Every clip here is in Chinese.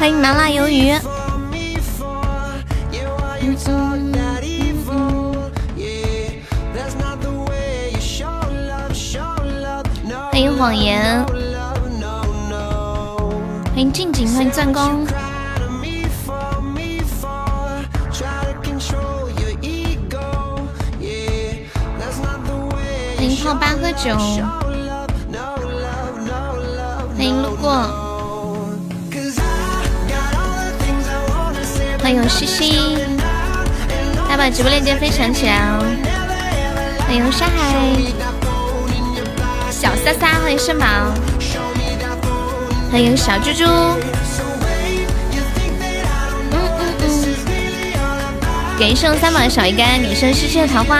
欢迎麻辣鱿鱼。欢迎谎言。欢迎静静，欢迎钻工。欢迎泡吧喝酒。欢迎路过。欢迎西西，大家把直播链接分享起来哦。欢迎沙海，小撒撒，欢迎圣宝，欢迎小猪猪。嗯嗯嗯。给送三宝小鱼干，给送诗诗的桃花。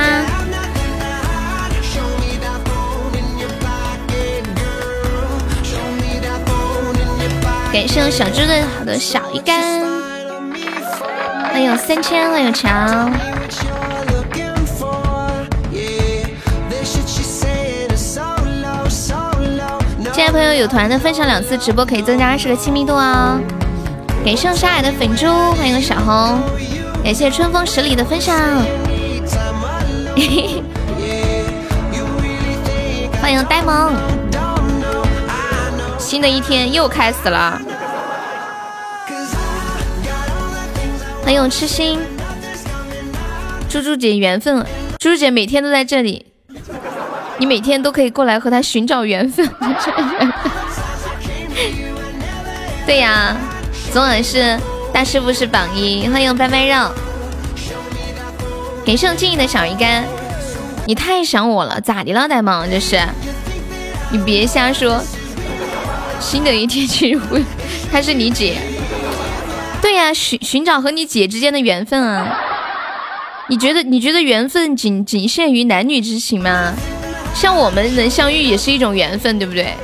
感谢小猪的好的小鱼干，欢迎三千，欢迎强。进来朋友有团的分享两次直播可以增加二十个亲密度哦。感谢沙海的粉猪，欢迎小红，感谢春风十里的分享，欢迎呆萌。新的一天又开始了，欢迎痴心，猪猪姐缘分，猪猪姐每天都在这里，你每天都可以过来和她寻找缘分。对呀，昨晚是大师傅是榜一，欢迎拜拜肉，给上敬意的小鱼干，你太想我了，咋的了，呆萌？这是，你别瞎说。新的一天去会，她是你姐，呀，寻寻找和你姐之间的缘分啊！你觉得你觉得缘分仅仅限于男女之情吗？像我们能相遇也是一种缘分，对不对？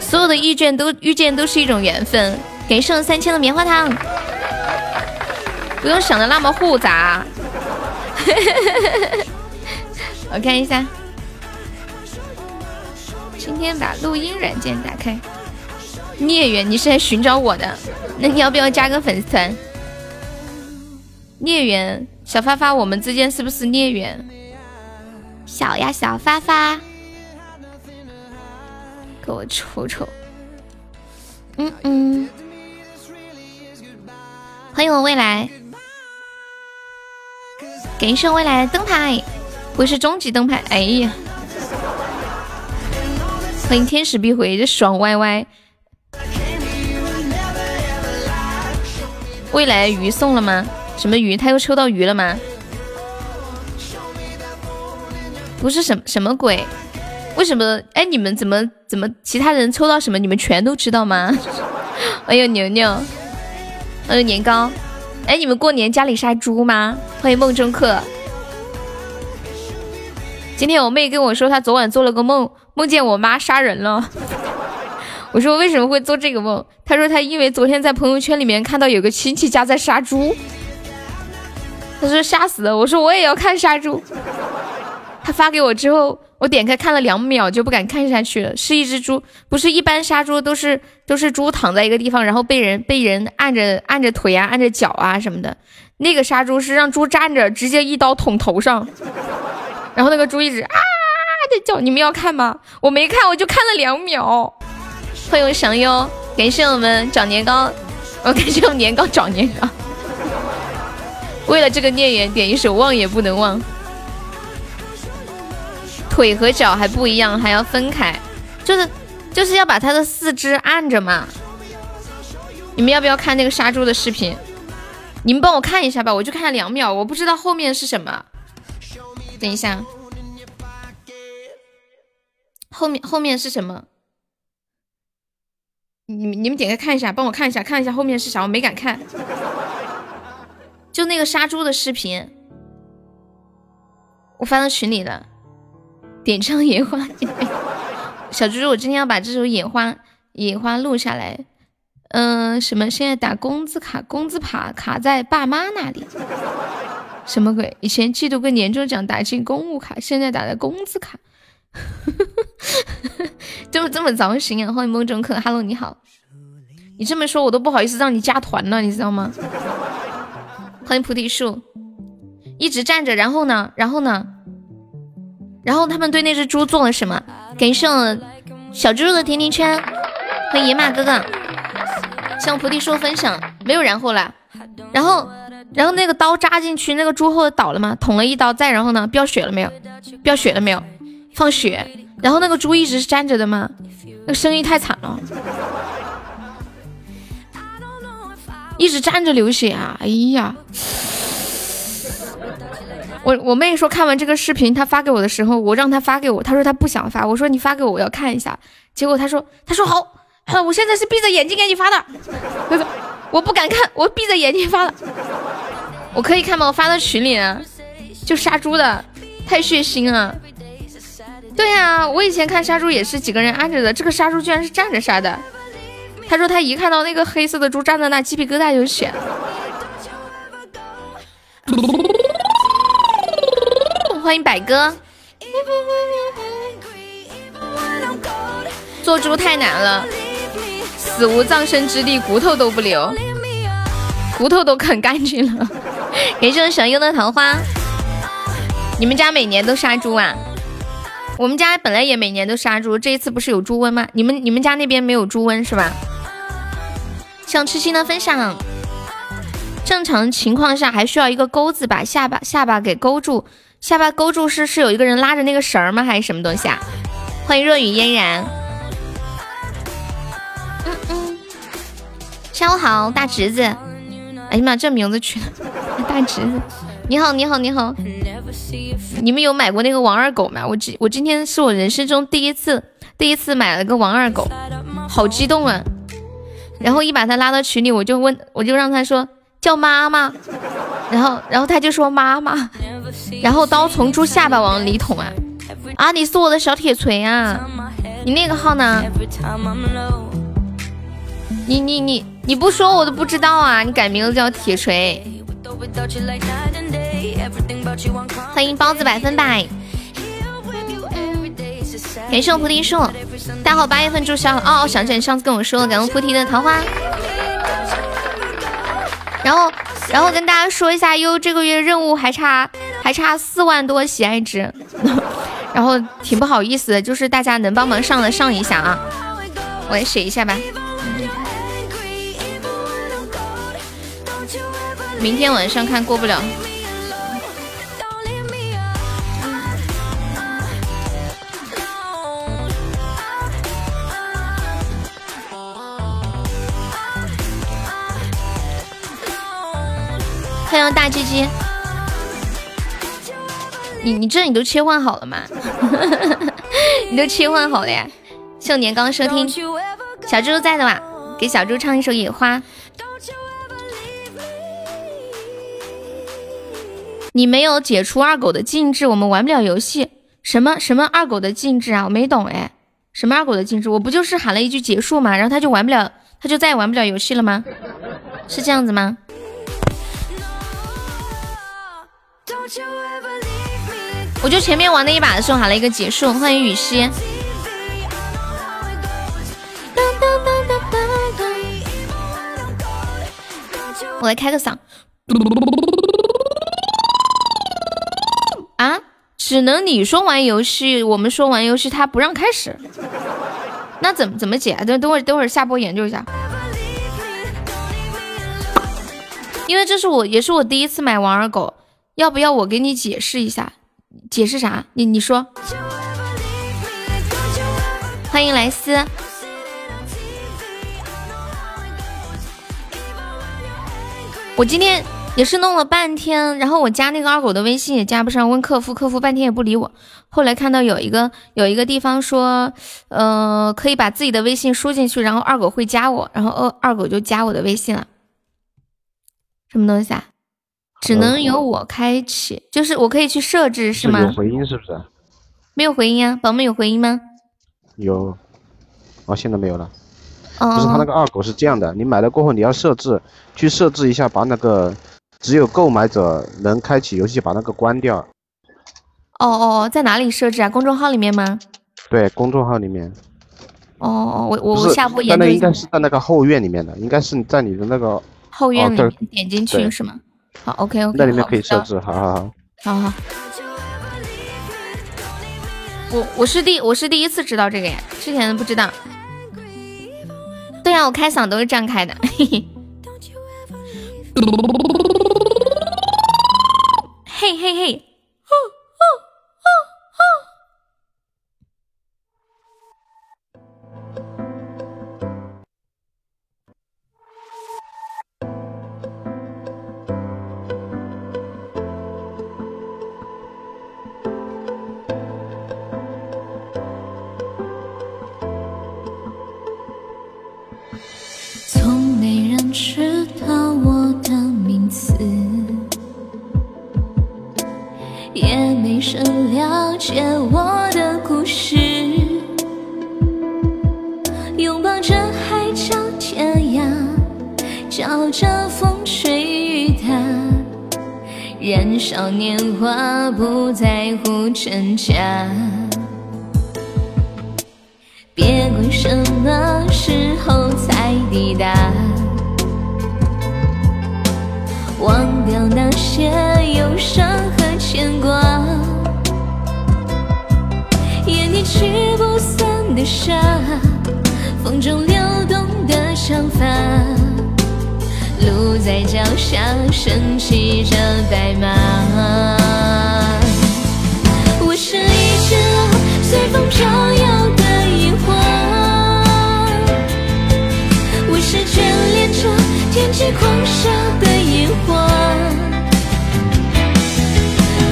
所有的遇见都遇见都是一种缘分。给剩三千的棉花糖，不用想的那么复杂。我看一下，今天把录音软件打开。孽缘，你是来寻找我的？那你要不要加个粉丝团？孽缘，小发发，我们之间是不是孽缘？小呀，小发发，给我瞅瞅。嗯嗯，欢迎我未来，感谢未来的灯牌，不是终极灯牌。哎呀，欢迎天使必回，这爽歪歪。未来鱼送了吗？什么鱼？他又抽到鱼了吗？不是什什么鬼？为什么？哎，你们怎么怎么？其他人抽到什么？你们全都知道吗？哎呦牛牛，哎呦年糕，哎，你们过年家里杀猪吗？欢迎梦中客。今天我妹跟我说，她昨晚做了个梦，梦见我妈杀人了。我说为什么会做这个梦？他说他因为昨天在朋友圈里面看到有个亲戚家在杀猪，他说吓死了。我说我也要看杀猪。他发给我之后，我点开看了两秒就不敢看下去了。是一只猪，不是一般杀猪都是都是猪躺在一个地方，然后被人被人按着按着腿啊按着脚啊什么的。那个杀猪是让猪站着，直接一刀捅头上，然后那个猪一直啊的叫。你们要看吗？我没看，我就看了两秒。欢迎祥优，感谢我们长年糕，我 感谢我们年糕长年糕。为了这个孽缘，点一首忘也不能忘。腿和脚还不一样，还要分开，就是就是要把他的四肢按着嘛。你们要不要看那个杀猪的视频？你们帮我看一下吧，我就看两秒，我不知道后面是什么。等一下，后面后面是什么？你你们点开看一下，帮我看一下，看一下后面是啥，我没敢看。就那个杀猪的视频，我发到群里了。点唱野花，小猪猪，我今天要把这首野花野花录下来。嗯，什么？现在打工资卡，工资卡卡在爸妈那里。什么鬼？以前季度跟年终奖打进公务卡，现在打在工资卡。这么这么早醒啊！欢迎梦中客，Hello，你好。你这么说，我都不好意思让你加团了，你知道吗？欢迎菩提树，一直站着，然后呢，然后呢，然后他们对那只猪做了什么？感谢小猪猪的甜甜圈，欢迎野马哥哥，向菩提树分享，没有然后了。然后，然后那个刀扎进去，那个猪后倒了吗？捅了一刀，再然后呢？飙血了没有？飙血了没有？放血。然后那个猪一直是站着的吗？那个声音太惨了，一直站着流血啊！哎呀，我我妹说看完这个视频，她发给我的时候，我让她发给我，她说她不想发，我说你发给我，我要看一下。结果她说她说好，我现在是闭着眼睛给你发的。她 说我不敢看，我闭着眼睛发的。我可以看吗？我发到群里，就杀猪的，太血腥了。对呀，我以前看杀猪也是几个人按着的，这个杀猪居然是站着杀的。他说他一看到那个黑色的猪站在那，鸡皮疙瘩就起来了。欢迎百哥。做猪太难了，死无葬身之地，骨头都不留，骨头都啃干净了。感谢小优的桃花。你们家每年都杀猪啊？我们家本来也每年都杀猪，这一次不是有猪瘟吗？你们你们家那边没有猪瘟是吧？想痴心的分享，正常情况下还需要一个钩子把下巴下巴给勾住，下巴勾住是是有一个人拉着那个绳吗？还是什么东西啊？欢迎若雨嫣然。嗯嗯，下午好，大侄子。哎呀妈，这名字取的大侄子。你好，你好，你好！你你们有买过那个王二狗吗？我今我今天是我人生中第一次，第一次买了个王二狗，好激动啊！然后一把他拉到群里，我就问，我就让他说叫妈妈，然后然后他就说妈妈，然后刀从猪下巴往里捅啊！啊，你是我的小铁锤啊！你那个号呢？你你你你不说我都不知道啊！你改名字叫铁锤。欢迎包子百分百，感谢我菩提树，大号八月份注销了哦，想起来上次跟我说了，感恩菩提的桃花。然后，然后跟大家说一下，优这个月任务还差还差四万多喜爱值，然后挺不好意思的，就是大家能帮忙上的上一下啊，我来写一下吧。明天晚上看过不了。欢迎大鸡鸡，你你这你都切换好了吗？你都切换好了呀？谢年刚收听，小猪在的吧？给小猪唱一首《野花》。你没有解除二狗的禁制，我们玩不了游戏。什么什么二狗的禁制啊？我没懂哎。什么二狗的禁制？我不就是喊了一句结束嘛，然后他就玩不了，他就再也玩不了游戏了吗？是这样子吗？我就前面玩那一把的时候喊了一个结束，欢迎雨熙。我来开个嗓。啊，只能你说玩游戏，我们说玩游戏，他不让开始。那怎么怎么解？等等会儿等会儿下播研究一下。因为这是我也是我第一次买王二狗。要不要我给你解释一下？解释啥？你你说。欢迎莱斯。我今天也是弄了半天，然后我加那个二狗的微信也加不上，问客服，客服半天也不理我。后来看到有一个有一个地方说，呃，可以把自己的微信输进去，然后二狗会加我，然后二二狗就加我的微信了。什么东西啊？只能由我开启，就是我可以去设置，是吗？有回音是不是？没有回音啊，宝们有回音吗？有，哦，现在没有了。哦。不是他那个二狗是这样的，你买了过后你要设置，去设置一下，把那个只有购买者能开启游戏，把那个关掉。哦哦，在哪里设置啊？公众号里面吗？对，公众号里面。哦哦，我我我下播研究一下。那应该是在那个后院里面的，应该是在你的那个后院里面点进去是吗？好，OK OK。那里面可以设置，好好好。好好。我我是第我是第一次知道这个耶，之前不知道。对啊，我开嗓都是这样开的。嘿嘿。嘿嘿嘿。知道我的名字，也没人了解我的故事。拥抱着海角天涯，叫着风吹雨打，燃烧年华，不在乎真假。别管什么时候才抵达。忘掉那些忧伤和牵挂，眼底驱不散的沙，风中流动的长发，路在脚下，升起着白马。我是一只随风飘摇的萤火，我是眷恋着天际狂沙的。烟花，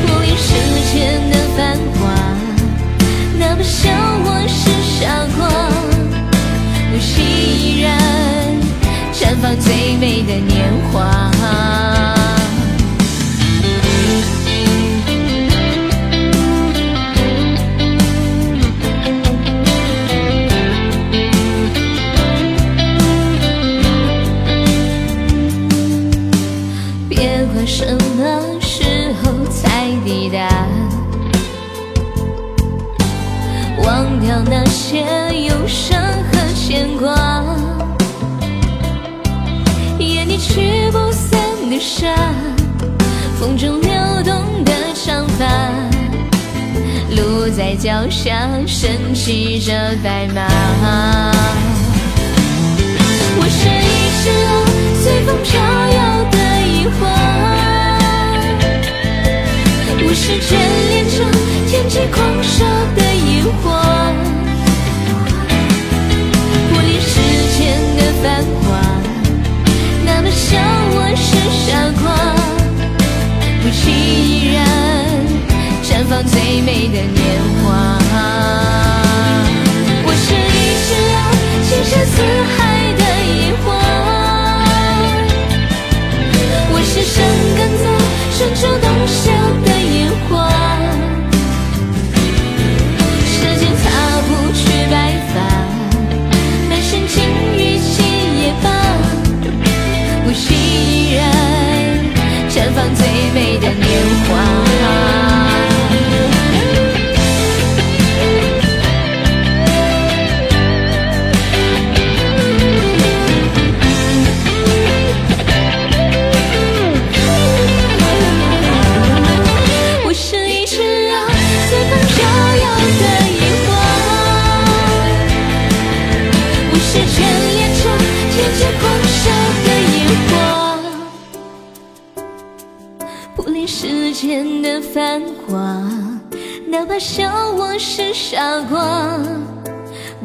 不理世间的繁华，哪怕笑我是傻瓜，我依然绽放最美的年华。些忧伤和牵挂，眼底驱不散的沙，风中流动的长发，路在脚下，身骑着白马。我是一只随风飘摇的萤火。我是眷恋着天际狂沙的萤火，繁华，哪怕笑我是傻瓜，不弃依然绽放最美的年华。我是一只啊情深似海。的野花。我是生根在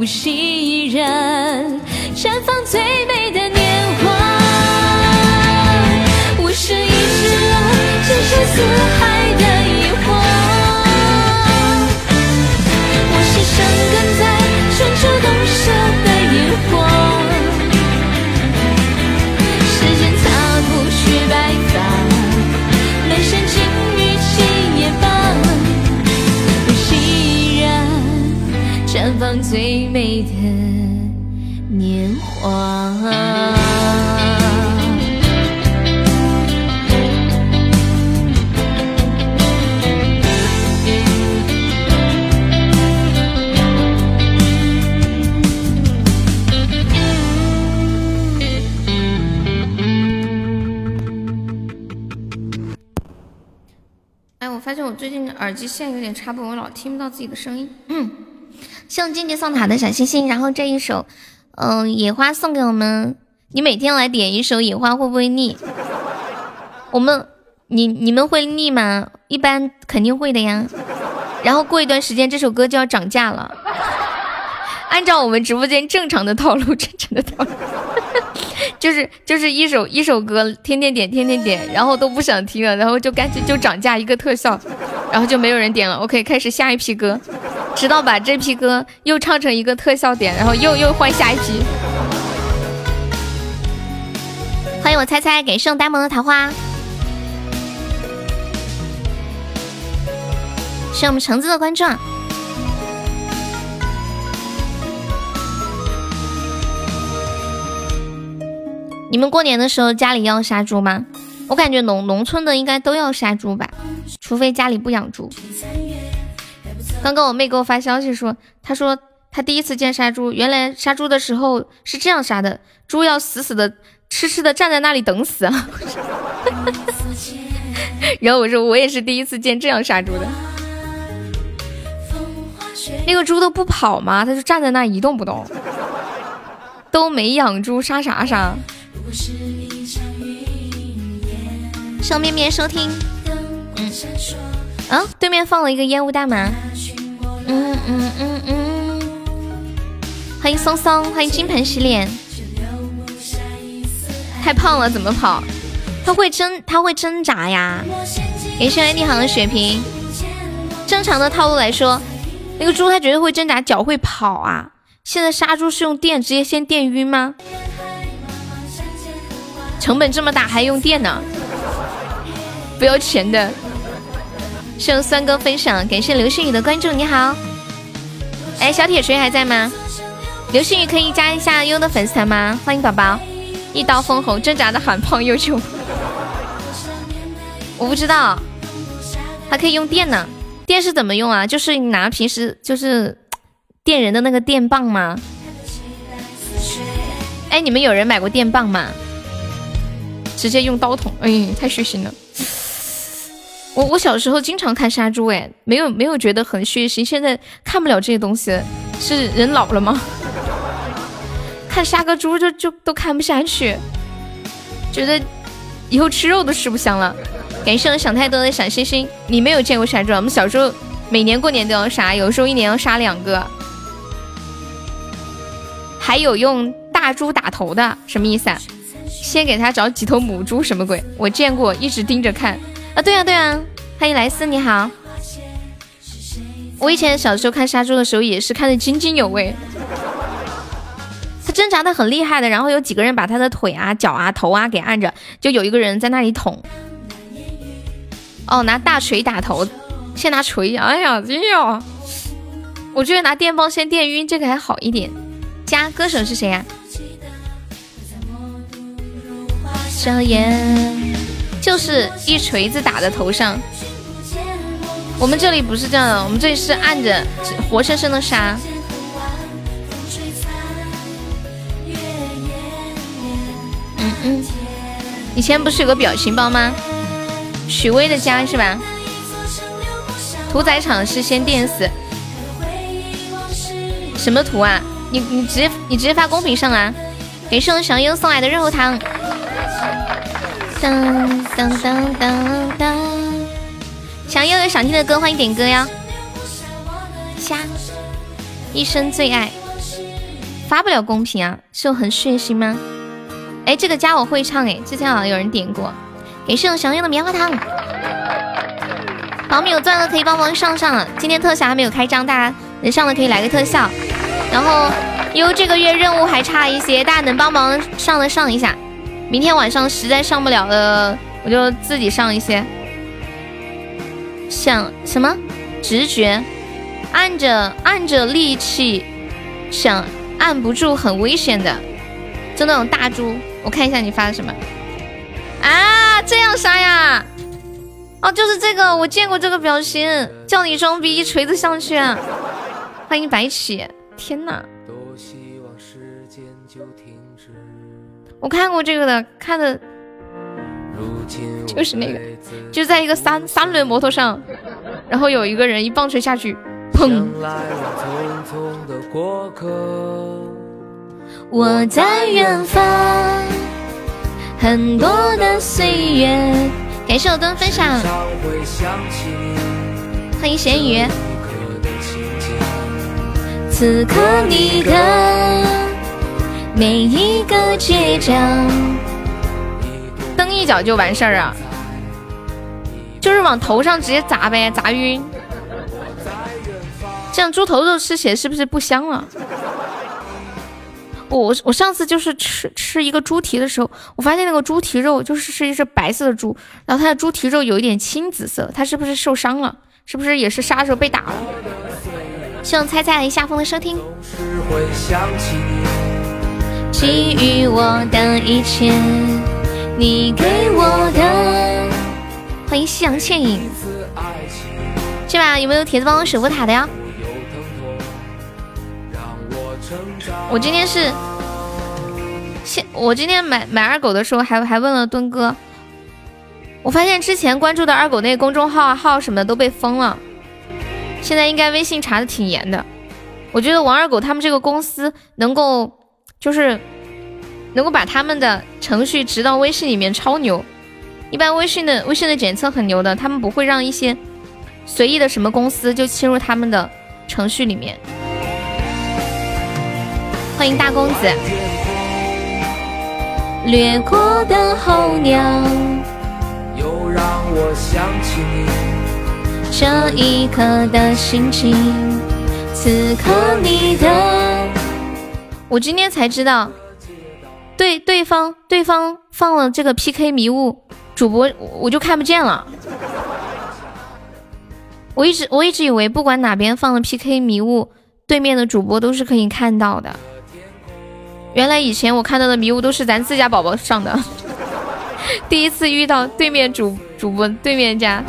我心耳机线有点插不稳，老听不到自己的声音。嗯，向静静送塔的小星星，然后这一首，嗯，野花送给我们。你每天来点一首野花会不会腻？我们，你你们会腻吗？一般肯定会的呀。然后过一段时间，这首歌就要涨价了。按照我们直播间正常的套路，正常的套路，就是就是一首一首歌，天天点，天天点，然后都不想听了，然后就干脆就涨价一个特效，然后就没有人点了。OK，开始下一批歌，直到把这批歌又唱成一个特效点，然后又又换下一批。欢迎我猜猜给圣呆萌的桃花，是我们橙子的关注。你们过年的时候家里要杀猪吗？我感觉农农村的应该都要杀猪吧，除非家里不养猪。刚刚我妹给我发消息说，她说她第一次见杀猪，原来杀猪的时候是这样杀的，猪要死死的。痴痴的站在那里等死啊！然后我说我也是第一次见这样杀猪的。那个猪都不跑吗？它就站在那一动不动。都没养猪，杀啥杀？小面面收听。嗯。啊，对面放了一个烟雾弹吗？嗯嗯嗯嗯。欢迎松松，欢迎金盆洗脸。太胖了怎么跑？他会挣，他会挣扎呀。感谢你好的血瓶。正常的套路来说，那个猪它绝对会挣扎，脚会跑啊。现在杀猪是用电，直接先电晕吗？成本这么大还用电呢？不要钱的。谢三哥分享，感谢流星雨的关注。你好，哎，小铁锤还在吗？流星雨可以加一下优的粉丝团吗？欢迎宝宝。一刀封喉，挣扎的喊胖又穷。我不知道，还可以用电呢。电是怎么用啊？就是你拿平时就是电人的那个电棒吗？哎，你们有人买过电棒吗？直接用刀捅，哎，太血腥了。我我小时候经常看杀猪，哎，没有没有觉得很血腥。现在看不了这些东西，是人老了吗？看杀个猪就就都看不下去，觉得以后吃肉都吃不香了。感谢我想太多的小星星，你没有见过杀猪？我们小时候每年过年都要杀，有时候一年要杀两个。还有用大猪打头的，什么意思啊？先给他找几头母猪，什么鬼？我见过，一直盯着看。啊，对啊对啊，欢迎莱斯，你好。我以前小时候看杀猪的时候也是看得津津有味。他挣扎的很厉害的，然后有几个人把他的腿啊、脚啊、头啊给按着，就有一个人在那里捅。哦，拿大锤打头，先拿锤。哎呀，哎呀，我觉得拿电棒先电晕这个还好一点。加歌手是谁呀？小眼，就是一锤子打在头上。我们这里不是这样的，我们这里是按着活生生的杀。嗯嗯，以前不是有个表情包吗？许巍的家是吧？屠宰场是先电死，什么图啊？你你直接你直接发公屏上啊！给我小优送来的热乎糖。噔噔噔噔噔，小优有想听的歌，欢迎点歌呀！虾，一生最爱，发不了公屏啊，是我很血腥吗？哎，这个家我会唱哎，之前好像有人点过。给室友想要的棉花糖。宝米有钻的可以帮忙上上了，今天特效还没有开张，大家能上的可以来个特效。然后因为这个月任务还差一些，大家能帮忙上的上一下。明天晚上实在上不了了，我就自己上一些。想什么？直觉，按着按着力气，想按不住很危险的，就那种大猪。我看一下你发的什么啊？这样杀呀？哦，就是这个，我见过这个表情，叫你装逼，一锤子上去。欢迎白起，天哪！我看过这个的，看的，就是那个，就在一个三三轮摩托上，然后有一个人一棒槌下去，砰！我在远方，很多的岁月。感谢我墩分享，欢迎咸鱼。此刻你的每一个倔强，蹬一脚就完事儿啊？就是往头上直接砸呗，砸晕。这样猪头肉吃起来是不是不香了？我我上次就是吃吃一个猪蹄的时候，我发现那个猪蹄肉就是是一只白色的猪，然后它的猪蹄肉有一点青紫色，它是不是受伤了？是不是也是杀的时候被打了？希望猜猜下风的收听。给予我的一切，你给我的。欢迎夕阳倩影，这把有没有铁子帮我守护塔的呀？我今天是，现我今天买买二狗的时候还还问了墩哥，我发现之前关注的二狗那个公众号号什么的都被封了，现在应该微信查的挺严的。我觉得王二狗他们这个公司能够就是能够把他们的程序植到微信里面超牛，一般微信的微信的检测很牛的，他们不会让一些随意的什么公司就侵入他们的程序里面。欢迎大公子，掠过的候鸟，又让我想起你这一刻的心情。此刻你的，我今天才知道，对对方对方放了这个 PK 迷雾，主播我就看不见了。我一直我一直以为不管哪边放了 PK 迷雾，对面的主播都是可以看到的。原来以前我看到的迷雾都是咱自家宝宝上的，第一次遇到对面主主播对面家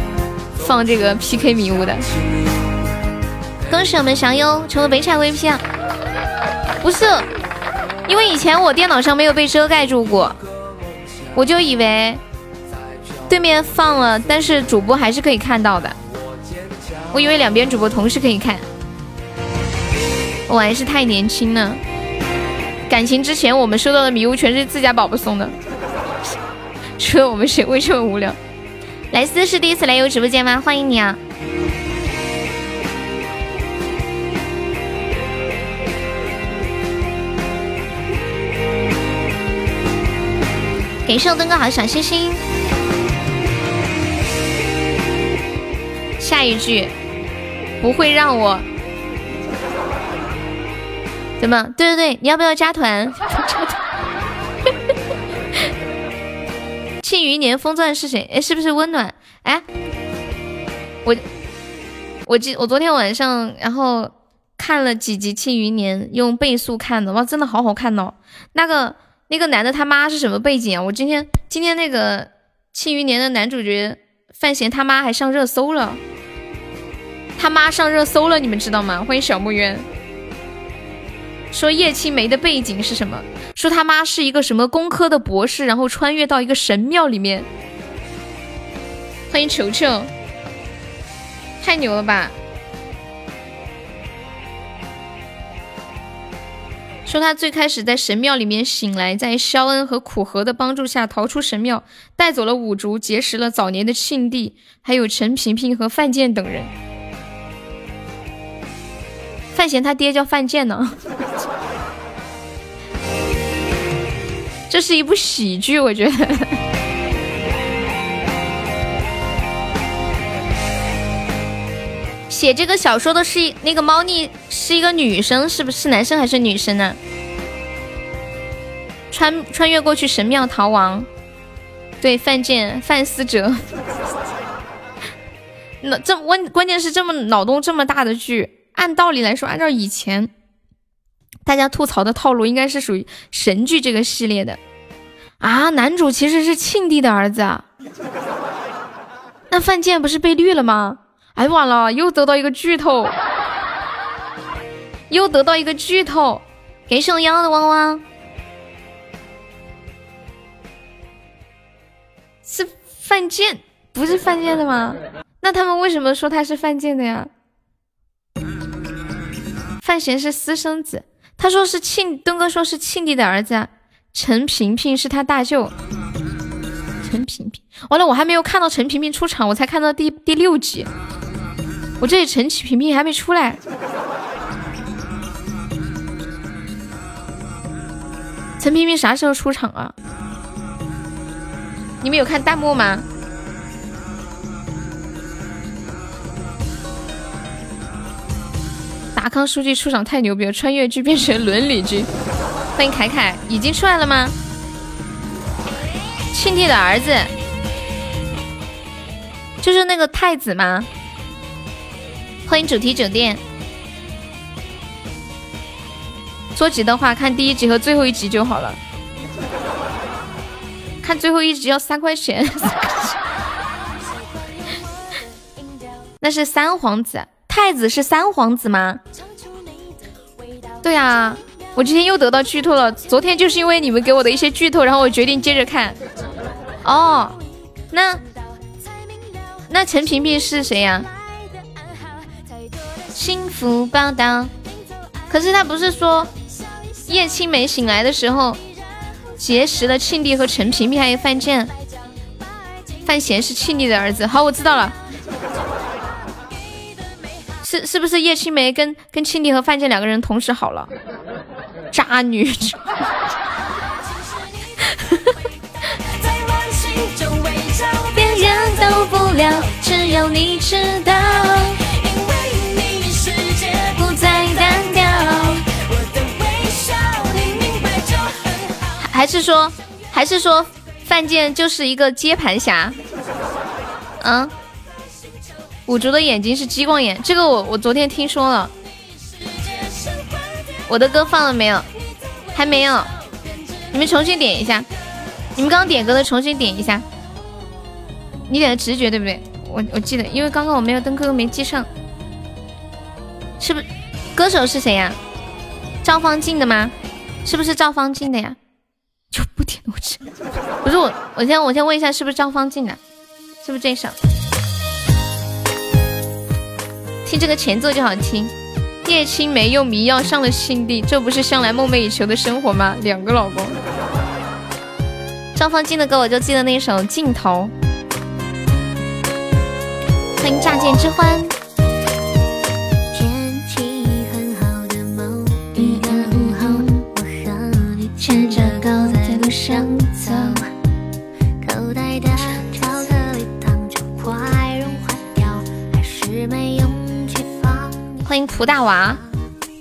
放这个 PK 迷雾的。恭喜我们祥优成为北产 VP 啊！不是，因为以前我电脑上没有被遮盖住过，我就以为对面放了，但是主播还是可以看到的。我以为两边主播同时可以看，我还是太年轻了。感情之前我们收到的迷雾全是自家宝宝送的，除了我们谁会这么无聊？莱斯是第一次来有直播间吗？欢迎你啊！感谢我灯哥好小心心。下一句不会让我。怎么？对对对，你要不要加团？庆余年封钻是谁？哎，是不是温暖？哎，我我记我昨天晚上然后看了几集庆余年，用倍速看的，哇，真的好好看哦！那个那个男的他妈是什么背景啊？我今天今天那个庆余年的男主角范闲他妈还上热搜了，他妈上热搜了，你们知道吗？欢迎小木渊。说叶青梅的背景是什么？说他妈是一个什么工科的博士，然后穿越到一个神庙里面。欢迎球球，太牛了吧！说他最开始在神庙里面醒来，在肖恩和苦荷的帮助下逃出神庙，带走了五竹，结识了早年的庆帝，还有陈萍萍和范建等人。范闲他爹叫范建呢，这是一部喜剧，我觉得。写这个小说的是那个猫腻，是一个女生，是不是男生还是女生呢？穿穿越过去神庙逃亡，对范建范思哲，那这关关键是这么脑洞这么大的剧。按道理来说，按照以前大家吐槽的套路，应该是属于神剧这个系列的啊。男主其实是庆帝的儿子啊，那范建不是被绿了吗？哎，完了，又得到一个剧透，又得到一个剧透。给我幺的汪汪，是范建，不是范建的吗？那他们为什么说他是范建的呀？范闲是私生子，他说是庆东哥说是庆帝的儿子，陈萍萍是他大舅。陈萍萍，完了，我还没有看到陈萍萍出场，我才看到第第六集，我这里陈萍萍还没出来。陈萍萍啥时候出场啊？你们有看弹幕吗？达康书记出场太牛逼了，穿越剧变成伦理剧。欢迎凯凯，已经出来了吗？庆帝的儿子就是那个太子吗？欢迎主题酒店。捉急的话，看第一集和最后一集就好了。看最后一集要三块钱。那是三皇子。太子是三皇子吗？对啊，我今天又得到剧透了。昨天就是因为你们给我的一些剧透，然后我决定接着看。哦，那那陈萍萍是谁呀？幸福报道。可是他不是说叶青梅醒来的时候结识了庆帝和陈萍萍还有范建？范闲是庆帝的儿子。好，我知道了。是是不是叶青梅跟跟庆帝和范建两个人同时好了？渣女。还是说还是说范建就是一个接盘侠？嗯。五竹的眼睛是激光眼，这个我我昨天听说了。我的歌放了没有？还没有。你们重新点一下。你们刚点歌的重新点一下。你点的直觉对不对？我我记得，因为刚刚我没有登歌没记上。是不是？歌手是谁呀？赵方静的吗？是不是赵方静的呀？就不点我去。不是我，我先我先问一下，是不是张方静的？是不是这首？听这个前奏就好听。叶青梅用迷药上了庆帝，这不是向来梦寐以求的生活吗？两个老公。张方静的歌我就记得那首《镜头》。欢迎乍见之欢。上走，口袋的巧克力糖就快融化掉，还是没勇气放。欢迎蒲大娃，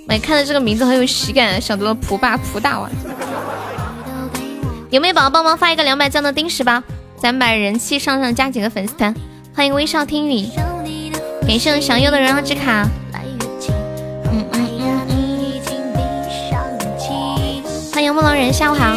哎，看到这个名字很有喜感，想到了蒲爸蒲大娃。有没有宝宝帮忙发一个两百赞的丁石吧？咱把人气上上加几个粉丝团。欢迎微笑听雨，感谢我祥佑的荣耀之卡。嗯嗯嗯。欢迎木龙人，下午好。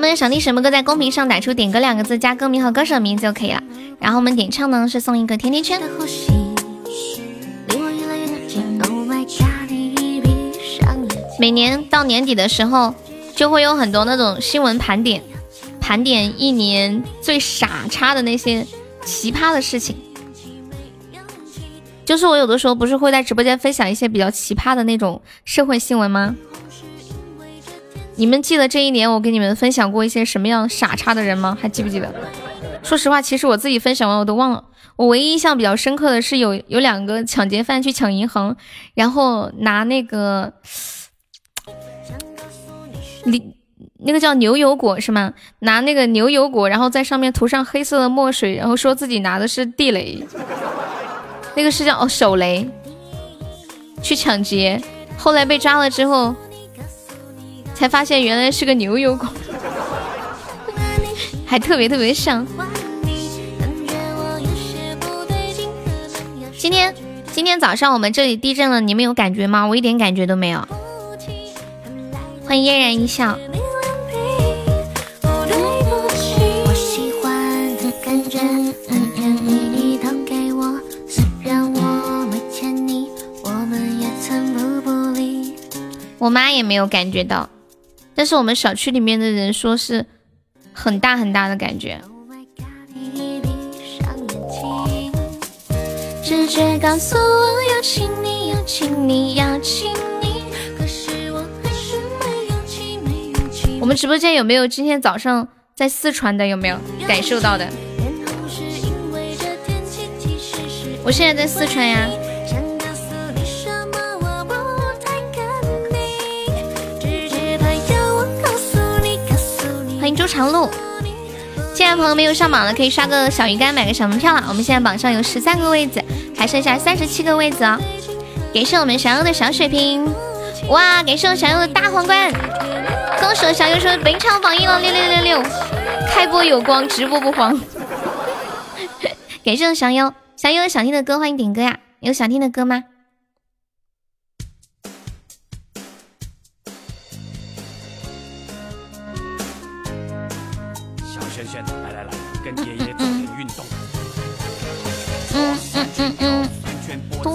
友们想听什么歌，在公屏上打出“点歌”两个字，加歌名和歌手名就可以了。然后我们点唱呢，是送一个甜甜圈。每年到年底的时候，就会有很多那种新闻盘点，盘点一年最傻叉的那些奇葩的事情。就是我有的时候不是会在直播间分享一些比较奇葩的那种社会新闻吗？你们记得这一年我跟你们分享过一些什么样傻叉的人吗？还记不记得？说实话，其实我自己分享完我都忘了。我唯一印象比较深刻的是有有两个抢劫犯去抢银行，然后拿那个，你那个叫牛油果是吗？拿那个牛油果，然后在上面涂上黑色的墨水，然后说自己拿的是地雷，那个是叫哦手雷，去抢劫。后来被抓了之后，才发现原来是个牛油果，还特别特别像。今天今天早上我们这里地震了，你们有感觉吗？我一点感觉都没有。欢迎嫣然一笑。我妈也没有感觉到，但是我们小区里面的人说是很大很大的感觉。直觉告诉我要亲你，要亲你，要亲你，可是我还是没勇气，没勇气。我们直播间有没有今天早上在四川的？有没有感受到的？我现在在四川呀。迎周长路。现在朋友没有上榜的，可以刷个小鱼干，买个小门票了。我们现在榜上有十三个位子，还剩下三十七个位子哦。感谢我们小优的小水瓶，哇！感谢我小优的大皇冠，恭喜小优说本场榜一了，六六六六，开播有光，直播不慌。感谢我小优，小优有想听的歌，欢迎点歌呀！有想听的歌吗？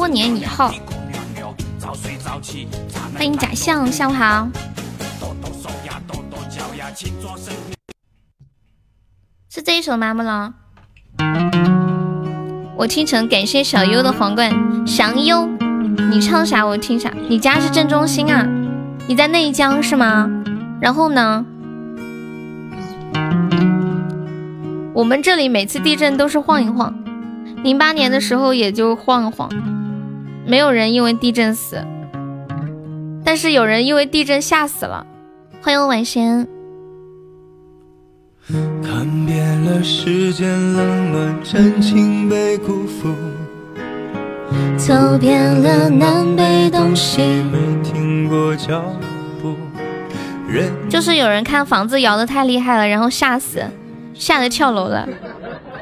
多年以后，欢迎假象，下午好。是这一首吗？木龙，我听成感谢小优的皇冠，祥优，你唱啥我听啥。你家是正中心啊？你在内江是吗？然后呢？我们这里每次地震都是晃一晃，零八年的时候也就晃一晃，没有人因为地震死，但是有人因为地震吓死了。欢迎晚仙。看遍了世间冷暖真情被辜负，走遍了南北东西，没停过脚步。就是有人看房子摇的太厉害了，然后吓死。吓得跳楼了，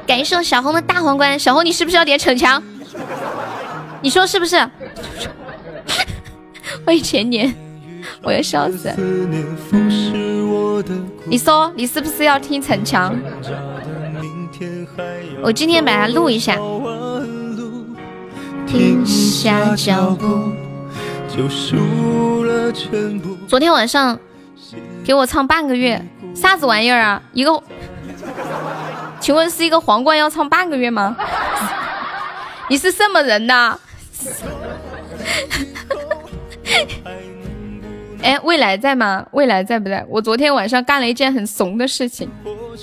感谢我小红的大皇冠。小红，你是不是要点逞强？你说是不是？欢迎前年，我要笑死。你说你是不是要听逞强？我今天把它录一下。停下脚步，就输了全部昨天晚上给我唱半个月，啥子玩意儿啊？一个。请问是一个皇冠要唱半个月吗？你是什么人呐？哎，未来在吗？未来在不在？我昨天晚上干了一件很怂的事情，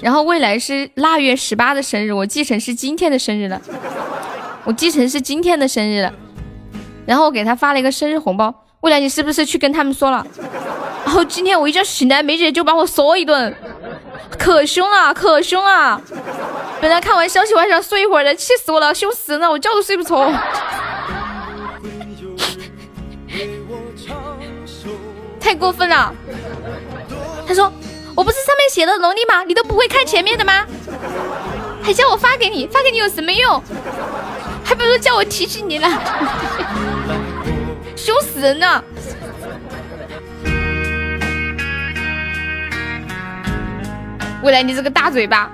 然后未来是腊月十八的生日，我继承是今天的生日了，我继承是今天的生日了，然后我给他发了一个生日红包。未来，你是不是去跟他们说了？然后今天我一觉醒来，梅姐就把我说一顿。可凶了，可凶了！本来看完消息我还想睡一会儿的，气死我了，凶死人了，我觉都睡不着。太过分了！他说我不是上面写的农历吗？你都不会看前面的吗？还叫我发给你，发给你有什么用？还不如叫我提醒你呢，凶死人了！未来，你这个大嘴巴！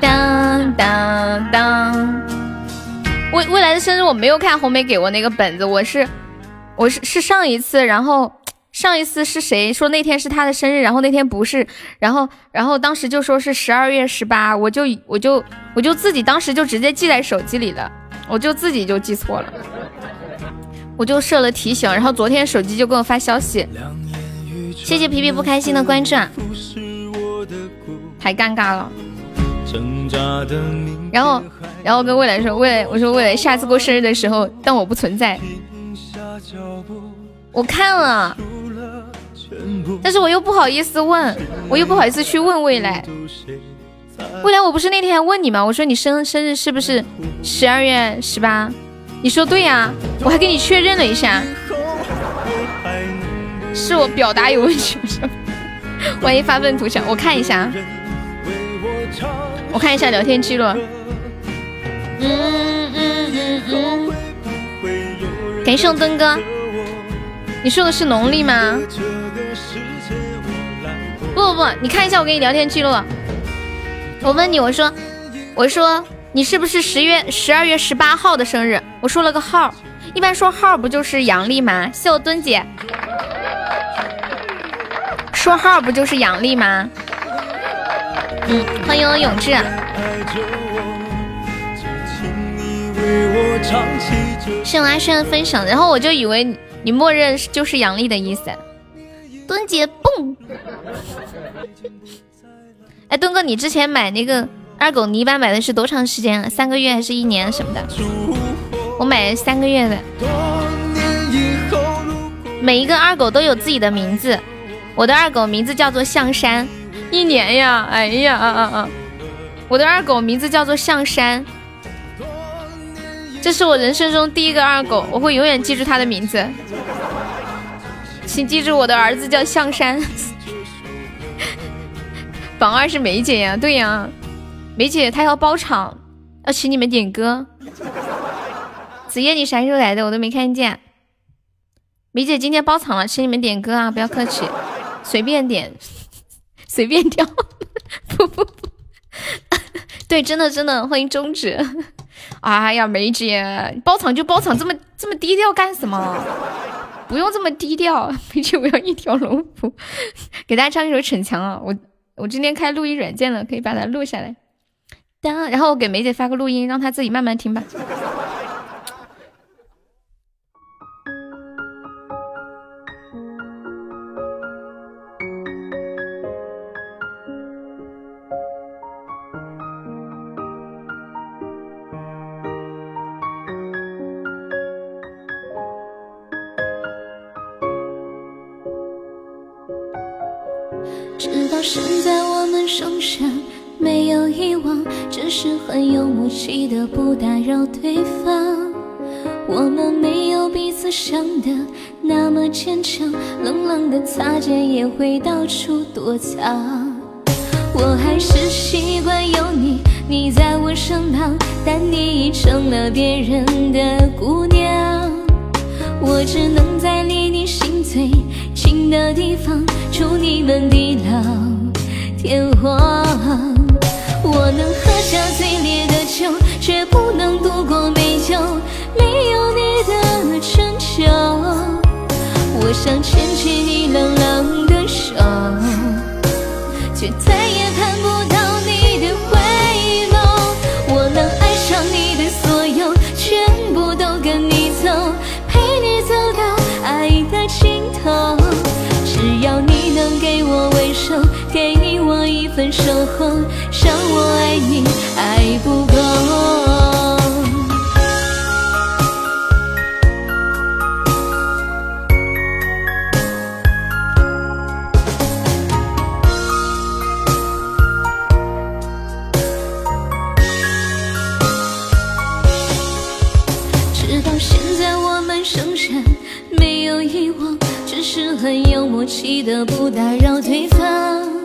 当当当！未未来的生日我没有看红梅给我那个本子，我是我是是上一次，然后上一次是谁说那天是他的生日，然后那天不是，然后然后当时就说是十二月十八，我就我就我就自己当时就直接记在手机里了，我就自己就记错了，我就设了提醒，然后昨天手机就给我发消息。谢谢皮皮不开心的关注，啊，太尴尬了。然后，然后跟未来说，未来我说未来下次过生日的时候，当我不存在。我看了，但是我又不好意思问，我又不好意思去问未来。未来，我不是那天问你吗？我说你生生日是不是十二月十八？你说对呀，我还给你确认了一下，是我表达有问题吗？万一发笨图强，我看一下，我看一下聊天记录。嗯嗯嗯嗯，感谢我灯哥，你说的是农历吗？不不不，你看一下我给你聊天记录。我问你，我说，我说。你是不是十月十二月十八号的生日？我说了个号，一般说号不就是阳历吗？谢我墩姐，说号不就是阳历吗？嗯，欢迎我永志。谢我阿轩的分享，然后我就以为你默认就是杨丽的意思。墩姐蹦，哎，墩哥，你之前买那个。二狗，你一般买的是多长时间？三个月还是一年什么的？我买三个月的。每一个二狗都有自己的名字，我的二狗名字叫做象山。一年呀，哎呀啊啊啊！我的二狗名字叫做象山，这是我人生中第一个二狗，我会永远记住他的名字。请记住，我的儿子叫象山。榜二是梅姐呀，对呀。梅姐她要包场，要请你们点歌。子夜，你啥时候来的？我都没看见。梅姐今天包场了，请你们点歌啊！不要客气，随便点，随便挑。不不不，对，真的真的，欢迎终止。哎呀，梅姐包场就包场，这么这么低调干什么？不用这么低调。梅姐，我要一条龙服。给大家唱一首《逞强》啊！我我今天开录音软件了，可以把它录下来。当然后我给梅姐发个录音，让她自己慢慢听吧。在，我们剩下。没有遗忘，只是很有默契的不打扰对方。我们没有彼此想的那么坚强，冷冷的擦肩也会到处躲藏。我还是习惯有你，你在我身旁，但你已成了别人的姑娘。我只能在离你心最近的地方，祝你们地老天荒。我能喝下最烈的酒，却不能度过美酒没有你的春秋。我想牵起你冷冷的手，却再也看不到你的回眸。我能爱上你的所有，全部都跟你走，陪你走到爱的尽头。守候。让我爱你爱不够，直到现在我们仍然没有遗忘，只是很有默契的不打扰对方，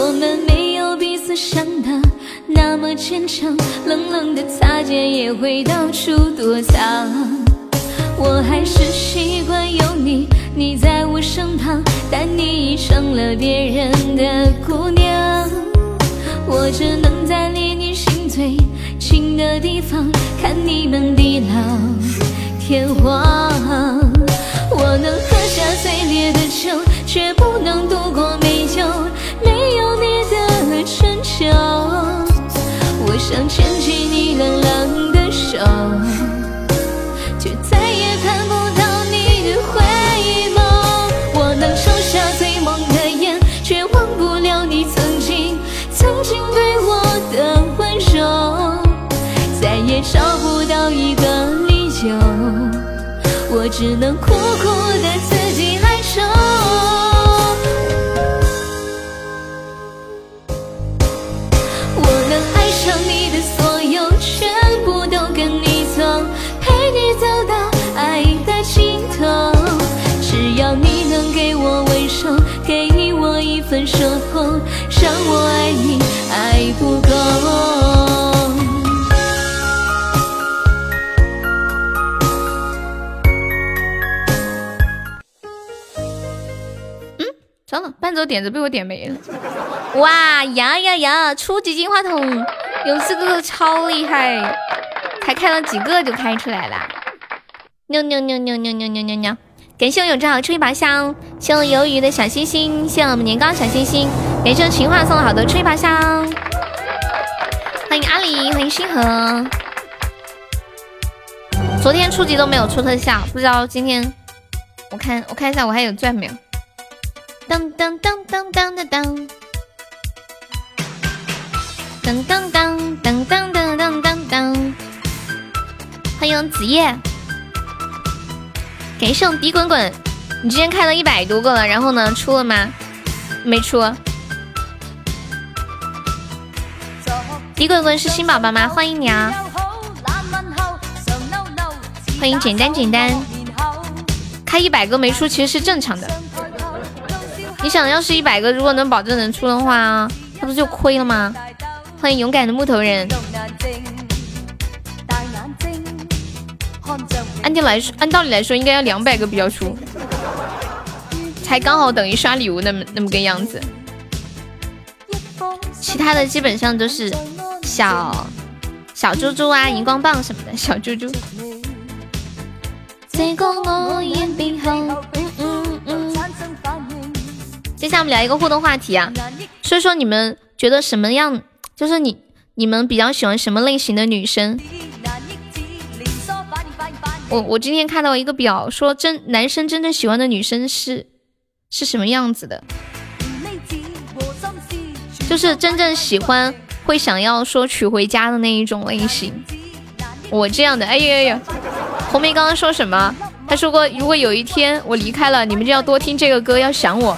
我们没有。彼此想的那么坚强，冷冷的擦肩也会到处躲藏。我还是习惯有你，你在我身旁，但你已成了别人的姑娘。我只能在离你心最近的地方，看你们地老天荒。我能喝下最烈的酒，却不能度过美酒没有你的。春秋，我想牵起你冷冷的手，却再也看不到你的回眸。我能抽下最猛的烟，却忘不了你曾经曾经对我的温柔。再也找不到一个理由，我只能苦苦的不够。嗯，糟了，伴奏点子被我点没了。哇呀呀呀！初级金话筒，有四个超厉害，才开了几个就开出来了。牛牛牛牛牛牛牛牛牛！感谢我永志出一把香，谢我鱿鱼的小心心，谢我们年糕小心心，感谢我情话送了好多出一把香，欢迎阿狸，欢迎星河。昨天初级都没有出特效，不知道今天我看我看一下我还有钻没有？当当当当当当当，当当当当当当当当当，欢迎子夜。感谢我滴滚滚，你之前开了一百多个了，然后呢，出了吗？没出。滴滚滚是新宝宝吗？欢迎你啊！欢迎简单简单。开一百个没出其实是正常的。你想要是一百个，如果能保证能出的话，那不就亏了吗？欢迎勇敢的木头人。按理来说，按道理来说，应该要两百个比较出，才刚好等于刷礼物那么那么个样子。其他的基本上都是小小猪猪啊、荧光棒什么的。小猪猪。接下来我们聊一个互动话题啊，说说你们觉得什么样，就是你你们比较喜欢什么类型的女生？我我今天看到一个表，说真男生真正喜欢的女生是是什么样子的？就是真正喜欢会想要说娶回家的那一种类型。我这样的，哎呀呀，红梅刚刚说什么？他说过，如果有一天我离开了，你们就要多听这个歌，要想我。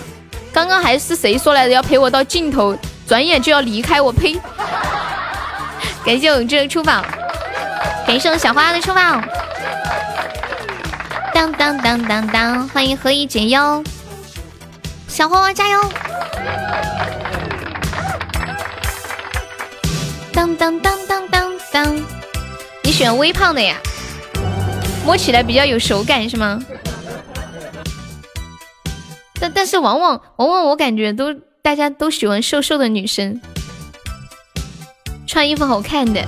刚刚还是谁说来的？要陪我到尽头，转眼就要离开我，呸！感谢我这个出宝，感谢我小花的出宝。当当当当当！欢迎何以解忧，小花花加油！当当当当当当！你选微胖的呀？摸起来比较有手感是吗？但但是往往往往我感觉都大家都喜欢瘦瘦的女生，穿衣服好看的。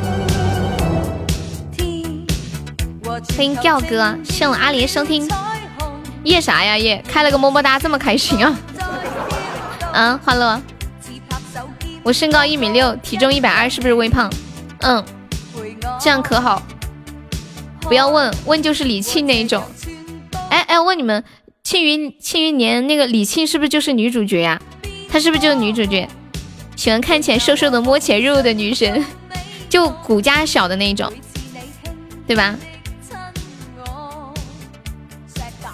欢迎调哥，谢我阿莲收听。夜啥呀夜？开了个么么哒，这么开心啊！啊，欢乐。我身高一米六，体重一百二，是不是微胖？嗯，这样可好。不要问问就是李沁那一种。哎哎，问你们，《庆余庆余年》那个李沁是不是就是女主角呀？她是不是就是女主角？喜欢看起来瘦瘦的、摸起来肉肉的女生，就骨架小的那种，对吧？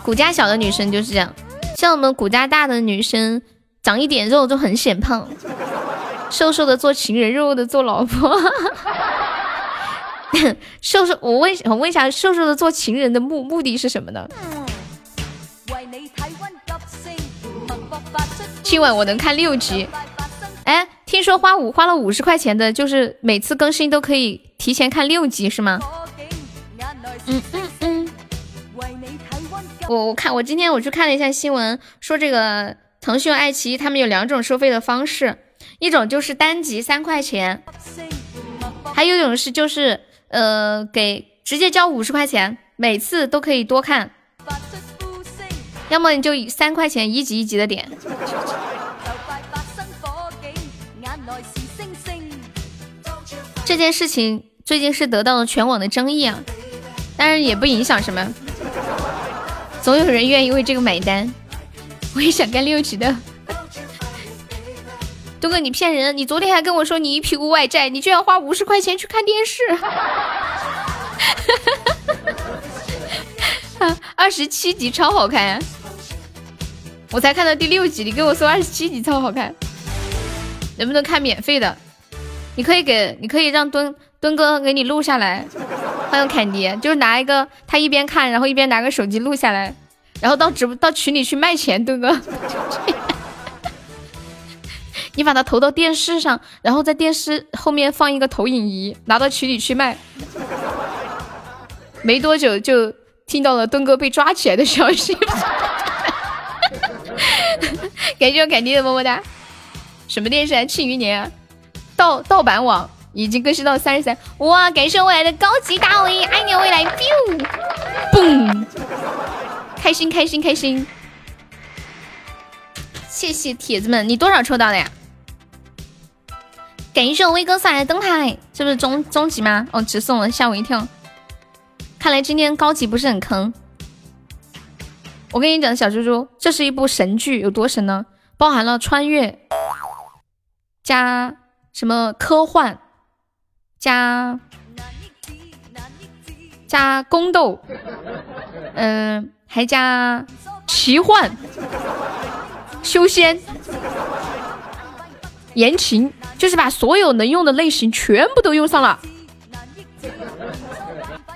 骨架小的女生就是这样，像我们骨架大的女生，长一点肉就很显胖，瘦瘦的做情人，肉肉的做老婆。瘦瘦，我问我问一下，瘦瘦的做情人的目目的是什么呢？今晚我能看六集。哎，听说花五花了五十块钱的，就是每次更新都可以提前看六集，是吗？嗯嗯嗯。我我看我今天我去看了一下新闻，说这个腾讯、爱奇艺他们有两种收费的方式，一种就是单集三块钱，还有一种是就是呃给直接交五十块钱，每次都可以多看，要么你就三块钱一集一集的点。这件事情最近是得到了全网的争议啊，但是也不影响什么。总有人愿意为这个买单，我也想干六级的。东哥，你骗人！你昨天还跟我说你一屁股外债，你居然花五十块钱去看电视。二十七集超好看，我才看到第六集，你跟我说二十七集超好看，能不能看免费的？你可以给，你可以让墩墩哥给你录下来。欢迎凯迪，就是拿一个他一边看，然后一边拿个手机录下来，然后到直播到群里去卖钱，对不？你把它投到电视上，然后在电视后面放一个投影仪，拿到群里去卖。没多久就听到了墩哥被抓起来的消息。感谢我凯蒂的么么哒。什么电视？庆余年啊！盗盗版网已经更新到三十三。哇！感谢未来的高级大 V，爱你未来，biu，嘣！开心开心开心！谢谢铁子们，你多少抽到的呀？感谢我威哥送来的灯牌，是不是终终极吗？哦，直送了，吓我一跳。看来今天高级不是很坑。我跟你讲，小猪猪，这是一部神剧，有多神呢？包含了穿越，加什么科幻，加加宫斗，嗯，还加奇幻、修仙、言情，就是把所有能用的类型全部都用上了。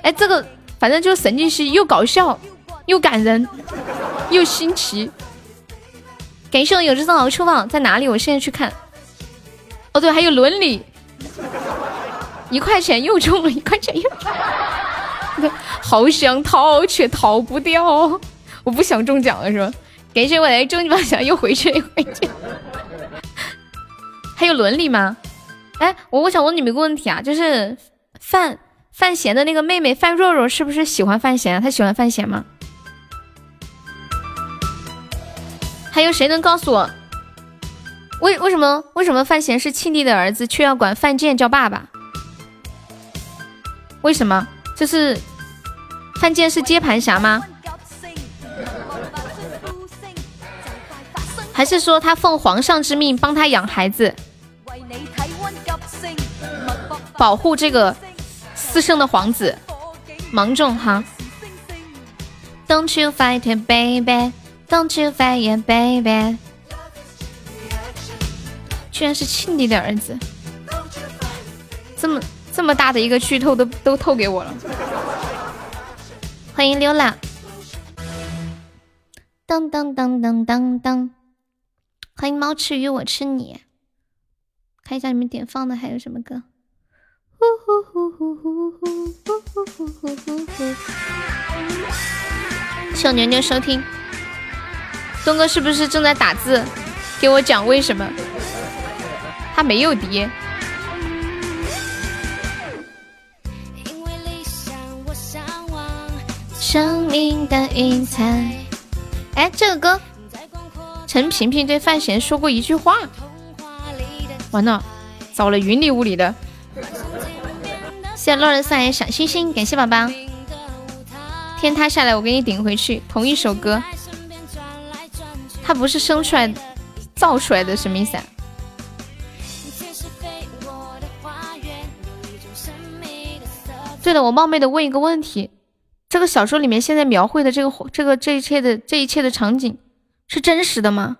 哎，这个反正就是神经兮，又搞笑，又感人，又新奇。感谢我有只藏獒出宝在哪里？我现在去看。哦对，还有伦理，一块钱又中了一块钱又中，好想逃却逃不掉。我不想中奖了是吧？感谢我来中奖又回去又回去。还有伦理吗？哎，我我想问你们一个问题啊，就是范范闲的那个妹妹范若若是不是喜欢范闲？她喜欢范闲吗？还有谁能告诉我，为为什么为什么范闲是庆帝的儿子，却要管范建叫爸爸？为什么？这是范建是接盘侠吗？还是说他奉皇上之命帮他养孩子，保护这个私生的皇子？芒种哈，Don't you fight it, baby。Don't you fight it, baby！居然是庆帝的儿子，这么这么大的一个剧透都都透给我了。欢迎溜啦！当当当当当当！欢迎猫吃鱼我吃你。看一下你们点放的还有什么歌？呼呼呼呼呼呼呼呼呼呼呼呼！谢牛牛收听。东哥是不是正在打字？给我讲为什么他没有爹？生命的云彩。哎，这个歌，陈萍萍对范闲说过一句话。完了，找了，云里雾里的。谢谢洛人送来小星星，感谢宝宝。天塌下来，我给你顶回去。同一首歌。他不是生出来造出来的，什么意思啊？对了，我冒昧的问一个问题：这个小说里面现在描绘的这个这个这一切的这一切的场景是真实的吗？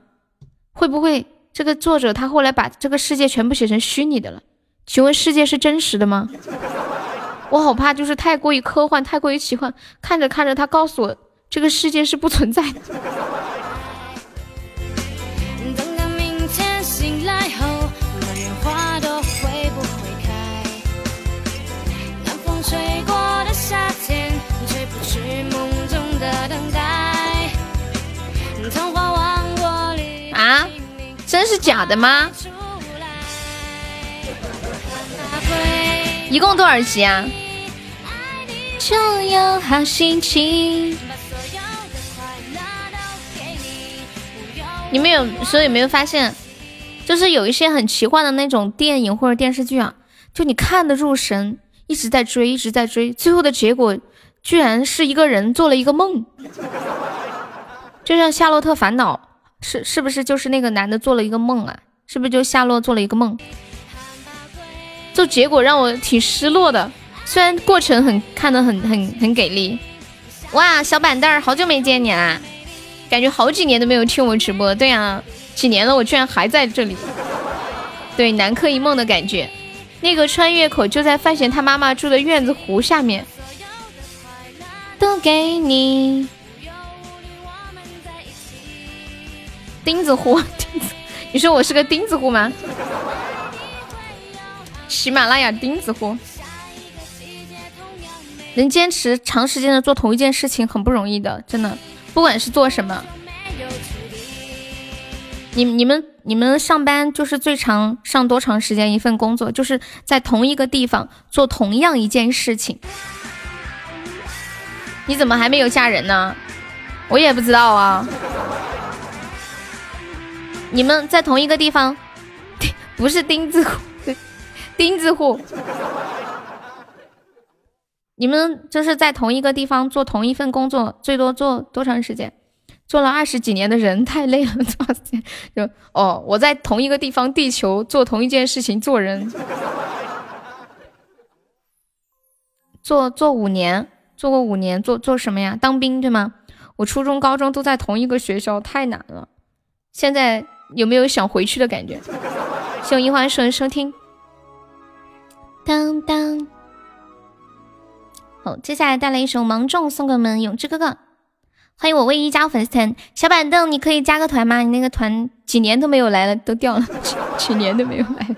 会不会这个作者他后来把这个世界全部写成虚拟的了？请问世界是真实的吗？我好怕就是太过于科幻，太过于奇幻，看着看着他告诉我这个世界是不存在的。假的吗？一共多少集啊？就有好心情。你们有时候有没有发现，就是有一些很奇幻的那种电影或者电视剧啊，就你看得入神，一直在追，一直在追，最后的结果居然是一个人做了一个梦，就像《夏洛特烦恼》。是是不是就是那个男的做了一个梦啊？是不是就夏洛做了一个梦？就结果让我挺失落的。虽然过程很看的很很很给力。哇，小板凳儿，好久没见你啦！感觉好几年都没有听我直播。对啊，几年了，我居然还在这里。对，南柯一梦的感觉。那个穿越口就在范闲他妈妈住的院子湖下面。都给你。钉子户，钉 子你说我是个钉子户吗？喜马拉雅钉子户，能坚持长时间的做同一件事情很不容易的，真的，不管是做什么。你你们你们上班就是最长上多长时间一份工作，就是在同一个地方做同样一件事情。你怎么还没有嫁人呢？我也不知道啊。你们在同一个地方，不是钉子户，钉子户。你们就是在同一个地方做同一份工作，最多做多长时间？做了二十几年的人太累了，多少时间？就哦，我在同一个地方，地球做同一件事情，做人，做做五年，做过五年，做做什么呀？当兵对吗？我初中、高中都在同一个学校，太难了。现在有没有想回去的感觉？谢樱花树收听。当当，好，接下来带来一首《芒种》，送给我们永志哥哥。欢迎我卫衣加粉丝团小板凳，你可以加个团吗？你那个团几年都没有来了，都掉了，几年都没有来。了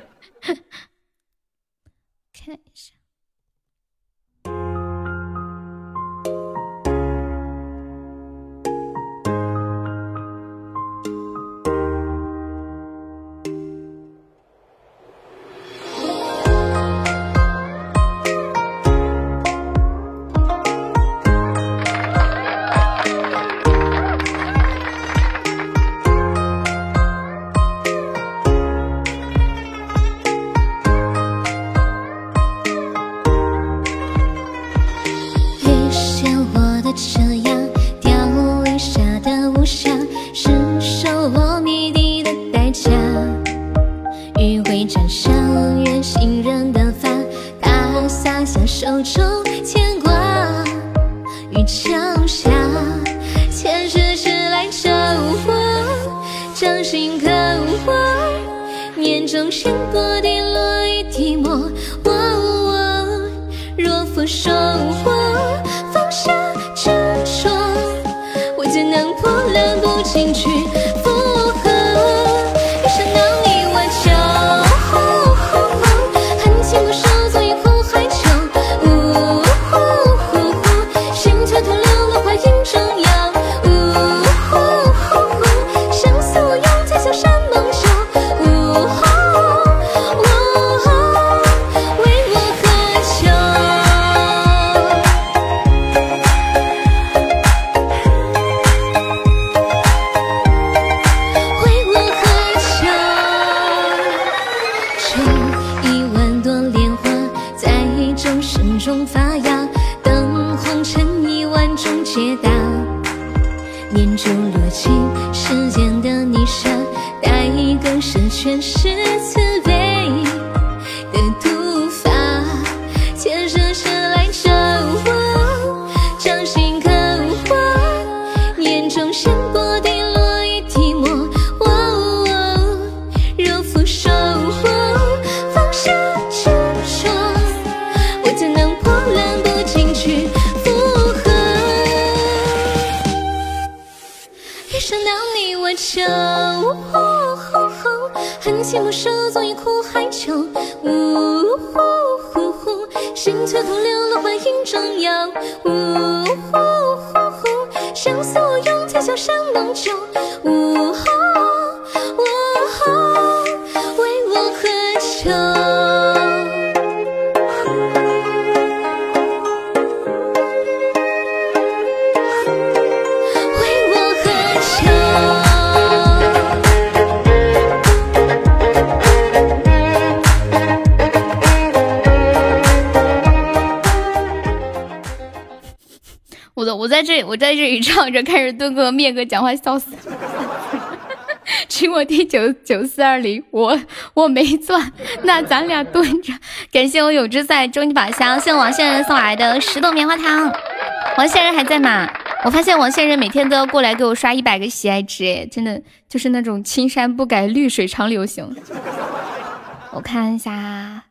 手中牵挂于桥下，前世迟来者。我掌心刻，画我眼中深薄，滴落一滴墨。若佛说我放下执着，我怎能波澜不惊去？前世酒，呜呼呼呼，心却徒留落花影中游，呜呼呼呼，相思无用，才笑山盟旧，呜。我在这里，我在这里唱着开始蹲哥灭哥讲话笑死，请我听九九四二零，我我没钻，那咱俩蹲着。感谢我有之在终极宝箱，谢谢王先人送来的十朵棉花糖。王先人还在吗？我发现王先人每天都要过来给我刷一百个喜爱值，哎，真的就是那种青山不改，绿水长流型。我看一下，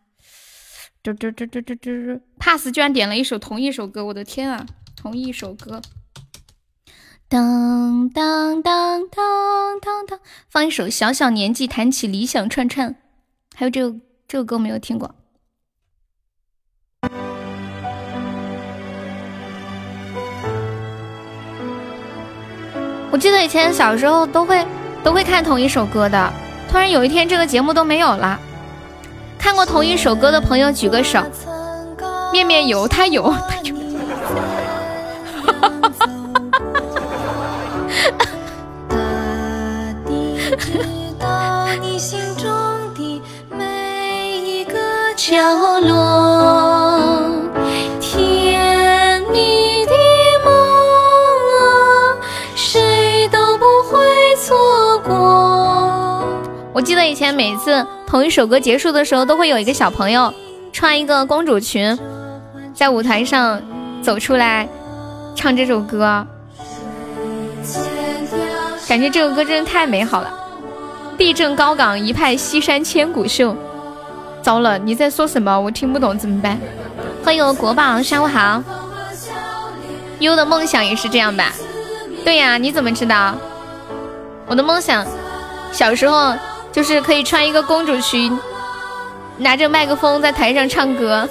嘟嘟嘟嘟嘟嘟，pass 居然点了一首同一首歌，我的天啊，同一首歌。当当当当当当，放一首《小小年纪弹起理想串串》，还有这个这个歌没有听过。我记得以前小时候都会都会看同一首歌的，突然有一天这个节目都没有了。看过同一首歌的朋友举个手。面面有，他有，他有。直到你心中的每一个角落，甜蜜的梦啊，谁都不会错过。我记得以前每次同一首歌结束的时候，都会有一个小朋友穿一个公主裙。在舞台上走出来唱这首歌，感觉这首歌真的太美好了。地震高岗，一派西山千古秀。糟了，你在说什么？我听不懂，怎么办？欢迎我国宝，上午好。优的梦想也是这样吧？对呀，你怎么知道？我的梦想，小时候就是可以穿一个公主裙，拿着麦克风在台上唱歌。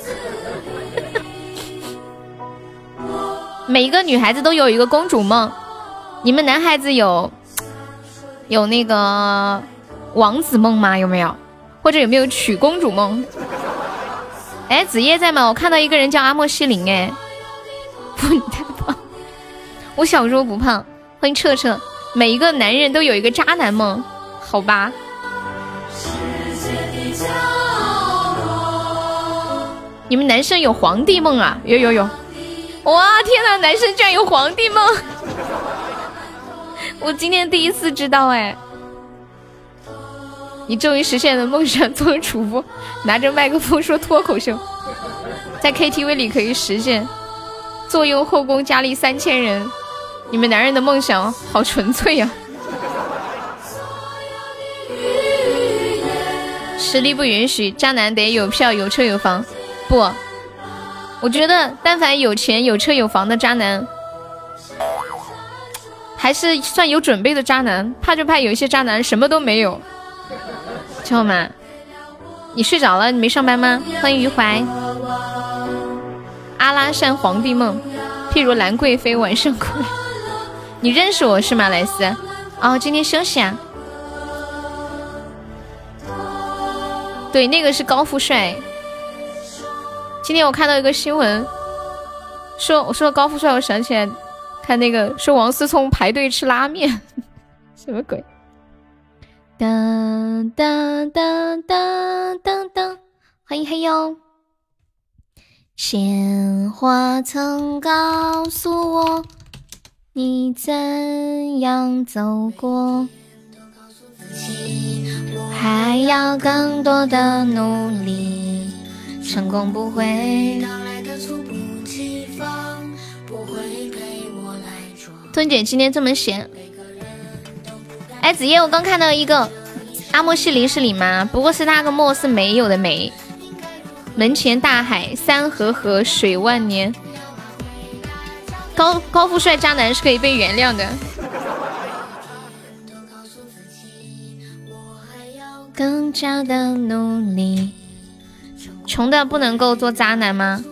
每一个女孩子都有一个公主梦，你们男孩子有有那个王子梦吗？有没有？或者有没有娶公主梦？哎，子夜在吗？我看到一个人叫阿莫西林，哎，不，你太胖。我小时候不胖。欢迎彻彻。每一个男人都有一个渣男梦，好吧？你们男生有皇帝梦啊？有有有。哇天呐，男生居然有皇帝梦！我今天第一次知道哎。你终于实现了梦想，做主播，拿着麦克风说脱口秀，在 KTV 里可以实现，坐拥后宫佳丽三千人。你们男人的梦想好纯粹呀！实力不允许，渣男得有票有车有房，不。我觉得，但凡有钱、有车、有房的渣男，还是算有准备的渣男。怕就怕有一些渣男什么都没有。知道吗？你睡着了？你没上班吗？欢迎余淮。阿拉善皇帝梦，譬如兰贵妃晚上哭。你认识我是吗，莱斯？哦，今天休息啊。对，那个是高富帅。今天我看到一个新闻，说我说高富帅，我想起来看那个说王思聪排队吃拉面，什么鬼？当当当当当当，欢迎黑哟。鲜花曾告诉我，你怎样走过，还要更多的努力。成功不会。吞姐今天这么闲。哎，子夜，我刚看到一个阿莫西林是你吗？不过是那个莫是没有的没。门前大海，山河河，水万年。高高富帅渣男是可以被原谅的。更加的努力。穷的不能够做渣男吗？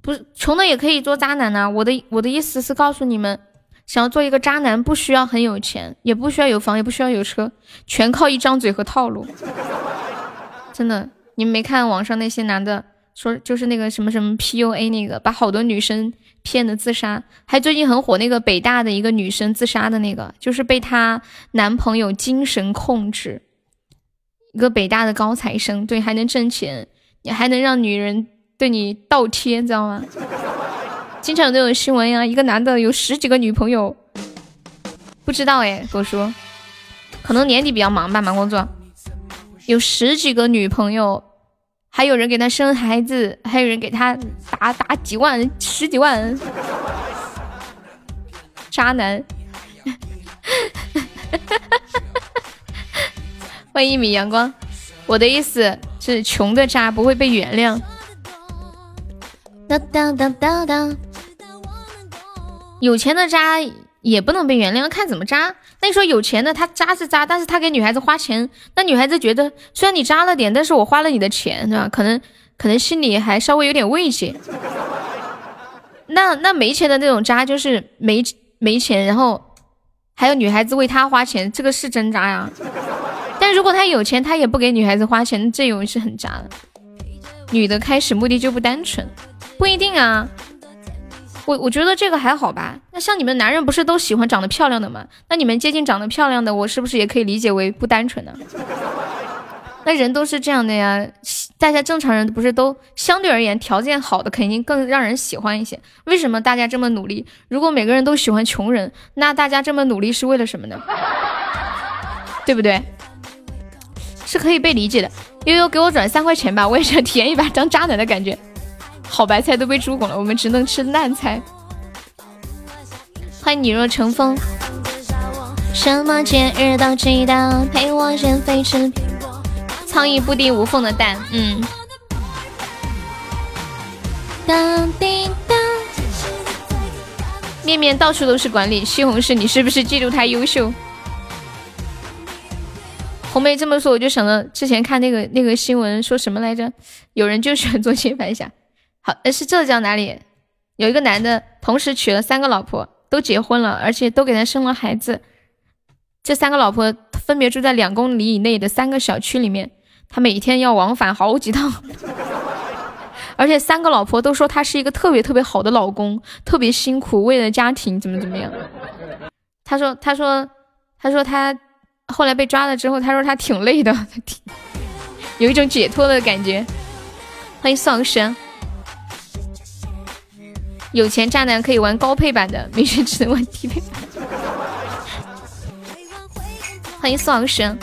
不是，穷的也可以做渣男呢。我的我的意思是告诉你们，想要做一个渣男，不需要很有钱，也不需要有房，也不需要有车，全靠一张嘴和套路。真的，你们没看网上那些男的说，就是那个什么什么 PUA 那个，把好多女生骗的自杀，还最近很火那个北大的一个女生自杀的那个，就是被她男朋友精神控制。一个北大的高材生，对，还能挣钱，你还能让女人对你倒贴，知道吗？经常有那种新闻呀，一个男的有十几个女朋友，不知道哎，我说，可能年底比较忙吧，忙工作，有十几个女朋友，还有人给他生孩子，还有人给他打打几万、十几万，渣男。欢迎一米阳光，我的意思是穷的渣不会被原谅。哒哒哒哒哒。有钱的渣也不能被原谅，看怎么渣。那你说有钱的他渣是渣，但是他给女孩子花钱，那女孩子觉得虽然你渣了点，但是我花了你的钱，对吧？可能可能心里还稍微有点慰藉。那那没钱的那种渣就是没没钱，然后还有女孩子为他花钱，这个是真渣呀。但如果他有钱，他也不给女孩子花钱，这种是很渣的。女的开始目的就不单纯，不一定啊。我我觉得这个还好吧。那像你们男人不是都喜欢长得漂亮的吗？那你们接近长得漂亮的，我是不是也可以理解为不单纯呢？那人都是这样的呀。大家正常人不是都相对而言条件好的肯定更让人喜欢一些？为什么大家这么努力？如果每个人都喜欢穷人，那大家这么努力是为了什么呢？对不对？是可以被理解的。悠悠给我转三块钱吧，我也想体验一把当渣男的感觉。好白菜都被猪拱了，我们只能吃烂菜。欢迎你若成风。什么节日都知道，陪我减肥吃苹果。苍蝇不叮无缝的蛋，嗯。当叮当。面面到处都是管理，西红柿你是不是嫉妒他优秀？红梅这么说，我就想到之前看那个那个新闻，说什么来着？有人就喜欢做接盘侠。好，是浙江哪里有一个男的，同时娶了三个老婆，都结婚了，而且都给他生了孩子。这三个老婆分别住在两公里以内的三个小区里面，他每天要往返好几趟。而且三个老婆都说他是一个特别特别好的老公，特别辛苦，为了家庭怎么怎么样。他说，他说，他说他后来被抓了之后，他说他挺累的，挺有一种解脱的感觉。欢迎丧生。有钱渣男可以玩高配版的没钱只能玩低配版。欢迎宋老师，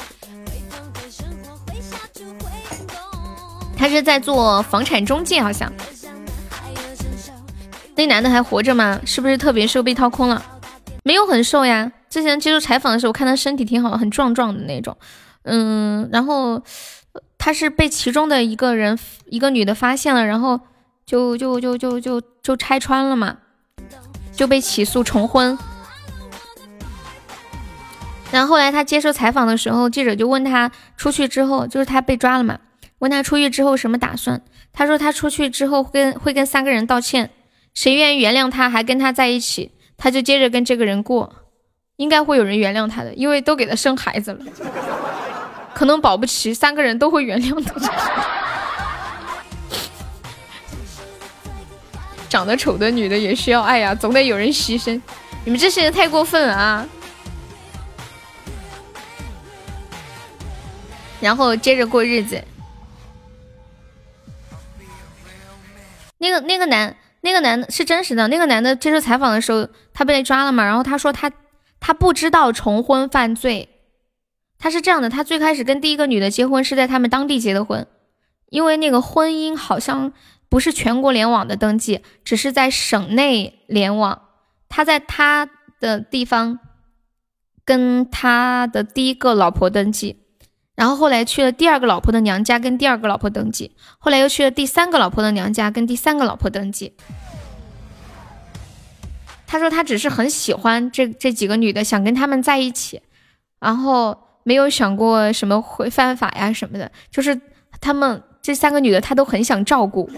他是在做房产中介，好像。那男的还活着吗？是不是特别瘦被掏空了？没有很瘦呀，之前接受采访的时候，我看他身体挺好，很壮壮的那种。嗯，然后他是被其中的一个人，一个女的发现了，然后。就就就就就就拆穿了嘛，就被起诉重婚。然后后来他接受采访的时候，记者就问他出去之后，就是他被抓了嘛，问他出去之后什么打算？他说他出去之后跟会跟三个人道歉，谁愿意原谅他，还跟他在一起，他就接着跟这个人过。应该会有人原谅他的，因为都给他生孩子了，可能保不齐三个人都会原谅他。长得丑的女的也需要爱呀，总得有人牺牲。你们这些人太过分了啊！然后接着过日子。那个那个男那个男的是真实的，那个男的接受采访的时候，他被抓了嘛？然后他说他他不知道重婚犯罪。他是这样的，他最开始跟第一个女的结婚是在他们当地结的婚，因为那个婚姻好像。不是全国联网的登记，只是在省内联网。他在他的地方跟他的第一个老婆登记，然后后来去了第二个老婆的娘家跟第二个老婆登记，后来又去了第三个老婆的娘家跟第三个老婆登记。他说他只是很喜欢这这几个女的，想跟他们在一起，然后没有想过什么会犯法呀什么的，就是他们。这三个女的，她都很想照顾。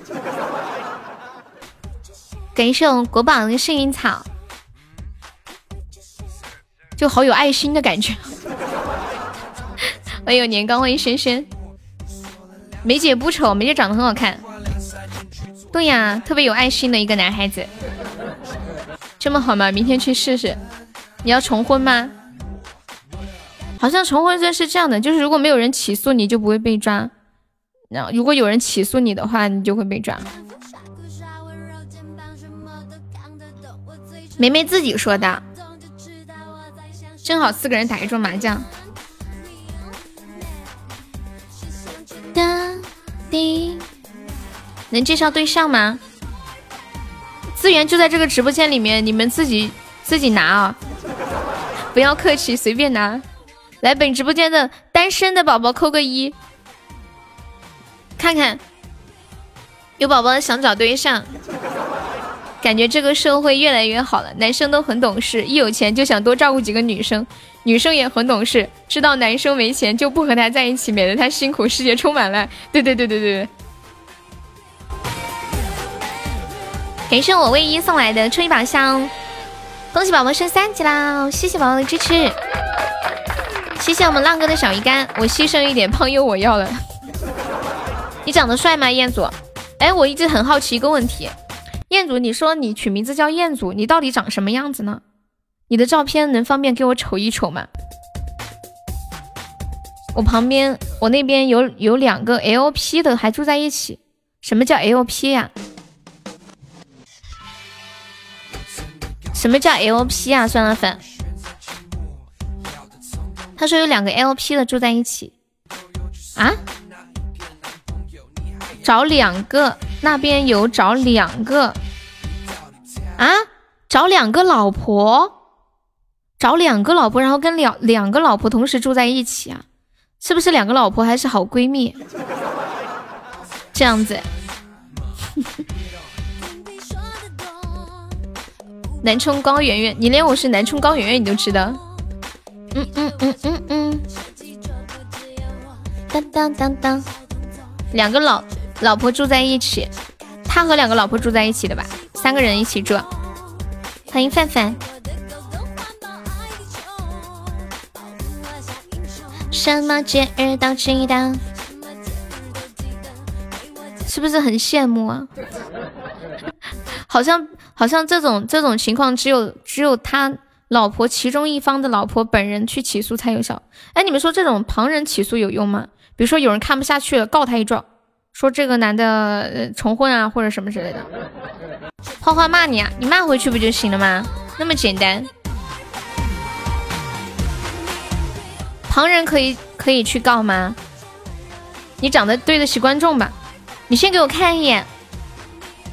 感谢我们国宝的幸运草，就好有爱心的感觉。欢迎年糕，欢迎轩轩。梅姐不丑，梅姐长得很好看。对呀，特别有爱心的一个男孩子。这么好吗？明天去试试。你要重婚吗？好像重婚罪是这样的，就是如果没有人起诉，你就不会被抓。然后，如果有人起诉你的话，你就会被抓。梅梅自己说的，正好四个人打一桌麻将。哒滴，能介绍对象吗？资源就在这个直播间里面，你们自己自己拿啊，不要客气，随便拿。来，本直播间的单身的宝宝扣个一。看看，有宝宝想找对象，感觉这个社会越来越好了，男生都很懂事，一有钱就想多照顾几个女生，女生也很懂事，知道男生没钱就不和他在一起，免得他辛苦，世界充满了。对对对对对。感谢我卫衣送来的初一宝箱，恭喜宝宝升三级啦！谢谢宝宝的支持，谢谢我们浪哥的小鱼干，我牺牲一点胖又我要了。你长得帅吗，彦祖？哎，我一直很好奇一个问题。彦祖，你说你取名字叫彦祖，你到底长什么样子呢？你的照片能方便给我瞅一瞅吗？我旁边，我那边有有两个 LP 的还住在一起，什么叫 LP 呀？什么叫 LP 啊？酸辣粉，他说有两个 LP 的住在一起啊？找两个，那边有找两个啊，找两个老婆，找两个老婆，然后跟两两个老婆同时住在一起啊？是不是两个老婆还是好闺蜜？这样子。南充高圆圆，你连我是南充高圆圆你都知道？嗯嗯嗯嗯嗯。当当当当，两个老。老婆住在一起，他和两个老婆住在一起的吧？三个人一起住。欢迎范范。什么节日都知道，是不是很羡慕啊？好像好像这种这种情况，只有只有他老婆其中一方的老婆本人去起诉才有效。哎，你们说这种旁人起诉有用吗？比如说有人看不下去了，告他一状。说这个男的重婚啊，或者什么之类的，花花骂你啊，你骂回去不就行了吗？那么简单。旁人可以可以去告吗？你长得对得起观众吧？你先给我看一眼，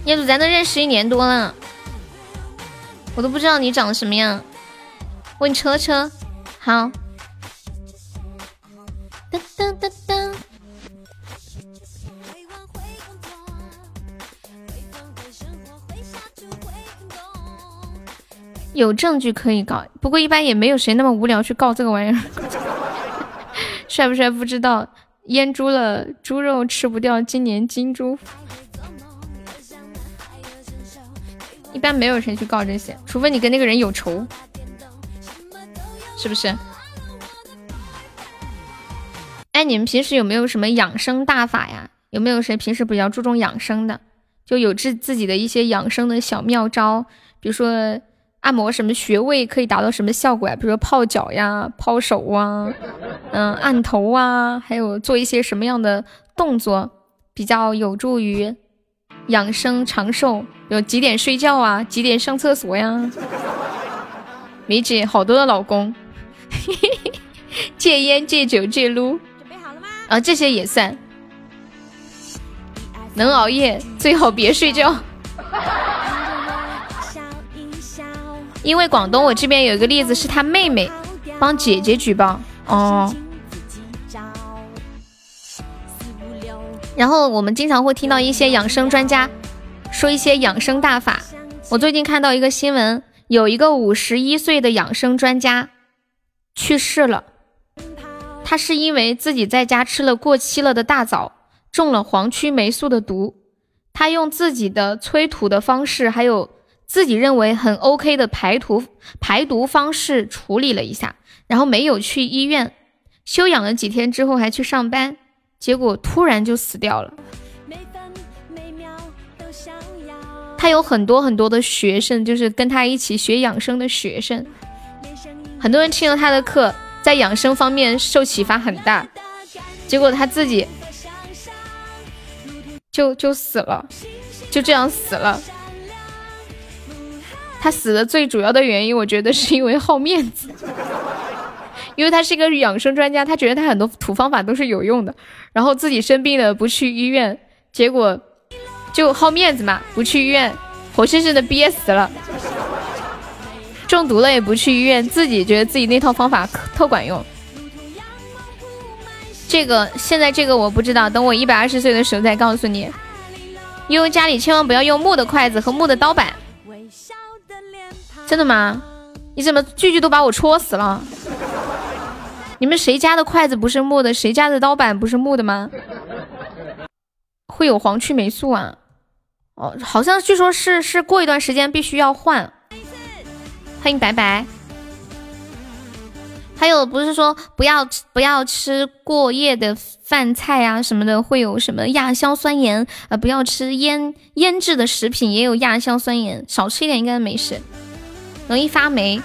业主咱都认识一年多了，我都不知道你长得什么样。问车车，好。噔噔。有证据可以告，不过一般也没有谁那么无聊去告这个玩意儿。帅不帅不知道，阉猪了猪肉吃不掉，今年金猪。一般没有谁去告这些，除非你跟那个人有仇，是不是？哎，你们平时有没有什么养生大法呀？有没有谁平时比较注重养生的，就有自自己的一些养生的小妙招，比如说。按摩什么穴位可以达到什么效果呀？比如说泡脚呀、泡手啊，嗯，按头啊，还有做一些什么样的动作比较有助于养生长寿？有几点睡觉啊？几点上厕所呀？梅姐好多的老公，戒烟、戒酒、戒撸，准备好了吗？啊，这些也算。能熬夜最好别睡觉。因为广东，我这边有一个例子，是他妹妹帮姐姐举报哦。然后我们经常会听到一些养生专家说一些养生大法。我最近看到一个新闻，有一个五十一岁的养生专家去世了。他是因为自己在家吃了过期了的大枣，中了黄曲霉素的毒。他用自己的催吐的方式，还有。自己认为很 OK 的排毒排毒方式处理了一下，然后没有去医院休养了几天之后还去上班，结果突然就死掉了。他有很多很多的学生，就是跟他一起学养生的学生，很多人听了他的课，在养生方面受启发很大，结果他自己就就死了，就这样死了。他死的最主要的原因，我觉得是因为好面子，因为他是一个养生专家，他觉得他很多土方法都是有用的，然后自己生病了不去医院，结果就好面子嘛，不去医院，活生生的憋死了，中毒了也不去医院，自己觉得自己那套方法特管用。这个现在这个我不知道，等我一百二十岁的时候再告诉你。因为家里千万不要用木的筷子和木的刀板。真的吗？你怎么句句都把我戳死了？你们谁家的筷子不是木的？谁家的刀板不是木的吗？会有黄曲霉素啊？哦，好像据说是是过一段时间必须要换。欢迎白白。还有不是说不要不要吃过夜的饭菜啊什么的，会有什么亚硝酸盐啊？不要吃腌腌制的食品，也有亚硝酸盐，少吃一点应该没事。容易发霉。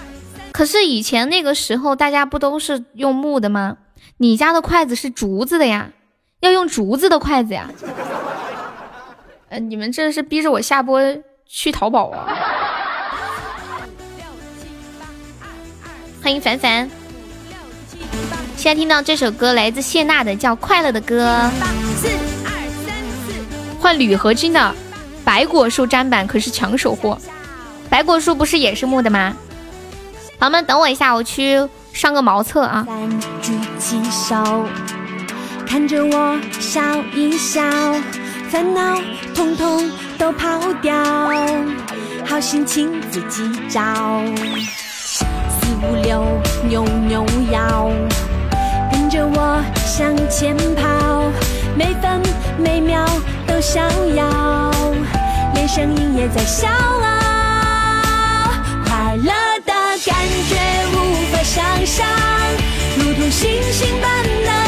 可是以前那个时候大家不都是用木的吗？你家的筷子是竹子的呀，要用竹子的筷子呀。呃，你们这是逼着我下播去淘宝啊？欢迎凡凡。现在听到这首歌来自谢娜的，叫《快乐的歌》。换铝合金的白果树砧板可是抢手货。白果树不是也是木的吗？朋友们，等我一下，我去上个茅厕啊。举起手，看着我笑一笑，烦恼统统都抛掉，好心情自己找。四五六扭扭腰。跟着我向前跑，每分每秒都逍遥，连声音也在笑傲。感觉无法想象，如同星星般的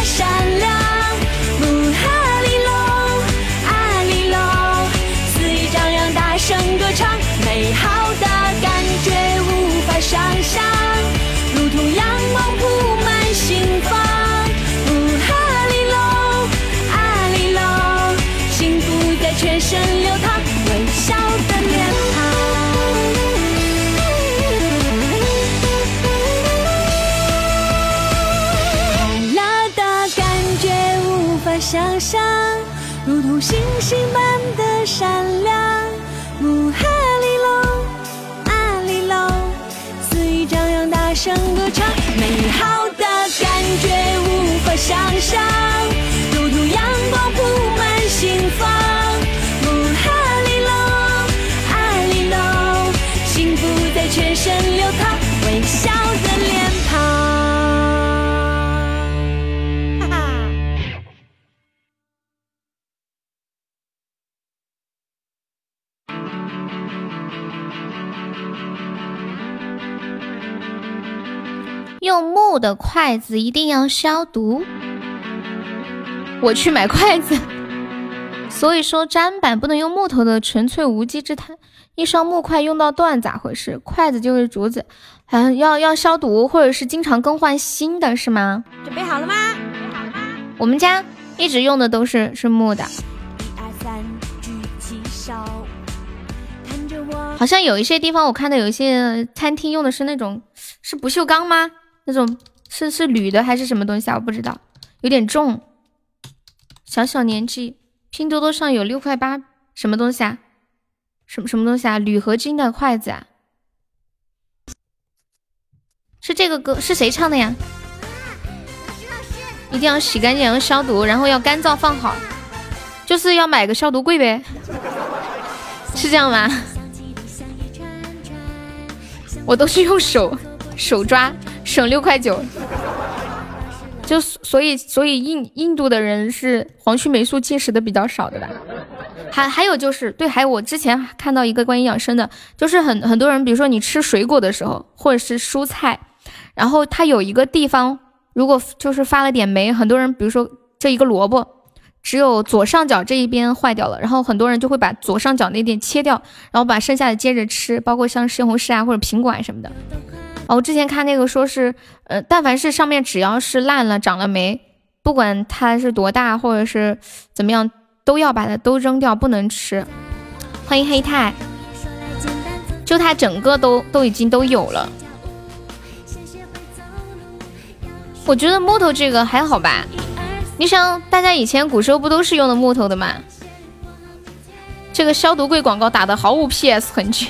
想象，用木的筷子一定要消毒。我去买筷子。所以说砧板不能用木头的，纯粹无稽之谈。一双木筷用到断咋回事？筷子就是竹子，嗯，要要消毒，或者是经常更换新的，是吗？准备好了吗？准备好了吗？我们家一直用的都是是木的。好像有一些地方我看到有一些餐厅用的是那种是不锈钢吗？那种是是铝的还是什么东西啊？我不知道，有点重。小小年纪，拼多多上有六块八，什么东西啊？什么什么东西啊？铝合金的筷子啊？是这个歌是谁唱的呀？一定要洗干净，要消毒，然后要干燥放好，就是要买个消毒柜呗，是这样吗？我都是用手手抓，省六块九。就所以所以印印度的人是黄曲霉素进食的比较少的吧？还还有就是对，还有我之前看到一个关于养生的，就是很很多人，比如说你吃水果的时候，或者是蔬菜，然后它有一个地方如果就是发了点霉，很多人比如说这一个萝卜，只有左上角这一边坏掉了，然后很多人就会把左上角那点切掉，然后把剩下的接着吃，包括像西红柿啊或者苹果啊什么的。哦，我之前看那个说是，呃，但凡是上面只要是烂了、长了霉，不管它是多大或者是怎么样，都要把它都扔掉，不能吃。欢迎黑太，就它整个都都已经都有了。我觉得木头这个还好吧，你想，大家以前古时候不都是用的木头的吗？这个消毒柜广告打的毫无 PS 痕迹。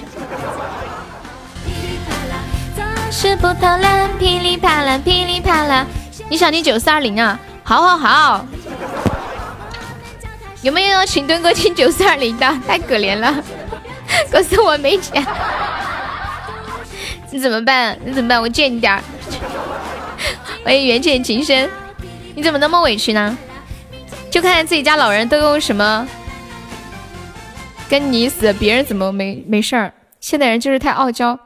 是葡萄烂，噼里啪啦，噼里啪啦。你想听九四二零啊？好，好，好。有没有要请墩哥听九四二零的？太可怜了，可是我没钱。你怎么办？你怎么办？我借你点儿。欢迎缘浅情深，你怎么那么委屈呢？就看看自己家老人都用什么跟你死，别人怎么没没事儿？现代人就是太傲娇。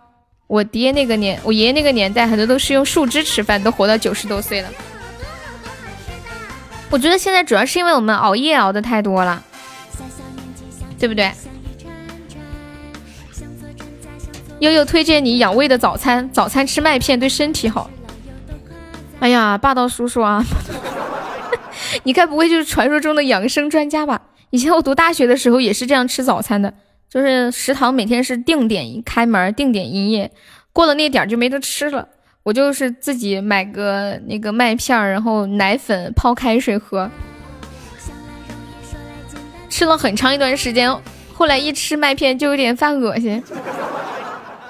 我爹那个年，我爷爷那个年代，很多都是用树枝吃饭，都活到九十多岁了。我觉得现在主要是因为我们熬夜熬的太多了，对不对？悠悠推荐你养胃的早餐，早餐吃麦片对身体好。哎呀，霸道叔叔啊，你该不会就是传说中的养生专家吧？以前我读大学的时候也是这样吃早餐的。就是食堂每天是定点开门、定点营业，过了那点就没得吃了。我就是自己买个那个麦片，然后奶粉泡开水喝，吃了很长一段时间。后来一吃麦片就有点犯恶心。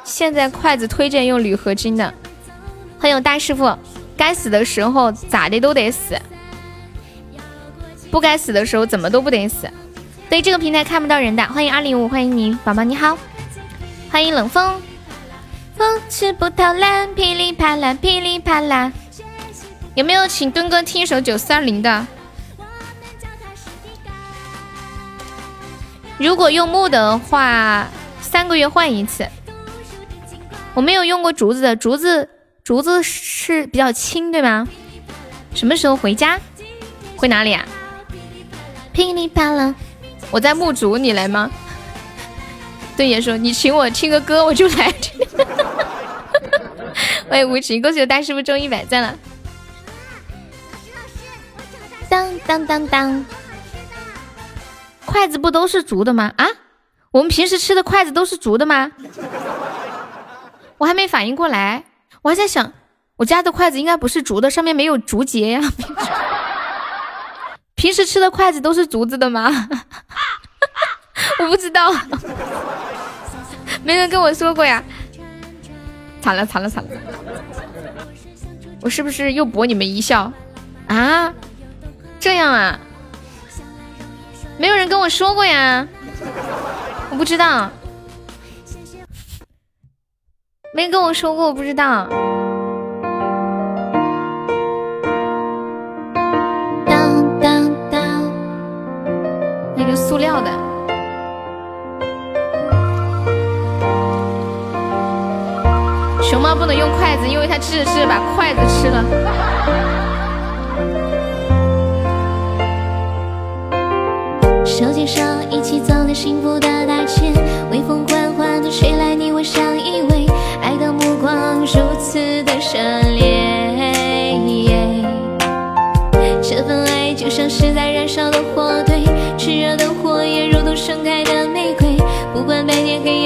现在筷子推荐用铝合金的。欢迎大师傅，该死的时候咋的都得死，不该死的时候怎么都不得死。对这个平台看不到人的，欢迎二零五，欢迎你宝宝你好，欢迎冷风，风吃不透烂，噼里啪啦噼里啪啦，有没有请墩哥听一首九四二零的？如果用木的话，三个月换一次。我没有用过竹子的，竹子竹子是比较轻，对吗？什么时候回家？回哪里啊？噼里啪啦。我在木竹，你来吗？对爷说：“你请我听个歌，我就来。”欢迎无情，恭喜我大师傅中一百赞了！当当当当，筷子不都是竹的吗？啊，我们平时吃的筷子都是竹的吗？我还没反应过来，我还在想，我家的筷子应该不是竹的，上面没有竹节呀。平时吃的筷子都是竹子的吗？我不知道，没人跟我说过呀。惨了惨了惨了，我是不是又博你们一笑啊？这样啊？没有人跟我说过呀，我不知道，没跟我说过，我不知道。当当当，那个塑料的，猫不能用筷子，因为它吃着吃着把筷子吃了。手牵手一起走在幸福的大街，微风缓缓的吹来，你我相依偎，爱的目光如此的热烈。这份爱就像是在燃烧的火堆。炽热的火焰，如同盛开的玫瑰，不管白天黑夜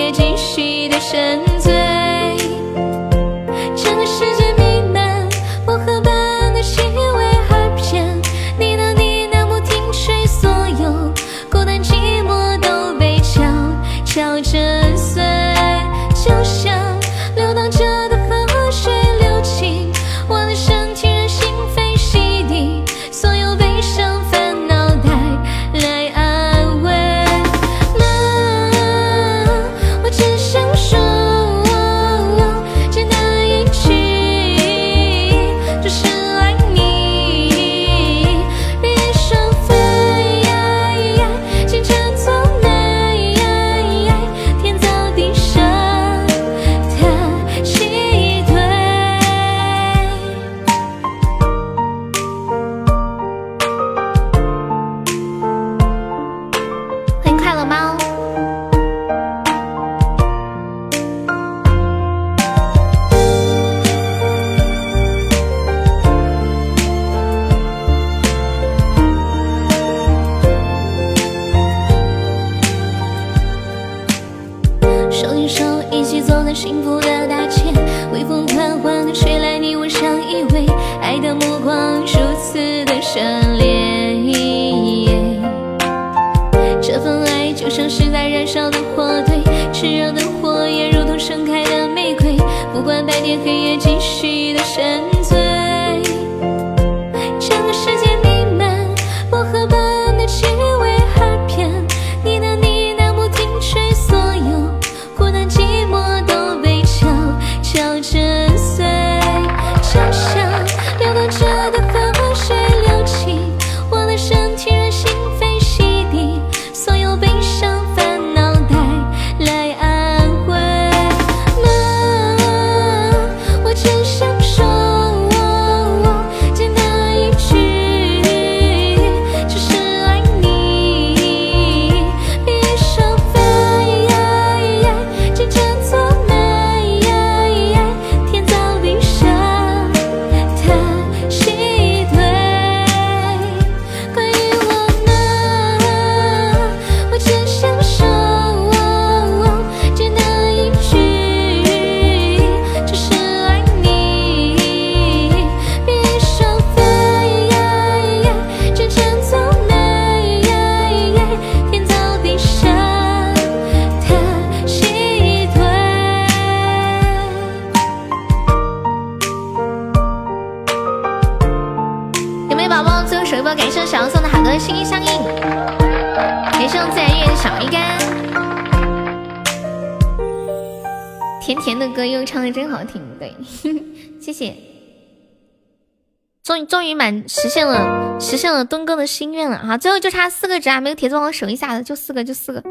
满实现了实现了墩哥的心愿了哈，最后就差四个值啊，没有铁子帮我守一下的，就四个就四个，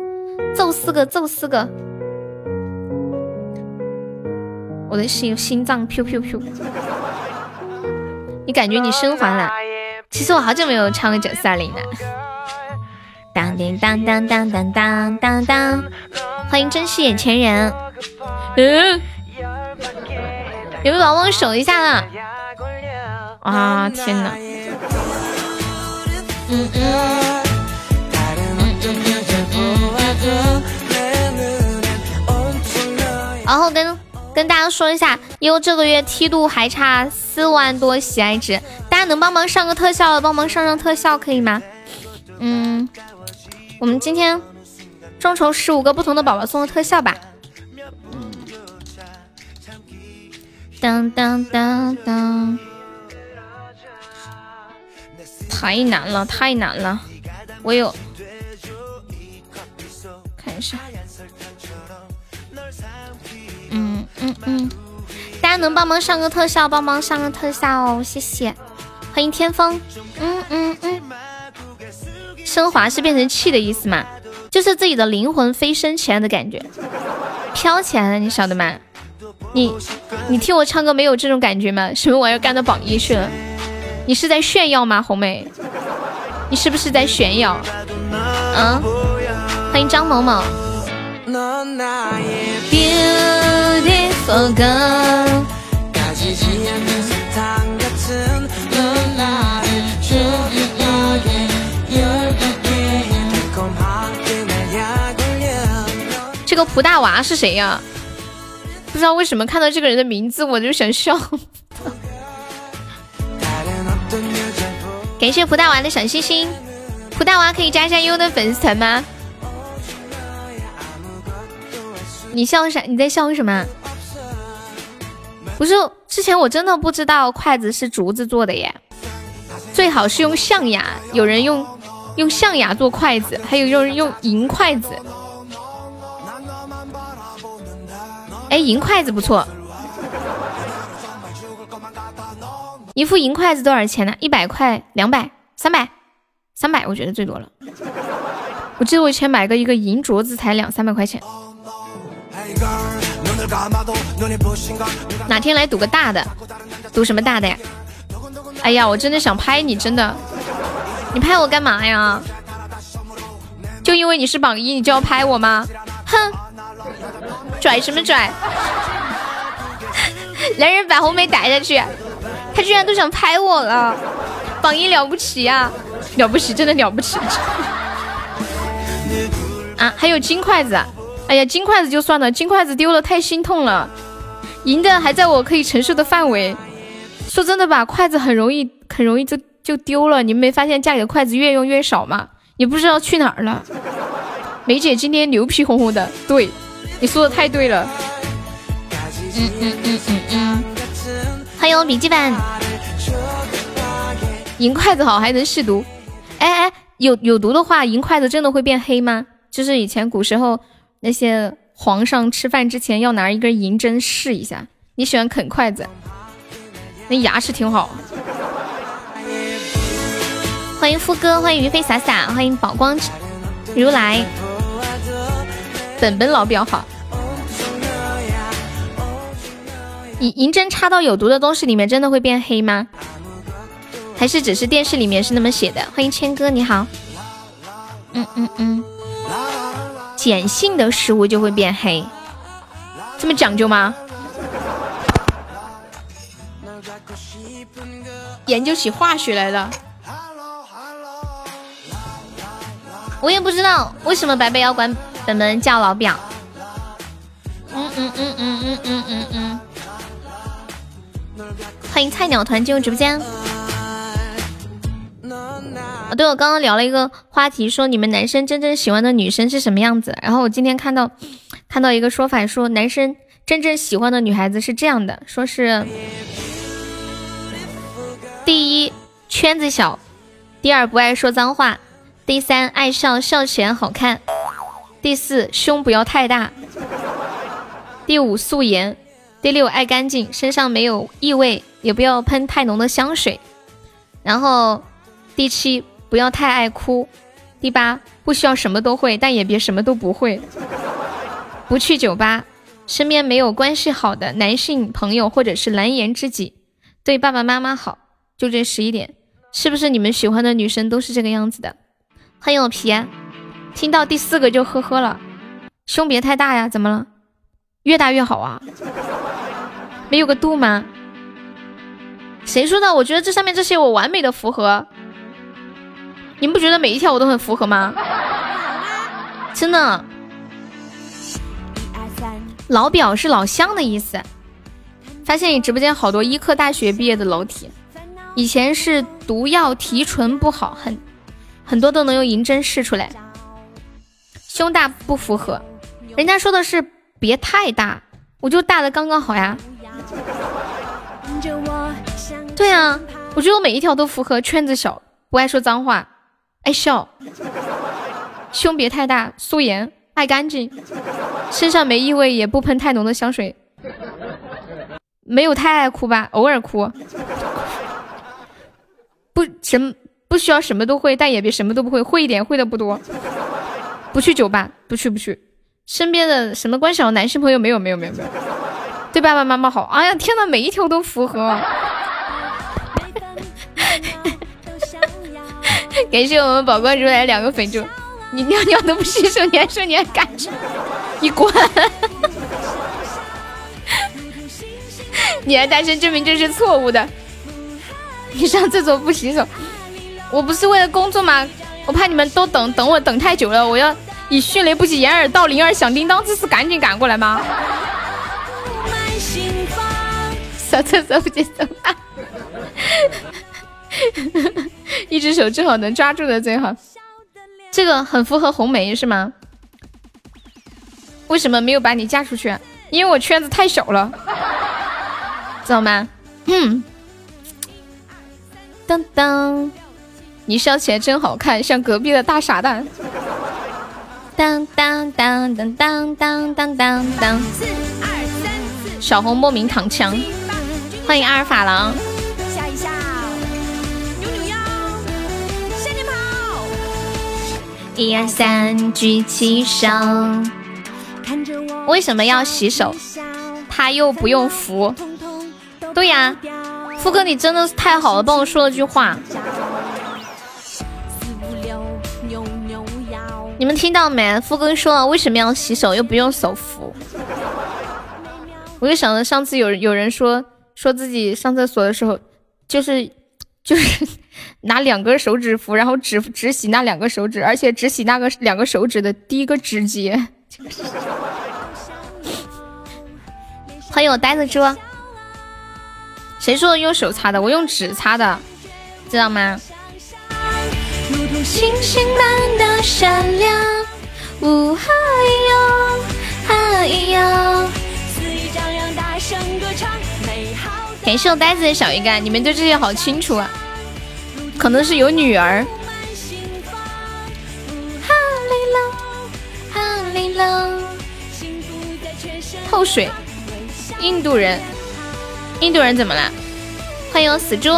揍四个揍四个，我的心心脏噗噗噗。你感觉你升华了？其实我好久没有唱过九四二零了。当叮当当当当当当当，欢迎珍惜眼前人。嗯，有没有宝宝守一下的？天哪！嗯嗯。然后跟。跟大家说一下，因为这个月梯度还差四万多喜爱值，大家能帮忙上个特效的，帮忙上上特效可以吗？嗯，我们今天众筹十五个不同的宝宝送个特效吧。当当当当，太难了，太难了，我有，看一下。嗯嗯嗯，大家能帮忙上个特效，帮忙上个特效哦，谢谢。欢迎天风，嗯嗯嗯，升华是变成气的意思吗？就是自己的灵魂飞升起来的感觉，飘起来了，你晓得吗？你你听我唱歌没有这种感觉吗？什么玩意儿干到榜一去了？你是在炫耀吗，红梅？你是不是在炫耀？嗯，欢迎张某某。这个蒲大娃是谁呀？不知道为什么看到这个人的名字我就想笑。感谢蒲大娃的小心心，蒲大娃可以加一下优的粉丝团吗？你笑啥？你在笑什么？不是，之前我真的不知道筷子是竹子做的耶，最好是用象牙。有人用用象牙做筷子，还有用用银筷子。哎，银筷子不错。一副银筷子多少钱呢？一百块、两百、三百、三百，我觉得最多了。我记得我以前买个一个银镯子才两三百块钱。哪天来赌个大的？赌什么大的呀？哎呀，我真的想拍你，真的。你拍我干嘛呀？就因为你是榜一，你就要拍我吗？哼，拽什么拽？来人，把红梅逮下去！他居然都想拍我了，榜一了不起呀，了不起，真的了不起。啊，还有金筷子。哎呀，金筷子就算了，金筷子丢了太心痛了。银的还在我可以承受的范围。说真的吧，筷子很容易很容易就就丢了。你们没发现家里的筷子越用越少吗？也不知道去哪儿了。梅姐今天牛皮哄哄的，对，你说的太对了。嗯嗯嗯嗯嗯。欢迎笔记本。银筷子好，还能试毒。哎哎，有有毒的话，银筷子真的会变黑吗？就是以前古时候。那些皇上吃饭之前要拿一根银针试一下。你喜欢啃筷子，那牙齿挺好。欢迎夫哥，欢迎云飞洒洒，欢迎宝光如来，本本老表好。银针插到有毒的东西里面，真的会变黑吗？还是只是电视里面是那么写的？欢迎谦哥，你好。嗯嗯嗯。碱性的食物就会变黑，这么讲究吗？研究起化学来了，我也不知道为什么白白要管本本叫老表。嗯嗯嗯嗯嗯嗯嗯嗯，欢迎菜鸟团进入直播间。对，我刚刚聊了一个话题，说你们男生真正喜欢的女生是什么样子。然后我今天看到看到一个说法，说男生真正喜欢的女孩子是这样的，说是第一圈子小。第二不爱说脏话。第三爱笑笑起来好看。第四胸不要太大。第五素颜。第六爱干净，身上没有异味，也不要喷太浓的香水。然后第七不要太爱哭。第八不需要什么都会，但也别什么都不会。不去酒吧，身边没有关系好的男性朋友或者是蓝颜知己，对爸爸妈妈好。就这十一点，是不是你们喜欢的女生都是这个样子的？很有皮。啊听到第四个就呵呵了，胸别太大呀，怎么了？越大越好啊。没有个度吗？谁说的？我觉得这上面这些我完美的符合。你们不觉得每一条我都很符合吗？真的。老表是老乡的意思。发现你直播间好多医科大学毕业的楼体，以前是毒药提纯不好，很很多都能用银针试出来。胸大不符合，人家说的是别太大，我就大的刚刚好呀。对啊，我觉得我每一条都符合。圈子小，不爱说脏话，爱笑，胸别太大，素颜，爱干净，身上没异味，也不喷太浓的香水，没有太爱哭吧，偶尔哭，不什不需要什么都会，但也别什么都不会，会一点，会的不多。不去酒吧，不去不去，身边的什么关系男性朋友没有没有没有没有。对爸爸妈妈好，哎呀天呐，每一条都符合。感谢我们宝关注来两个粉猪，你尿尿都不洗手，你还说你还干净？你滚！你还单身，证明这是错误的。你上厕所不洗手，我不是为了工作吗？我怕你们都等等我等太久了，我要以迅雷不及掩耳盗铃而响叮当之势赶紧赶过来吗？上厕所不接手，一只手正好能抓住的最好。这个很符合红梅是吗？为什么没有把你嫁出去？因为我圈子太小了，知道吗？嗯。当当，你笑起来真好看，像隔壁的大傻蛋。当当当当当当当当。小红莫名躺枪。欢迎阿尔法狼，笑一笑，扭扭腰，向前跑，一二三，举起手。为什么要洗手？他又不用扶。对呀，富哥你真的是太好了，帮我说了句话。你们听到没？富哥说了为什么要洗手，又不用手扶。我就想着上次有有人说。说自己上厕所的时候，就是就是 拿两根手指扶，然后只只洗那两个手指，而且只洗那个两个手指的第一个指节。欢迎我呆子猪，谁说用手擦的？我用纸擦的，知道吗？星星般的闪亮，呜哈咿哟，哈咿哟，感谢我呆子的小鱼干，你们对这些好清楚啊！可能是有女儿。透水，印度人，印度人怎么了？欢迎我死猪，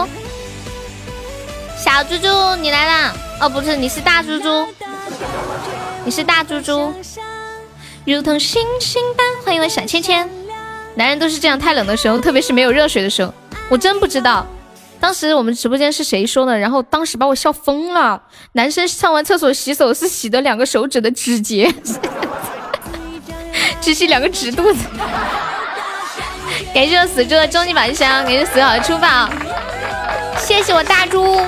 小猪猪你来啦！哦，不是，你是大猪猪，你是大猪猪，如同星星般。欢迎我小芊芊。男人都是这样，太冷的时候，特别是没有热水的时候，我真不知道。当时我们直播间是谁说的，然后当时把我笑疯了。男生上完厕所洗手是洗的两个手指的指节，只洗两个指肚子。感谢我死猪的终极宝箱，感谢死好的出宝，谢谢我大猪，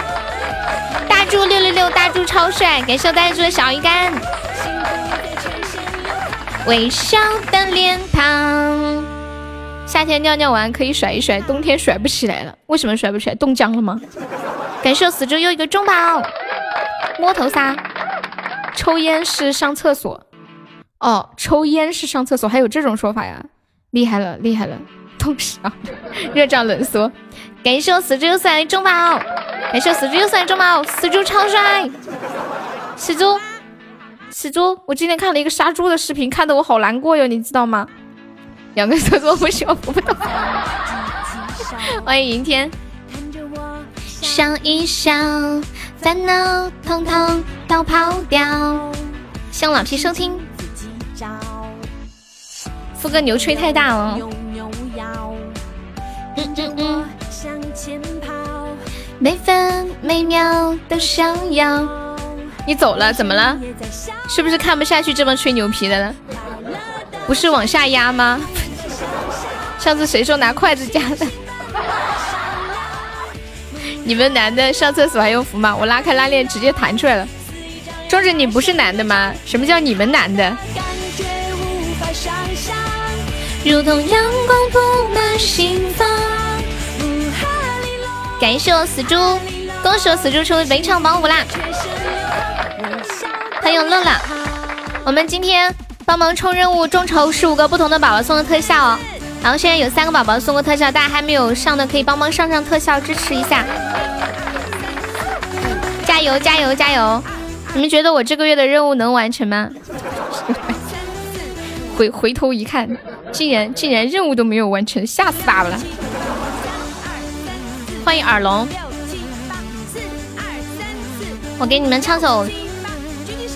大猪六六六，大猪超帅，感谢我大猪的小鱼干，微笑的脸庞。夏天尿尿完可以甩一甩，冬天甩不起来了。为什么甩不起来？冻僵了吗？感谢我死猪又一个中宝，摸头杀。抽烟是上厕所，哦，抽烟是上厕所，还有这种说法呀？厉害了，厉害了！冻死啊，热胀冷缩。感谢我死猪又送来中宝，感谢我死猪又送来中宝，死猪超帅，死猪，死猪，我今天看了一个杀猪的视频，看得我好难过哟，你知道吗？两个厕所不需要扶不懂。欢迎云天，笑一笑，烦恼统统都跑掉。向老皮收听，副歌牛吹太大了。嗯嗯嗯，每分每秒都想要。你走了，怎么了？是不是看不下去这么吹牛皮的了？不是往下压吗？上次谁说拿筷子夹的？你们男的上厕所还用扶吗？我拉开拉链直接弹出来了。壮志，你不是男的吗？什么叫你们男的？如同阳光布满心房。感谢我死猪，恭喜我死猪成为本场榜五啦！欢迎乐乐，我们今天帮忙冲任务，众筹十五个不同的宝宝送的特效哦。然后现在有三个宝宝送过特效，大家还没有上的可以帮忙上上特效，支持一下。加油加油加油！你们觉得我这个月的任务能完成吗？回回头一看，竟然竟然任务都没有完成，吓死爸爸了！欢迎耳聋，我给你们唱首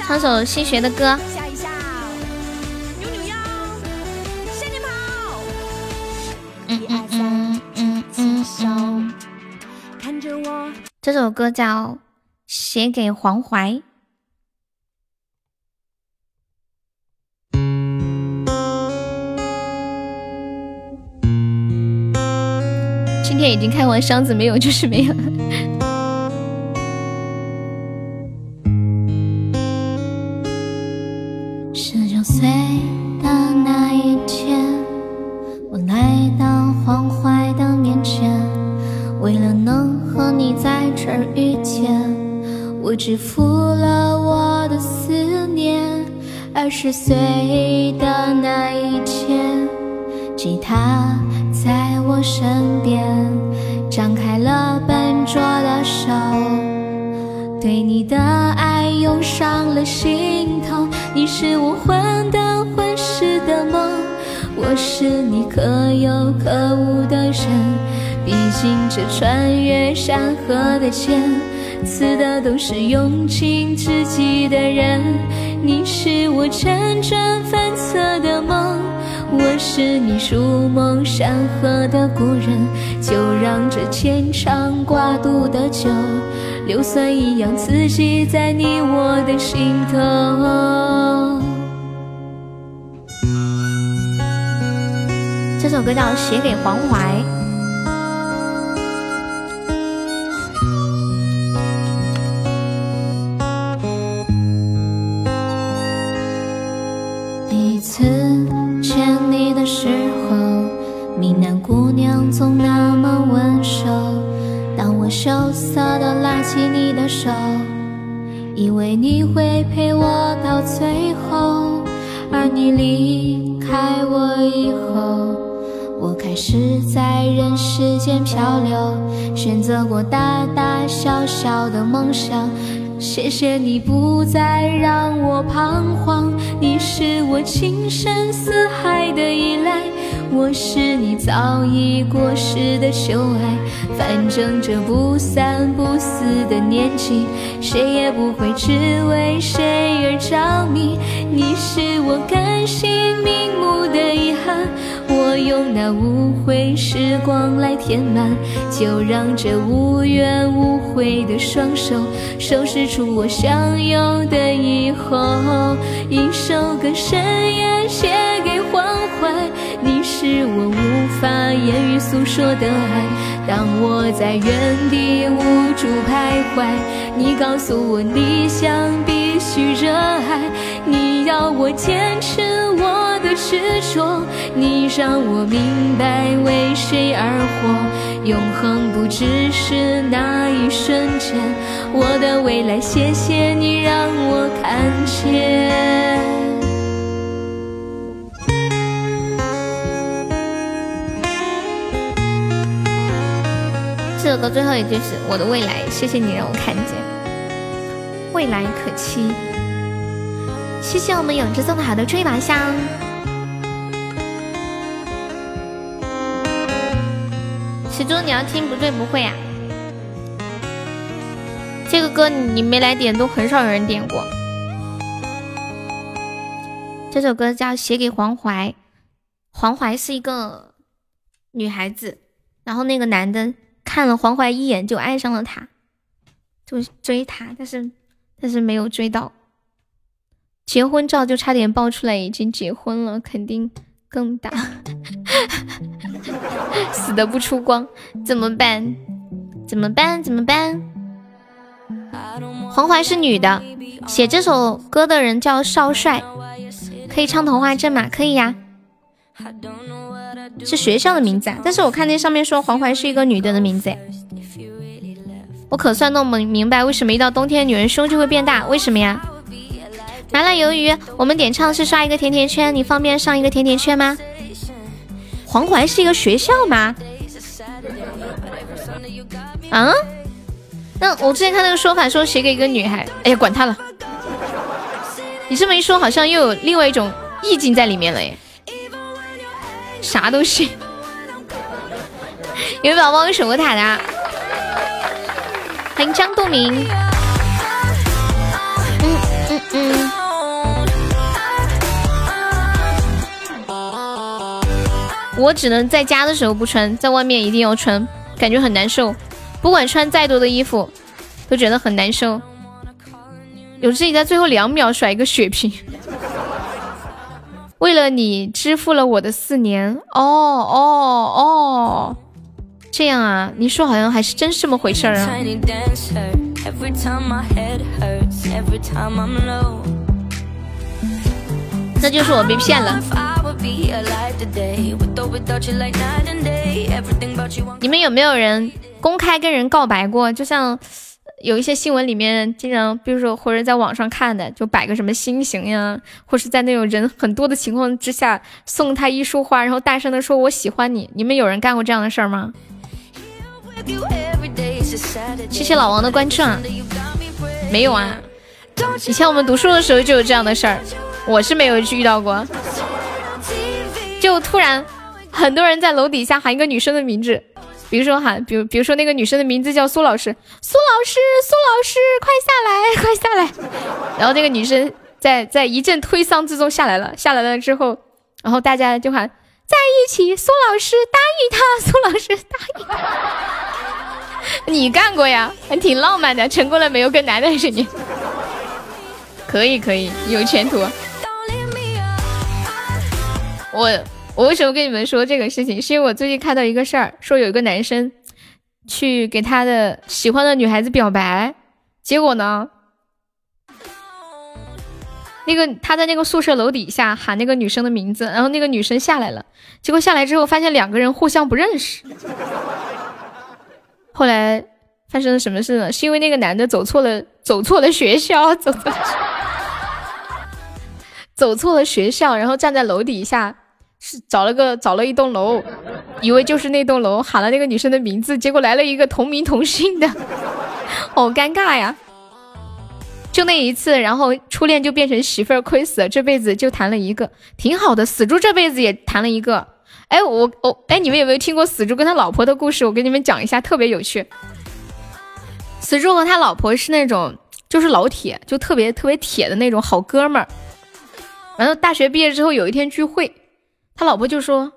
唱首新学的歌。这首歌叫《写给黄淮》。今天已经开完箱子，没有就是没有。十岁的那一天，吉他。在我身边，张开了笨拙的手，对你的爱涌上了心头。你是我患得患失的梦，我是你可有可无的人。毕竟这穿越山河的剑，刺的都是用情至极的人。你是我辗转反侧的梦。我是你如梦山河的故人，就让这牵肠挂肚的酒，硫酸一样刺激在你我的心头。这首歌叫《写给黄淮》。谢你不再让我彷徨，你是我情深似海的依赖，我是你早已过时的旧爱。反正这不散不死的年纪，谁也不会只为谁而着迷。你是我甘心瞑目的遗憾。我用那无悔时光来填满，就让这无怨无悔的双手收拾出我想要的以后。一首歌深夜写给黄淮，你是我无法言语诉说的爱。当我在原地无助徘徊，你告诉我理想必须热爱，你要我坚持我。执着，你让我明白为谁而活。永恒不只是那一瞬间，我的未来，谢谢你让我看见。这首歌最后一句是我的未来，谢谢你让我看见未来可期。谢谢我们永志送的好的追马香。喜猪，你要听不对不会啊？这个歌你没来点，都很少有人点过。这首歌叫《写给黄淮》，黄淮是一个女孩子，然后那个男的看了黄淮一眼就爱上了她，就追她，但是但是没有追到。结婚照就差点爆出来，已经结婚了，肯定更大。死的不出光，怎么办？怎么办？怎么办？黄淮是女的，写这首歌的人叫少帅，可以唱童话镇吗？可以呀，是学校的名字。但是我看那上面说黄淮是一个女的的名字，我可算弄明明白为什么一到冬天女人胸就会变大，为什么呀？麻辣鱿鱼，我们点唱是刷一个甜甜圈，你方便上一个甜甜圈吗？黄淮是一个学校吗？啊？那我之前看那个说法说写给一个女孩，哎呀，管他了。你这么一说，好像又有另外一种意境在里面了耶。啥东西？有宝宝守过塔的，欢迎张度明。嗯嗯嗯。我只能在家的时候不穿，在外面一定要穿，感觉很难受。不管穿再多的衣服，都觉得很难受。有志你在最后两秒甩一个血瓶，为了你支付了我的四年。哦哦哦，这样啊？你说好像还是真是这么回事啊？那就是我被骗了。你们有没有人公开跟人告白过？就像有一些新闻里面经常，比如说或者在网上看的，就摆个什么心形呀，或是在那种人很多的情况之下送他一束花，然后大声的说我喜欢你。你们有人干过这样的事儿吗？谢谢老王的关注！没有啊，以前我们读书的时候就有这样的事儿，我是没有遇到过。就突然，很多人在楼底下喊一个女生的名字，比如说喊，比如比如说那个女生的名字叫苏老师，苏老师，苏老师，快下来，快下来。然后那个女生在在一阵推搡之中下来了，下来了之后，然后大家就喊在一起，苏老师答应他，苏老师答应。你干过呀？还挺浪漫的，成功了没有？跟男的是你？可以可以，有前途。我我为什么跟你们说这个事情？是因为我最近看到一个事儿，说有一个男生去给他的喜欢的女孩子表白，结果呢，那个他在那个宿舍楼底下喊那个女生的名字，然后那个女生下来了，结果下来之后发现两个人互相不认识。后来发生了什么事呢？是因为那个男的走错了，走错了学校，走错了，走错了学校，然后站在楼底下。是找了个找了一栋楼，以为就是那栋楼，喊了那个女生的名字，结果来了一个同名同姓的，好尴尬呀！就那一次，然后初恋就变成媳妇儿亏死了，这辈子就谈了一个，挺好的。死猪这辈子也谈了一个，哎，我我哎，你们有没有听过死猪跟他老婆的故事？我给你们讲一下，特别有趣。死猪和他老婆是那种就是老铁，就特别特别铁的那种好哥们儿。完了，大学毕业之后有一天聚会。他老婆就说：“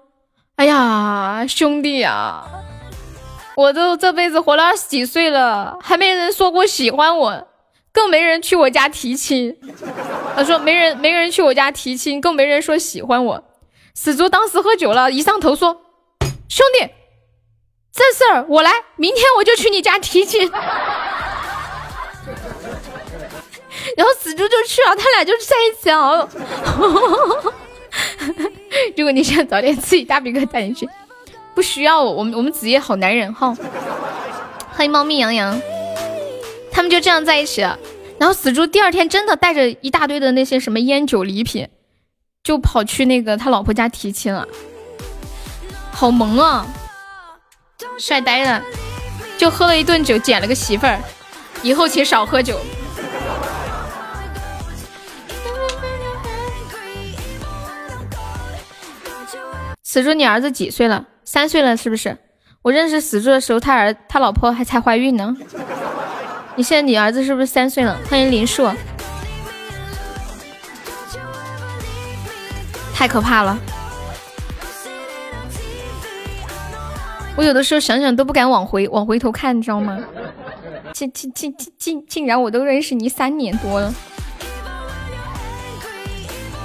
哎呀，兄弟呀，我都这辈子活了二十几岁了，还没人说过喜欢我，更没人去我家提亲。”他说：“没人，没人去我家提亲，更没人说喜欢我。”死猪当时喝酒了，一上头说：“兄弟，这事儿我来，明天我就去你家提亲。”然后死猪就去了，他俩就在一起了。如果你想早点自己大鼻哥带你去，不需要我们我们子夜好男人哈。欢迎猫咪洋洋，他们就这样在一起了。然后死猪第二天真的带着一大堆的那些什么烟酒礼品，就跑去那个他老婆家提亲了，好萌啊，帅呆了。就喝了一顿酒，捡了个媳妇儿，以后请少喝酒。死猪，你儿子几岁了？三岁了，是不是？我认识死猪的时候，他儿他老婆还才怀孕呢。你现在你儿子是不是三岁了？欢迎林树，太可怕了。我有的时候想想都不敢往回往回头看，你知道吗？竟竟竟竟竟竟然我都认识你三年多了，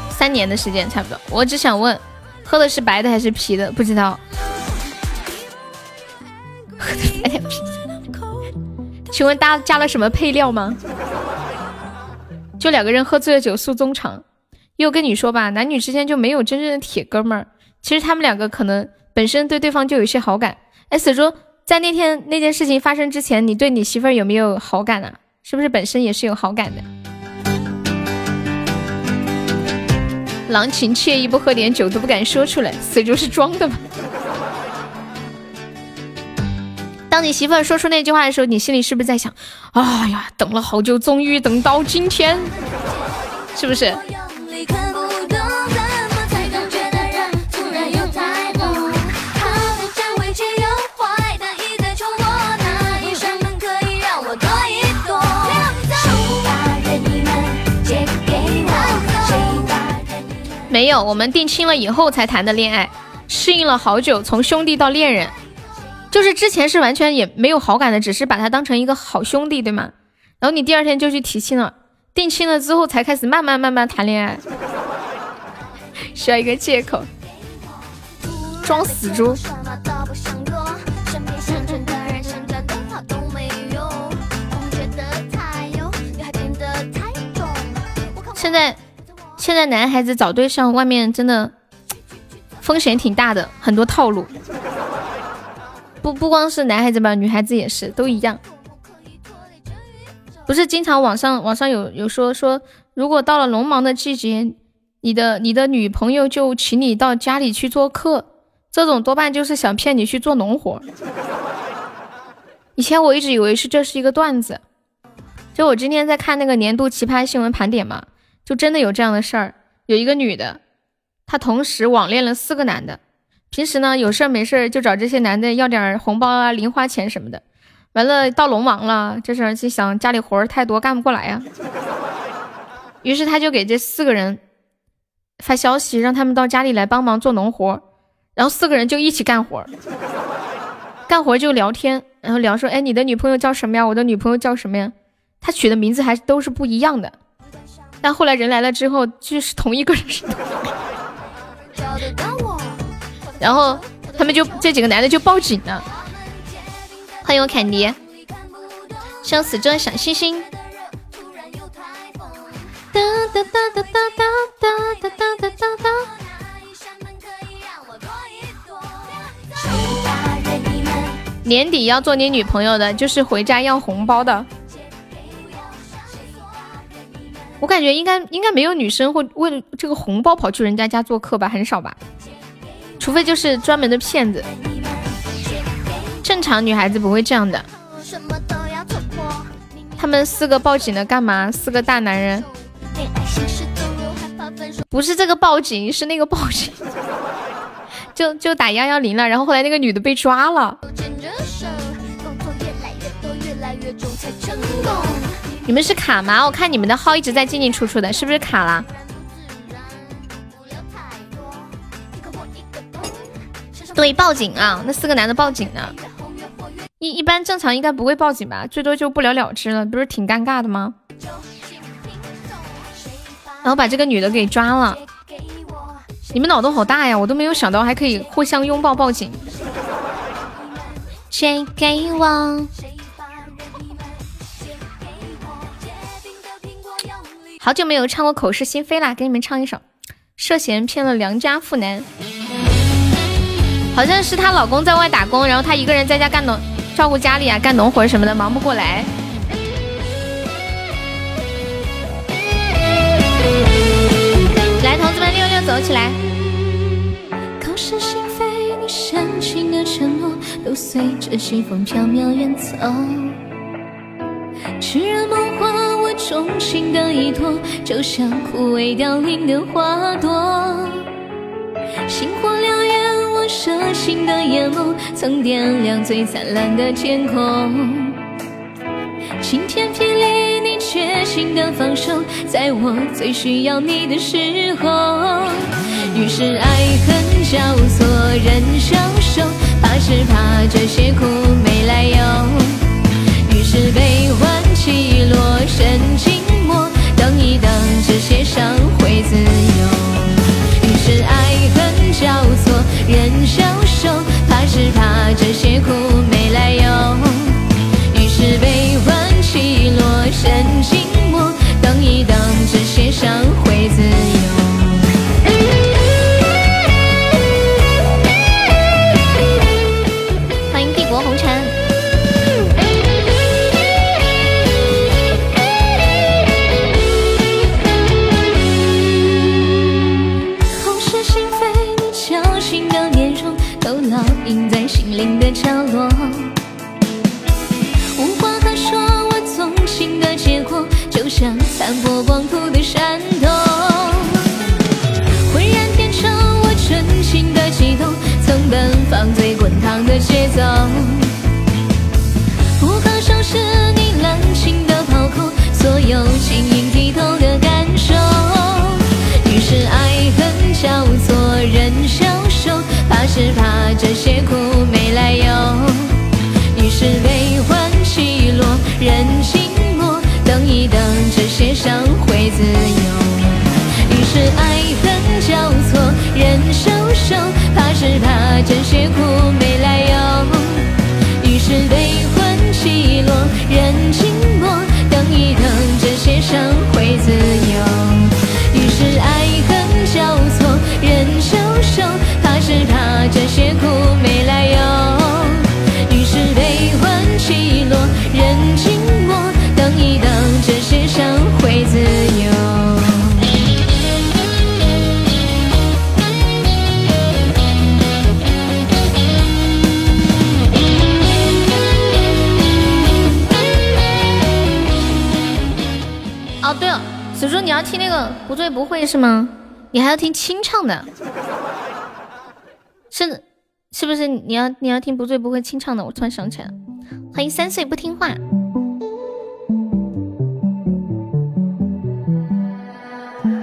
三年的时间差不多。我只想问，喝的是白的还是啤的？不知道。哎呀。请问大家加了什么配料吗？就两个人喝醉了酒诉衷肠。又跟你说吧，男女之间就没有真正的铁哥们儿。其实他们两个可能。本身对对方就有些好感，哎，死猪，在那天那件事情发生之前，你对你媳妇儿有没有好感啊？是不是本身也是有好感的？郎情惬意，不喝点酒都不敢说出来，死猪是装的吧？当你媳妇儿说出那句话的时候，你心里是不是在想，哎呀，等了好久，终于等到今天，是不是？有，我们定亲了以后才谈的恋爱，适应了好久，从兄弟到恋人，就是之前是完全也没有好感的，只是把他当成一个好兄弟，对吗？然后你第二天就去提亲了，定亲了之后才开始慢慢慢慢谈恋爱，需要一个借口，装死猪。现在。现在男孩子找对象，外面真的 风险挺大的，很多套路。不不光是男孩子吧，女孩子也是，都一样。不是经常网上网上有有说说，如果到了农忙的季节，你的你的女朋友就请你到家里去做客，这种多半就是想骗你去做农活。以前我一直以为是这是一个段子，就我今天在看那个年度奇葩新闻盘点嘛。就真的有这样的事儿，有一个女的，她同时网恋了四个男的，平时呢有事儿没事儿就找这些男的要点红包啊、零花钱什么的，完了到龙王了，这时就想家里活儿太多干不过来呀，于是他就给这四个人发消息，让他们到家里来帮忙做农活，然后四个人就一起干活，干活就聊天，然后聊说，哎，你的女朋友叫什么呀？我的女朋友叫什么呀？他取的名字还都是不一样的。但后来人来了之后，就是同一个人。然后他们就这几个男的就报警了。欢迎我凯尼，向死者小星星。哒哒哒哒哒哒哒哒哒哒哒。年底要做你女朋友的，就是回家要红包的。我感觉应该应该没有女生会为这个红包跑去人家家做客吧，很少吧，除非就是专门的骗子。正常女孩子不会这样的。他们四个报警了干嘛？四个大男人。不是这个报警，是那个报警。就就打幺幺零了，然后后来那个女的被抓了。你们是卡吗？我看你们的号一直在进进出出的，是不是卡了？对，报警啊！那四个男的报警呢？一一般正常应该不会报警吧？最多就不了了之了，不是挺尴尬的吗？然后把这个女的给抓了。你们脑洞好大呀！我都没有想到还可以互相拥抱报警。谁给我？好久没有唱过《口是心非》啦，给你们唱一首《涉嫌骗了良家妇男》。好像是她老公在外打工，然后她一个人在家干农，照顾家里啊，干农活什么的，忙不过来。来，同志们，六六走起来！口是心非，你深情的承诺。都随着西风飘渺远走。痴人梦话，衷心的依托，就像枯萎凋零的花朵。星火燎原，我蛇形的眼眸，曾点亮最灿烂的天空。晴天霹雳，你决心的放手，在我最需要你的时候。于是爱恨交错，人消瘦，怕是怕这些苦没来由。于是悲欢起落，深静默，等一等，这些伤会自由。于是爱恨交错，人消瘦，怕是怕这些苦没来由。于是悲欢。起落，深静默，等一等，这些伤不可收拾你冷清的抛空，所有晶莹剔透的感受。于是爱恨交错，人消瘦，怕是怕这些苦没来由。于是悲欢起落，人。等一等，这些伤会自由。于是爱恨交错，人消瘦，怕是怕这些苦醉不会是吗？你还要听清唱的，是是不是？你要你要听不醉不会清唱的？我突然想起来了，欢迎三岁不听话。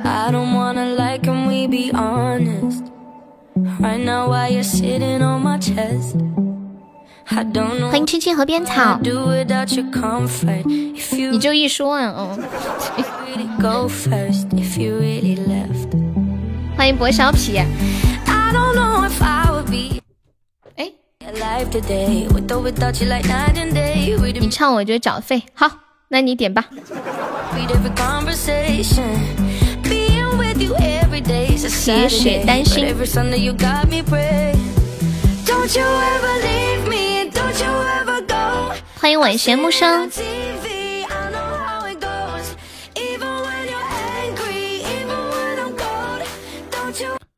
I don't wanna like can we be honest Right now while you're sitting on my chest 欢迎青青河边草，你就一说啊，嗯。欢迎薄小痞。哎，你唱我就找费，好，那你点吧。血血丹心。欢迎晚闲木生。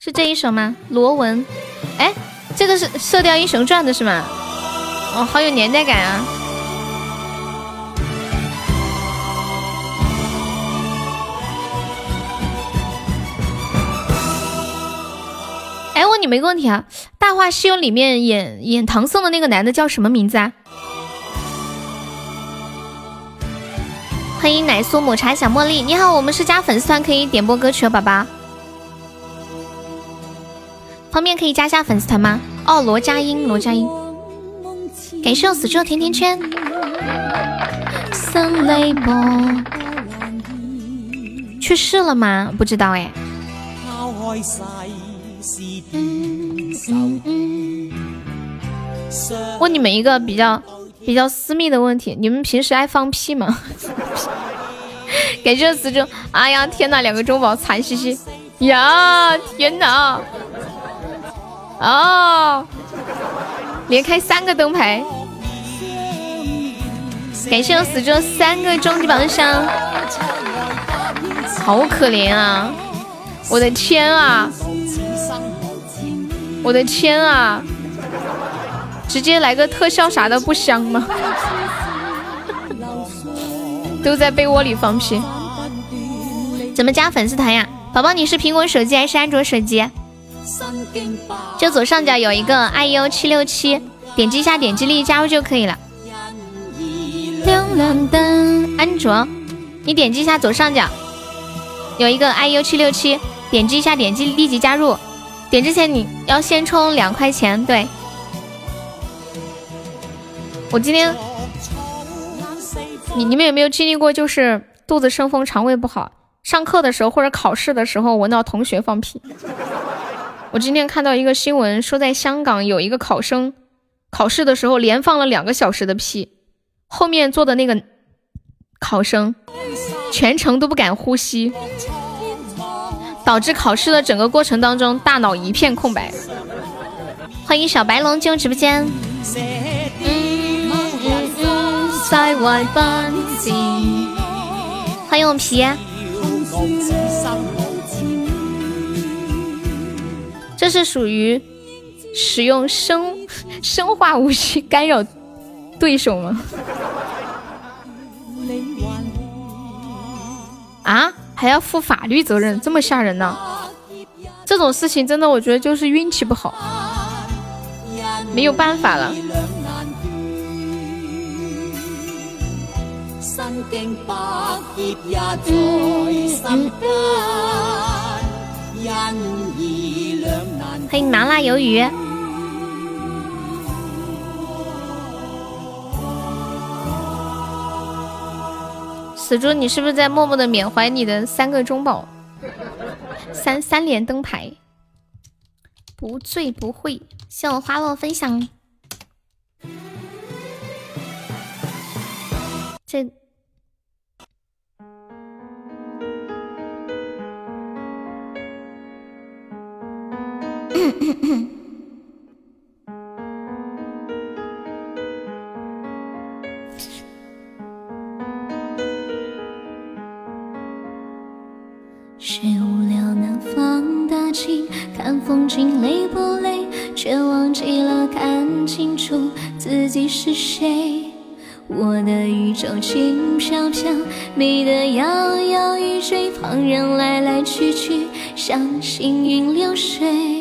是这一首吗？罗文，哎，这个是《射雕英雄传》的是吗？哦，好有年代感啊！哎，问你们一个问题啊，《大话西游》里面演演唐僧的那个男的叫什么名字啊？欢迎奶酥抹茶小茉莉，你好，我们是加粉丝团可以点播歌曲哦宝宝，方便可以加下粉丝团吗？哦，罗佳音，罗佳音，感谢我死猪甜甜圈。去世了吗？不知道哎。问你们一个比较比较私密的问题，你们平时爱放屁吗？感谢死猪，哎呀天哪，两个中宝惨兮兮呀！天哪！哦，连开三个灯牌，感谢我死猪三个终极宝箱，好可怜啊！我的天啊！我的天啊！直接来个特效啥的不香吗？都在被窝里放屁。怎么加粉丝团呀？宝宝，你是苹果手机还是安卓手机？就左上角有一个 iu 七六七，点击一下，点击立即加入就可以了。亮亮灯，安卓，你点击一下左上角有一个 iu 七六七，点击一下，点击立即加入。点之前你要先充两块钱，对。我今天，你你们有没有经历过，就是肚子生风、肠胃不好，上课的时候或者考试的时候闻到同学放屁？我今天看到一个新闻，说在香港有一个考生考试的时候连放了两个小时的屁，后面坐的那个考生全程都不敢呼吸，导致考试的整个过程当中大脑一片空白。欢迎小白龙进入直播间。在外奔驰。欢迎我皮，这是属于使用生生化武器干扰对手吗？啊，还要负法律责任，这么吓人呢？这种事情真的，我觉得就是运气不好，没有办法了。欢迎麻辣鱿鱼，死猪，你是不是在默默的缅怀你的三个中宝？三三连灯牌，不醉不会。谢我花落分享，这。谁无聊南方大景，看风景累不累？却忘记了看清楚自己是谁。我的宇宙轻飘飘，美得摇摇欲坠，旁人来来去去，像行云流水。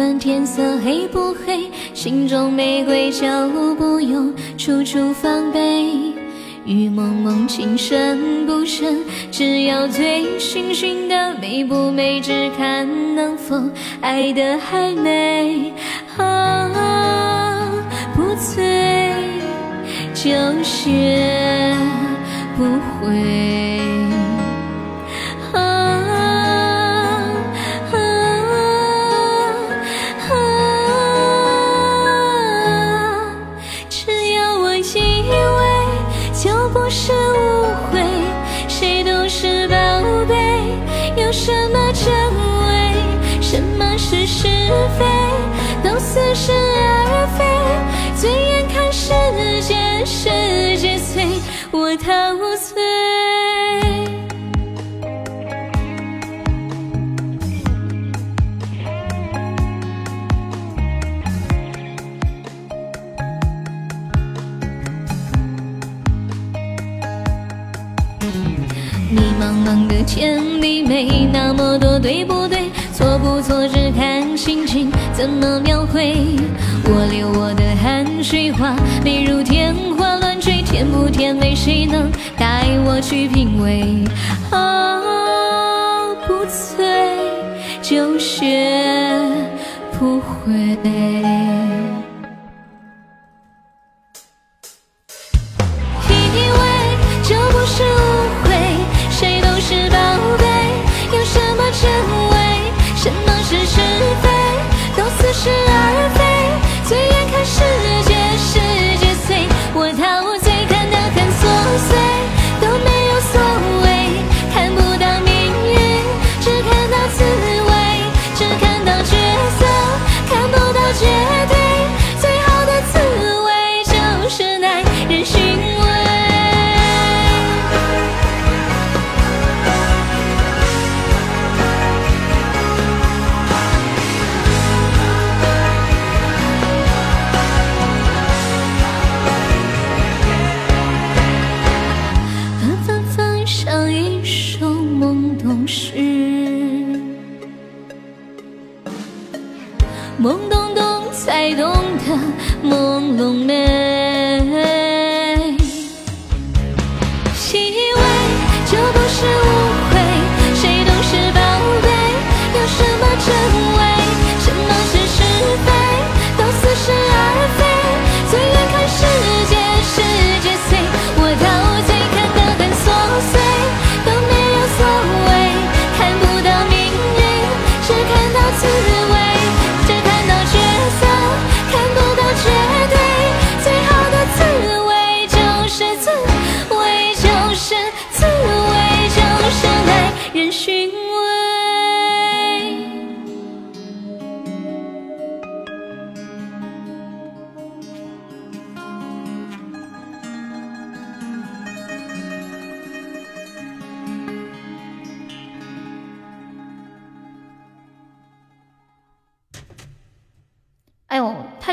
管天色黑不黑，心中玫瑰就不用处处防备。雨蒙蒙，情深不深，只要醉醺醺的，美不美，只看能否爱得还美。啊，不醉就学不会什么真伪，什么是是非，都似是而非。醉眼看世间，世界碎，我逃。你没，那么多对不对？错不错，只看心情怎么描绘。我流我的汗水花，美如天花乱坠，甜不甜美，谁能带我去品味？啊，不醉就学不会。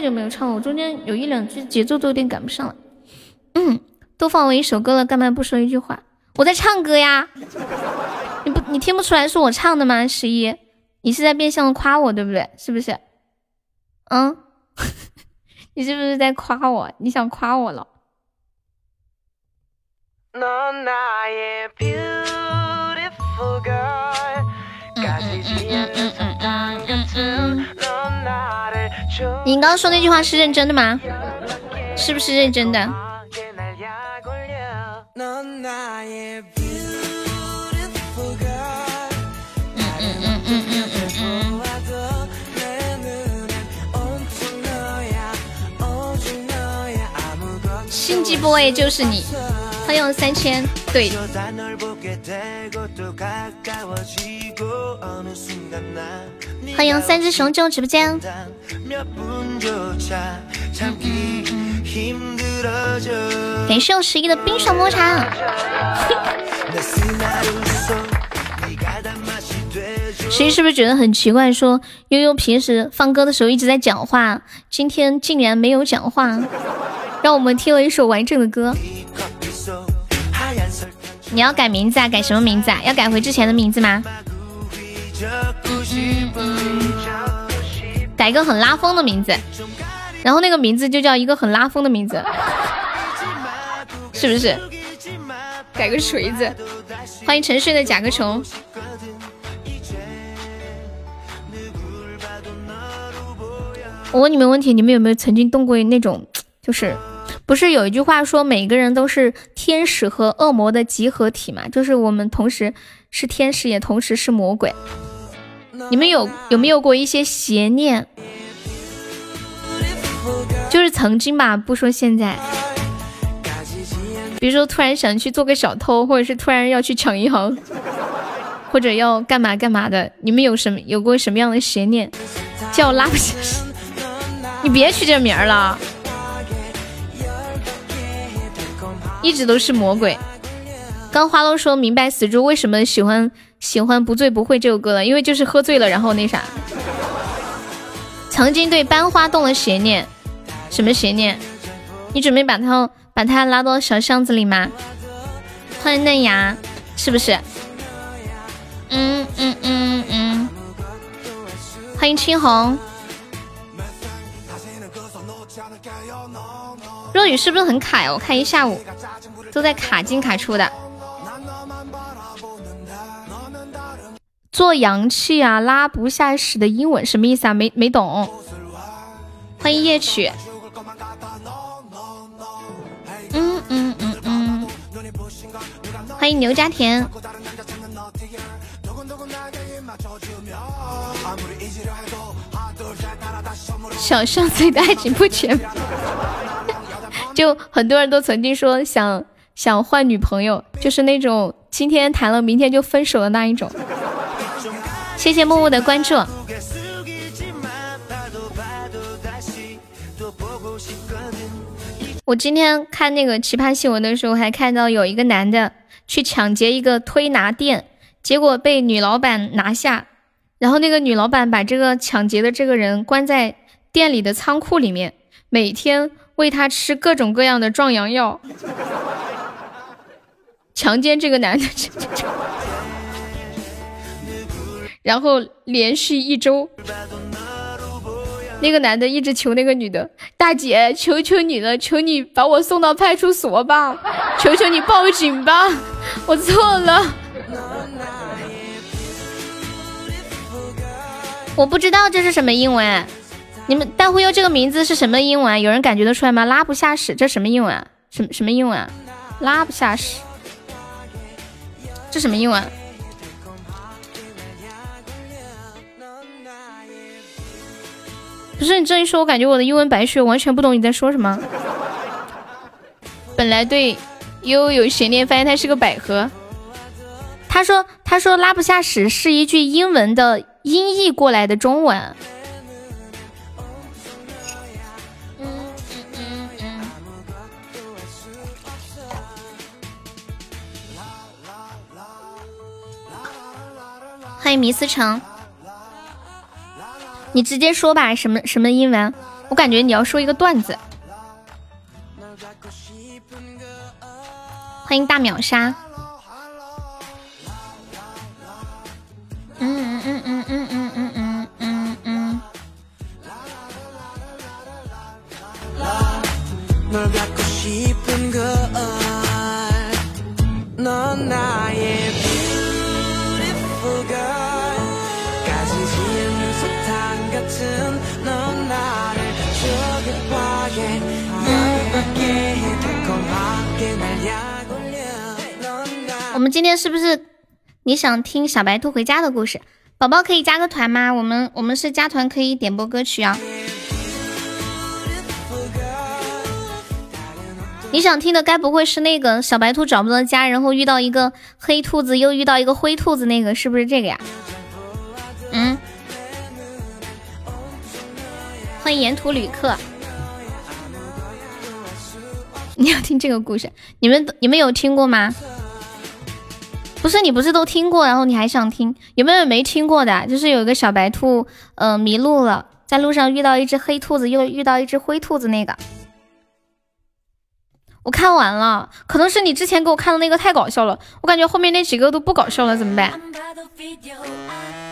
久没有唱了，我中间有一两句节奏都有点赶不上了。嗯，都放我一首歌了，干嘛不说一句话？我在唱歌呀，你不你听不出来是我唱的吗？十一，你是在变相的夸我对不对？是不是？嗯，你是不是在夸我？你想夸我了？你刚刚说那句话是认真的吗？是不是认真的？心机 boy 就是你，欢迎三千，对。欢迎三只熊进入直播间。感谢我十一的冰爽抹茶。十一是不是觉得很奇怪？说悠悠平时放歌的时候一直在讲话，今天竟然没有讲话，让我们听了一首完整的歌。你要改名字啊？改什么名字啊？要改回之前的名字吗？改一个很拉风的名字，然后那个名字就叫一个很拉风的名字，是不是？改个锤子，欢迎沉睡的甲壳虫。我问你们问题，你们有没有曾经动过那种，就是不是有一句话说每个人都是天使和恶魔的集合体嘛？就是我们同时是天使，也同时是魔鬼。你们有有没有过一些邪念？就是曾经吧，不说现在。比如说突然想去做个小偷，或者是突然要去抢银行，或者要干嘛干嘛的。你们有什么有过什么样的邪念？叫我拉不下手。你别取这名儿了，一直都是魔鬼。刚花都说明白死猪为什么喜欢。喜欢不醉不会这首歌了，因为就是喝醉了，然后那啥。曾经对班花动了邪念，什么邪念？你准备把他把他拉到小巷子里吗？欢迎嫩芽，是不是？嗯嗯嗯嗯。欢迎青红。若雨是不是很卡呀？我看一下午都在卡进卡出的。做阳气啊，拉不下屎的英文什么意思啊？没没懂。欢迎夜曲。嗯嗯嗯嗯。欢迎牛家田。小巷子里的爱情不全。就很多人都曾经说想想换女朋友，就是那种今天谈了，明天就分手的那一种。谢谢木木的关注。我今天看那个奇葩新闻的时候，还看到有一个男的去抢劫一个推拿店，结果被女老板拿下，然后那个女老板把这个抢劫的这个人关在店里的仓库里面，每天喂他吃各种各样的壮阳药，强奸这个男的。然后连续一周，那个男的一直求那个女的，大姐，求求你了，求你把我送到派出所吧，求求你报警吧，我错了。我不知道这是什么英文，你们大忽悠这个名字是什么英文？有人感觉得出来吗？拉不下屎，这什么英文？什么什么英文？拉不下屎，这什么英文？不是你这一说，我感觉我的英文白学，完全不懂你在说什么。本来对悠悠有悬念，发现它是个百合。他说：“他说拉不下屎是一句英文的音译过来的中文。”欢迎迷思成。你直接说吧，什么什么英文？我感觉你要说一个段子。欢迎大秒杀。嗯嗯嗯嗯嗯嗯嗯嗯嗯。我们今天是不是你想听小白兔回家的故事？宝宝可以加个团吗？我们我们是加团可以点播歌曲啊。你想听的该不会是那个小白兔找不到家，然后遇到一个黑兔子，又遇到一个灰兔子那个，是不是这个呀？嗯。欢迎沿途旅客。你要听这个故事？你们你们有听过吗？不是你不是都听过，然后你还想听？有没有没听过的？就是有一个小白兔，呃，迷路了，在路上遇到一只黑兔子，又遇到一只灰兔子，那个我看完了。可能是你之前给我看的那个太搞笑了，我感觉后面那几个都不搞笑了，怎么办？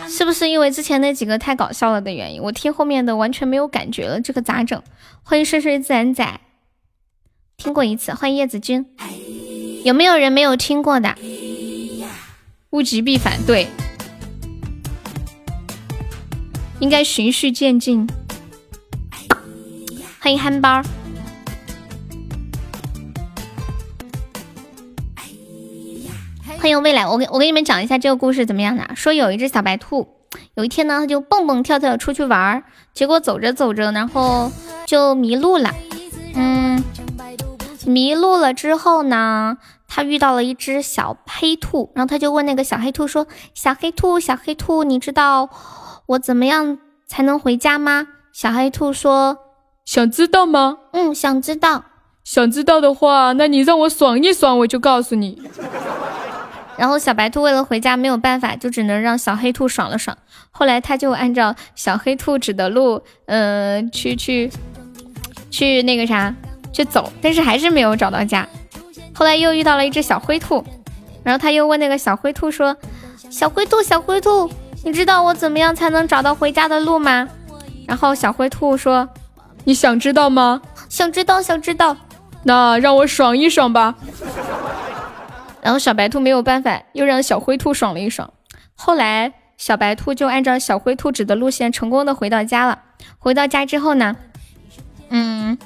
是不是因为之前那几个太搞笑了的原因？我听后面的完全没有感觉了，这可咋整？欢迎顺顺自然仔，听过一次。欢迎叶子君，有没有人没有听过的？物极必反，对，应该循序渐进。欢迎憨包，欢迎未来。我给我给你们讲一下这个故事怎么样的？说有一只小白兔，有一天呢，它就蹦蹦跳跳出去玩儿，结果走着走着，然后就迷路了。嗯，迷路了之后呢？他遇到了一只小黑兔，然后他就问那个小黑兔说：“小黑兔，小黑兔，你知道我怎么样才能回家吗？”小黑兔说：“想知道吗？嗯，想知道。想知道的话，那你让我爽一爽，我就告诉你。”然后小白兔为了回家没有办法，就只能让小黑兔爽了爽。后来他就按照小黑兔指的路，嗯，去去去那个啥去走，但是还是没有找到家。后来又遇到了一只小灰兔，然后他又问那个小灰兔说：“小灰兔，小灰兔，你知道我怎么样才能找到回家的路吗？”然后小灰兔说：“你想知道吗？想知道，想知道。那让我爽一爽吧。”然后小白兔没有办法，又让小灰兔爽了一爽。后来小白兔就按照小灰兔指的路线，成功的回到家了。回到家之后呢，嗯。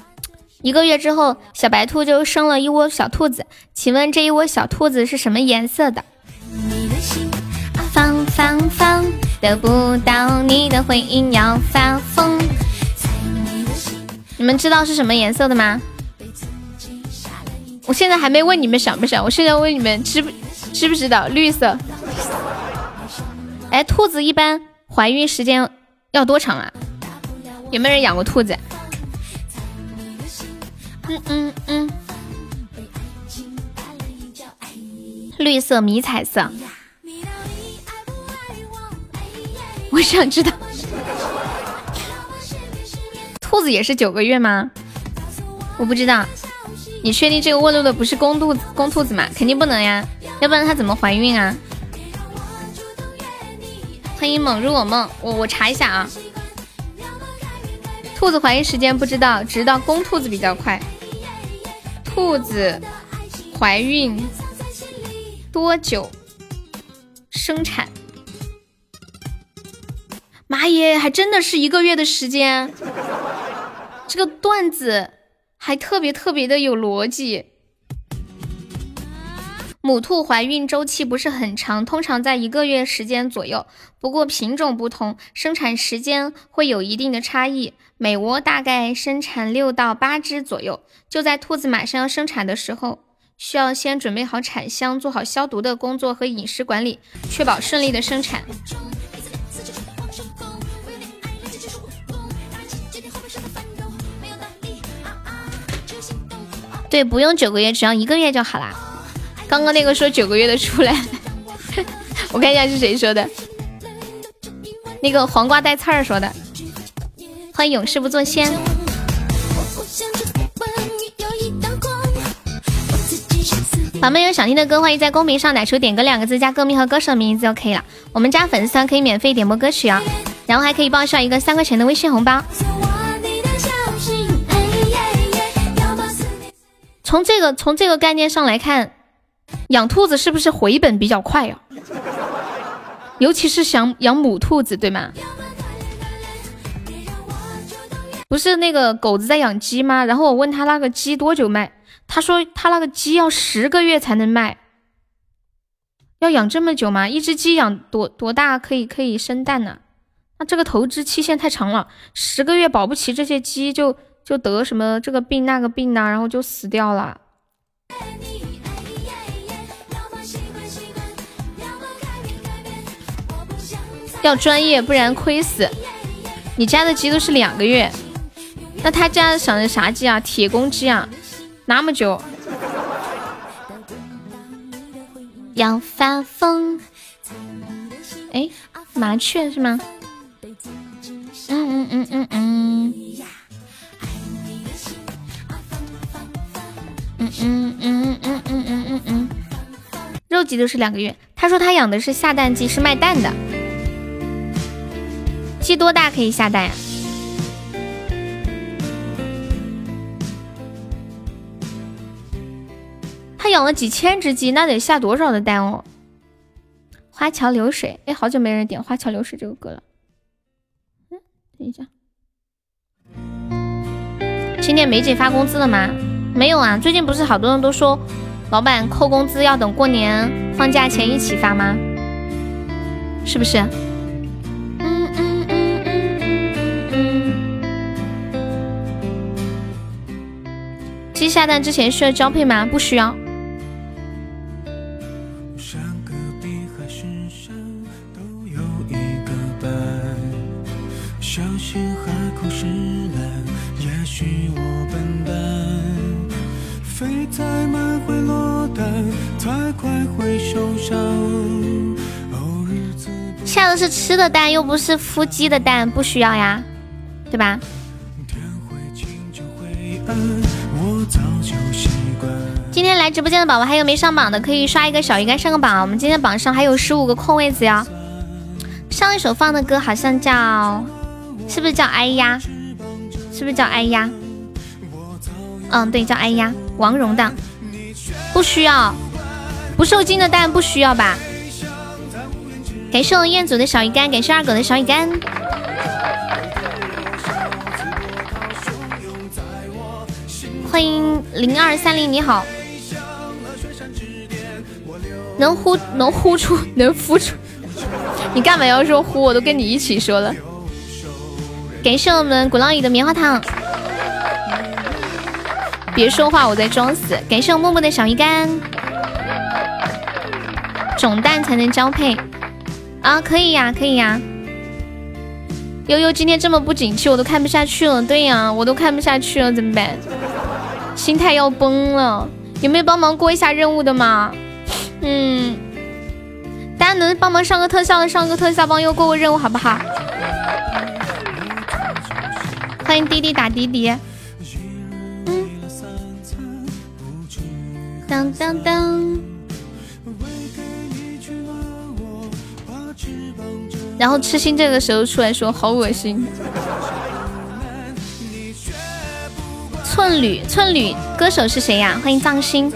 一个月之后，小白兔就生了一窝小兔子。请问这一窝小兔子是什么颜色的？放放放，得不到你的回应要发疯。你们知道是什么颜色的吗？我现在还没问你们想不想，我现在问你们知不知不知道？绿色。哎，兔子一般怀孕时间要多长啊？有没有人养过兔子？嗯嗯嗯，绿色迷彩色，我想知道，兔子也是九个月吗？我不知道，你确定这个问路的不是公兔公兔子吗？肯定不能呀，要不然它怎么怀孕啊？欢迎猛入我梦，我我查一下啊。兔子怀孕时间不知道，只知道公兔子比较快。兔子怀孕多久生产？妈耶，还真的是一个月的时间。这个段子还特别特别的有逻辑。母兔怀孕周期不是很长，通常在一个月时间左右。不过品种不同，生产时间会有一定的差异。每窝大概生产六到八只左右。就在兔子马上要生产的时候，需要先准备好产箱，做好消毒的工作和饮食管理，确保顺利的生产。对，不用九个月，只要一个月就好啦。刚刚那个说九个月的出来，我看一下是谁说的。那个黄瓜带刺儿说的。欢迎永世不做仙。宝宝们有想听的歌，欢迎在公屏上打出点歌两个字，加歌名和歌手名字就可以了。我们加粉丝团可以免费点播歌曲啊，然后还可以报销一个三块钱的微信红包。从这个从这个概念上来看。养兔子是不是回本比较快呀？尤其是想养母兔子，对吗？不是那个狗子在养鸡吗？然后我问他那个鸡多久卖，他说他那个鸡要十个月才能卖。要养这么久吗？一只鸡养多多大可以可以生蛋呢？那这个投资期限太长了，十个月保不齐这些鸡就就得什么这个病那个病呐，然后就死掉了。要专业，不然亏死。你家的鸡都是两个月，那他家想的啥鸡啊？铁公鸡啊？那么久？要发疯？哎，麻雀是吗？嗯嗯嗯嗯嗯。嗯嗯嗯嗯嗯嗯嗯嗯。肉鸡都是两个月。他说他养的是下蛋鸡，是卖蛋的。鸡多大可以下蛋呀？他养了几千只鸡，那得下多少的蛋哦？花桥流水，哎，好久没人点花桥流水这个歌了。嗯，等一下，今天梅姐发工资了吗？没有啊，最近不是好多人都说，老板扣工资要等过年放假前一起发吗？是不是？鸡下蛋之前需要交配吗？不需要。下的是吃的蛋，又不是孵鸡的蛋，不需要呀，对吧？今天来直播间的宝宝还有没上榜的，可以刷一个小鱼干上个榜。我们今天榜上还有十五个空位子哟。上一首放的歌好像叫，是不是叫哎呀？是不是叫哎呀？嗯，对，叫哎呀。王蓉的，不需要，不受精的蛋不需要吧？感谢我彦祖的小鱼干，感谢二狗的小鱼干。欢迎零二三零，你好。能呼能呼出 能呼出，你干嘛要说呼？我都跟你一起说了。感谢我们鼓浪屿的棉花糖。别说话，我在装死。感谢我默默的小鱼干。种蛋才能交配啊？可以呀，可以呀。悠悠今天这么不景气，我都看不下去了。对呀，我都看不下去了，怎么办？心态要崩了，有没有帮忙过一下任务的吗？嗯，大家能帮忙上个特效的，上个特效，帮优过过任务好不好？欢迎滴滴打滴滴。嗯，当当当。然后痴心这个时候出来说好恶心。寸缕，寸缕，歌手是谁呀？欢迎藏心。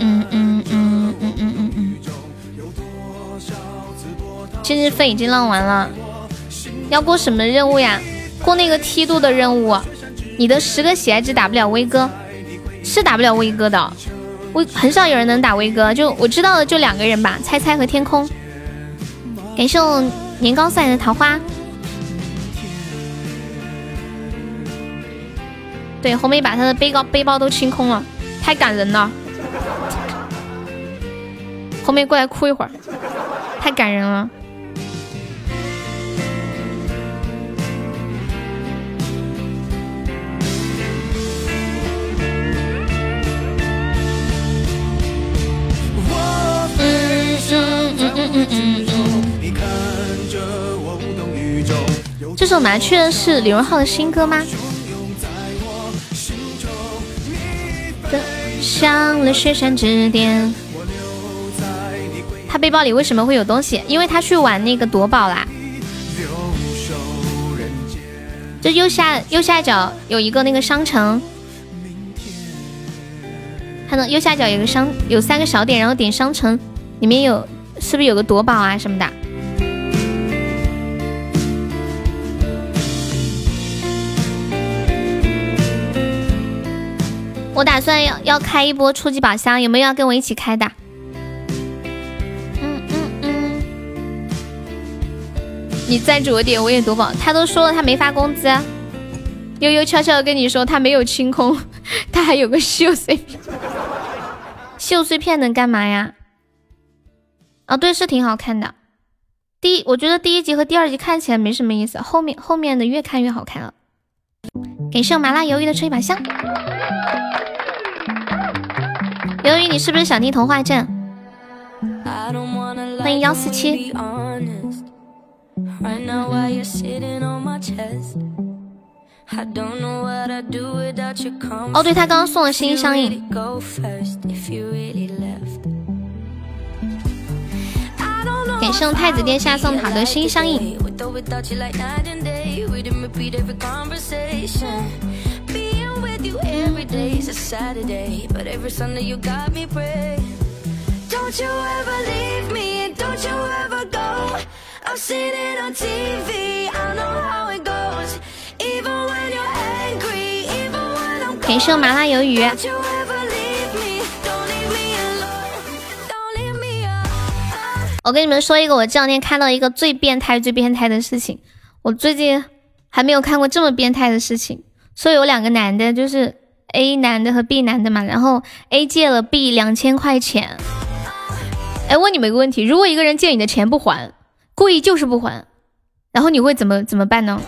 嗯嗯嗯嗯嗯嗯嗯。今日份已经浪完了，要过什么任务呀？过那个梯度的任务。你的十个喜爱值打不了威哥，是打不了威哥的。威很少有人能打威哥，就我知道的就两个人吧，猜猜和天空。感谢我年糕送来的桃花。对，红梅把他的背包背包都清空了，太感人了。红梅过来哭一会儿，太感人了。这首麻雀是李荣浩的新歌吗？上了雪山之巅。他背包里为什么会有东西？因为他去玩那个夺宝啦。这右下右下角有一个那个商城，看到右下角有个商有三个小点，然后点商城，里面有是不是有个夺宝啊什么的？我打算要要开一波初级宝箱，有没有要跟我一起开的？嗯嗯嗯，你赞助我点，我也夺宝。他都说了他没发工资，悠悠悄悄的跟你说他没有清空，他还有个秀碎片。秀碎片能干嘛呀？哦，对，是挺好看的。第一，我觉得第一集和第二集看起来没什么意思，后面后面的越看越好看了。给上麻辣鱿鱼的吹宝箱。鱿鱼，你是不是想听童话镇？欢迎幺四七。哦，对他刚刚送了心相印。感谢太子殿下送塔的心相印。感谢麻辣鱿鱼。我跟你们说一个，我这两天看到一个最变态、最变态的事情。我最近还没有看过这么变态的事情。说有两个男的，就是 A 男的和 B 男的嘛，然后 A 借了 B 两千块钱。哎，问你们一个问题：如果一个人借你的钱不还，故意就是不还，然后你会怎么怎么办呢？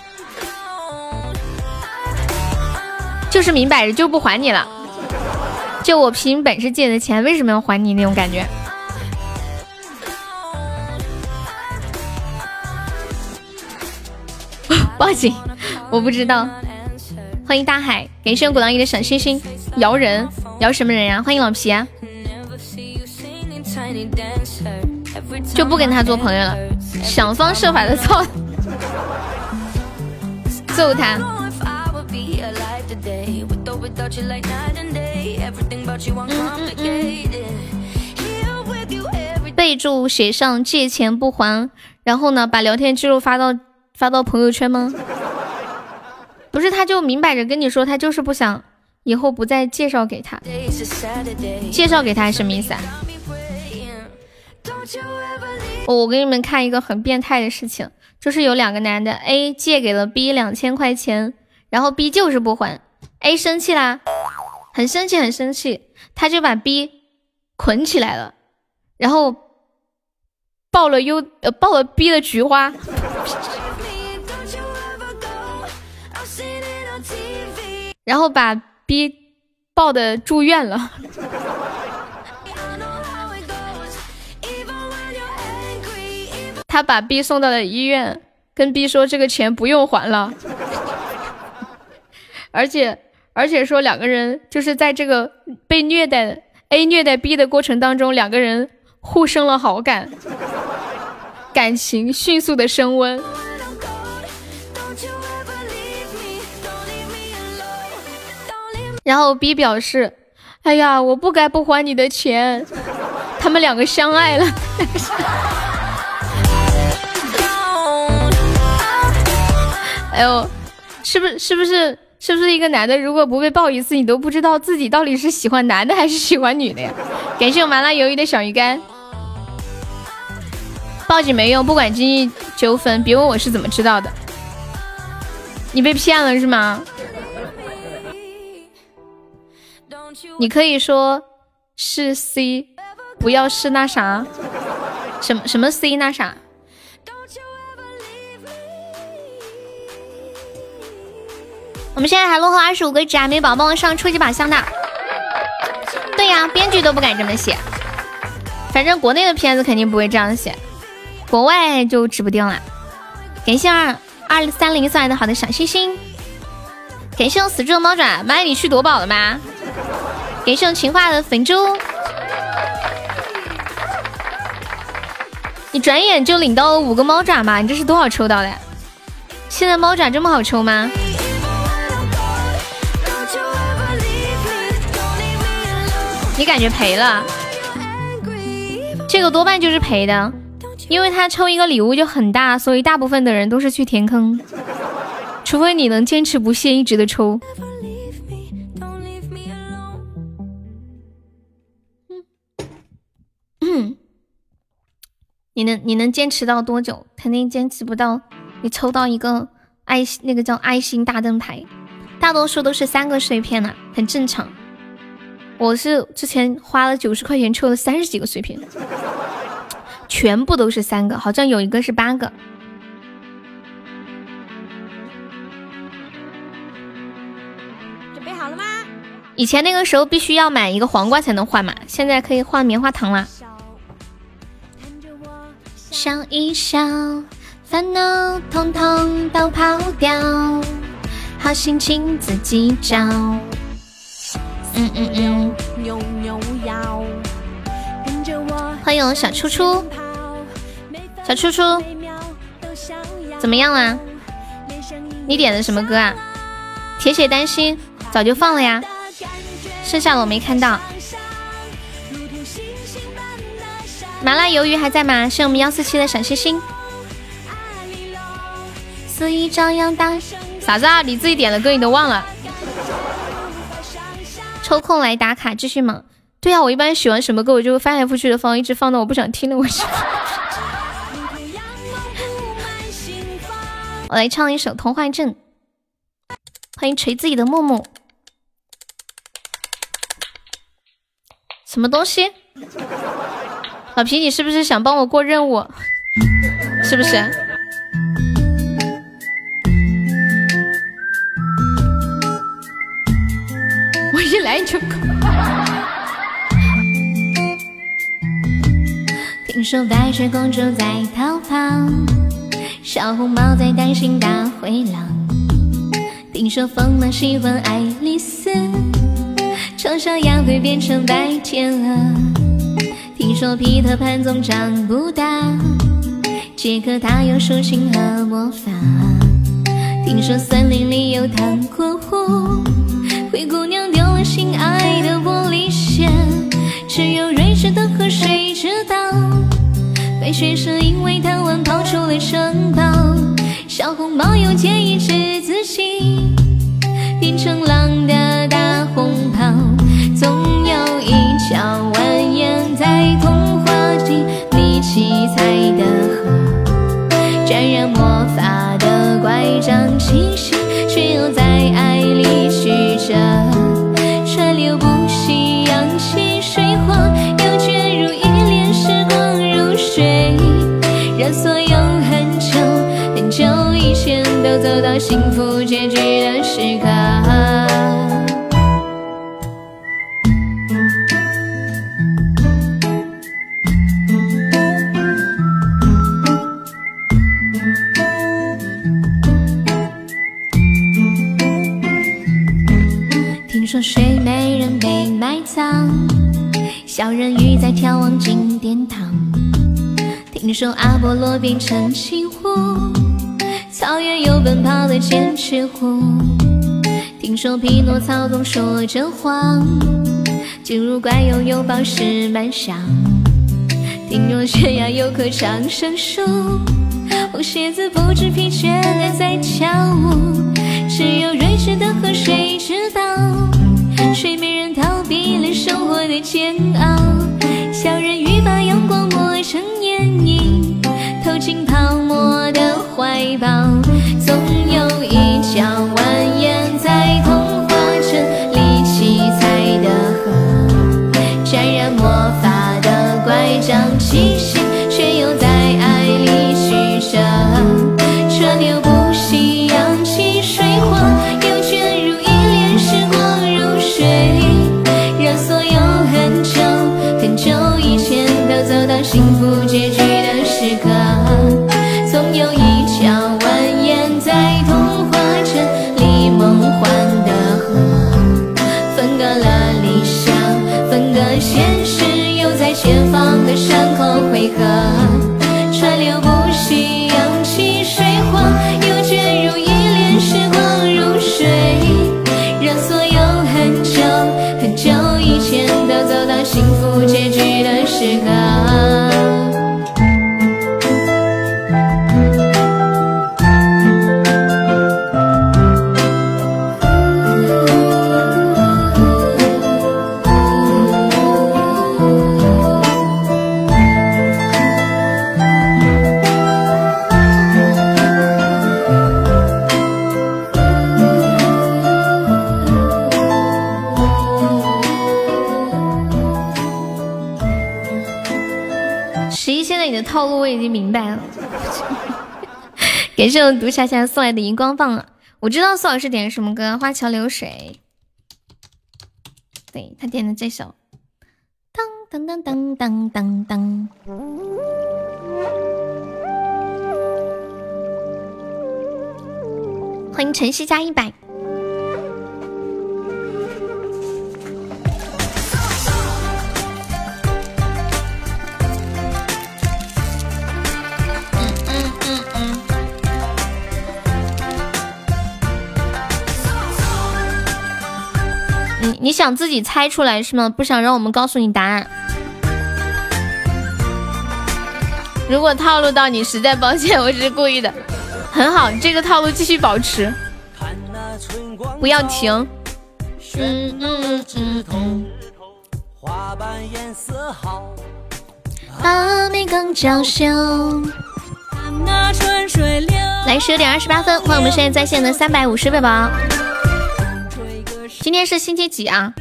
就是明摆着就不还你了，就我凭本事借的钱，为什么要还你那种感觉？报警。我不知道，欢迎大海，感谢我鼓浪屿的小星星，摇人摇什么人呀？欢迎老皮，就不跟他做朋友了，想方设法的揍 揍他。备注写上借钱不还，然后呢，把聊天记录发到发到朋友圈吗？不是，他就明摆着跟你说，他就是不想以后不再介绍给他。介绍给他什么意思啊？我我给你们看一个很变态的事情，就是有两个男的，A 借给了 B 两千块钱，然后 B 就是不还，A 生气啦，很生气很生气，他就把 B 捆起来了，然后爆了 U 呃爆了 B 的菊花。然后把 B 抱的住院了，他把 B 送到了医院，跟 B 说这个钱不用还了，而且而且说两个人就是在这个被虐待 A 虐待 B 的过程当中，两个人互生了好感。感情迅速的升温。然后 B 表示：“哎呀，我不该不还你的钱。”他们两个相爱了。哎呦，是不是是不是是不是一个男的，如果不被抱一次，你都不知道自己到底是喜欢男的还是喜欢女的呀？感谢我麻辣鱿鱼的小鱼干。报警没用，不管经济纠纷，别问我是怎么知道的。你被骗了是吗？你可以说是 C，不要是那啥，什么什么 C 那啥。我们现在还落后二十五个值啊，没宝帮我上初级宝箱的。对呀，编剧都不敢这么写，反正国内的片子肯定不会这样写，国外就指不定了。感谢二二三零送来的好的小心心，感谢我死猪的猫爪，妈你去夺宝了吗？感谢情话的粉猪，你转眼就领到了五个猫爪吗？你这是多少抽到的？现在猫爪这么好抽吗？你感觉赔了？这个多半就是赔的，因为他抽一个礼物就很大，所以大部分的人都是去填坑，除非你能坚持不懈，一直的抽。你能你能坚持到多久？肯定坚持不到。你抽到一个爱心，那个叫爱心大灯牌，大多数都是三个碎片呢，很正常。我是之前花了九十块钱抽了三十几个碎片，全部都是三个，好像有一个是八个。准备好了吗？以前那个时候必须要买一个黄瓜才能换嘛，现在可以换棉花糖啦。笑一笑，烦恼统统都抛掉，好心情自己找。嗯嗯嗯，欢迎小初初，小初初，怎么样啦？你点的什么歌啊？铁血丹心早就放了呀，剩下的我没看到。麻辣鱿鱼还在吗？谢我们幺四七的小星星。肆意张扬大啥子啊？你自己点的歌你都忘了？抽空来打卡，继续忙。对呀，我一般喜欢什么歌，我就会翻来覆去的放，一直放到我不想听了为止。我来唱一首《童话镇》，欢迎锤自己的木木。什么东西？老皮，你是不是想帮我过任务？是不是？我一来你就哭。听说白雪公主在逃跑，小红帽在担心大灰狼。听说疯了喜欢爱丽丝，丑小鸭会变成白天鹅。听说皮特潘总长不大，杰克他有竖琴和魔法。听说森林里有糖果屋。灰姑娘丢了心爱的玻璃鞋，只有睿智的河水知道，白雪是因为贪玩跑出了城堡，小红帽又建议治自己变成狼幸福结局的时刻。听说睡美人被埋葬，小人鱼在眺望金殿堂。听说阿波罗变成青湖，草原有奔跑的剑齿虎。听说匹诺曹总说着谎，进入怪拥有宝石满箱。听说悬崖有棵长生树，红鞋子不知疲倦的在跳舞。只有睿智的河水知道，睡美人逃避了生活的煎熬。小人鱼把阳光磨成眼影，投进泡沫的怀抱，总有一角感谢我毒侠侠送来的荧光棒啊！我知道苏老师点的什么歌，《花桥流水》。对他点的这首。当当当当当当当。欢迎晨曦加一百。你你想自己猜出来是吗？不想让我们告诉你答案。如果套路到你，实在抱歉，我只是故意的。很好，这个套路继续保持，不要停。嗯嗯嗯。阿妹更娇羞。来十点二十八分，欢迎我们现在在线的三百五十位宝宝。今天是星期几啊？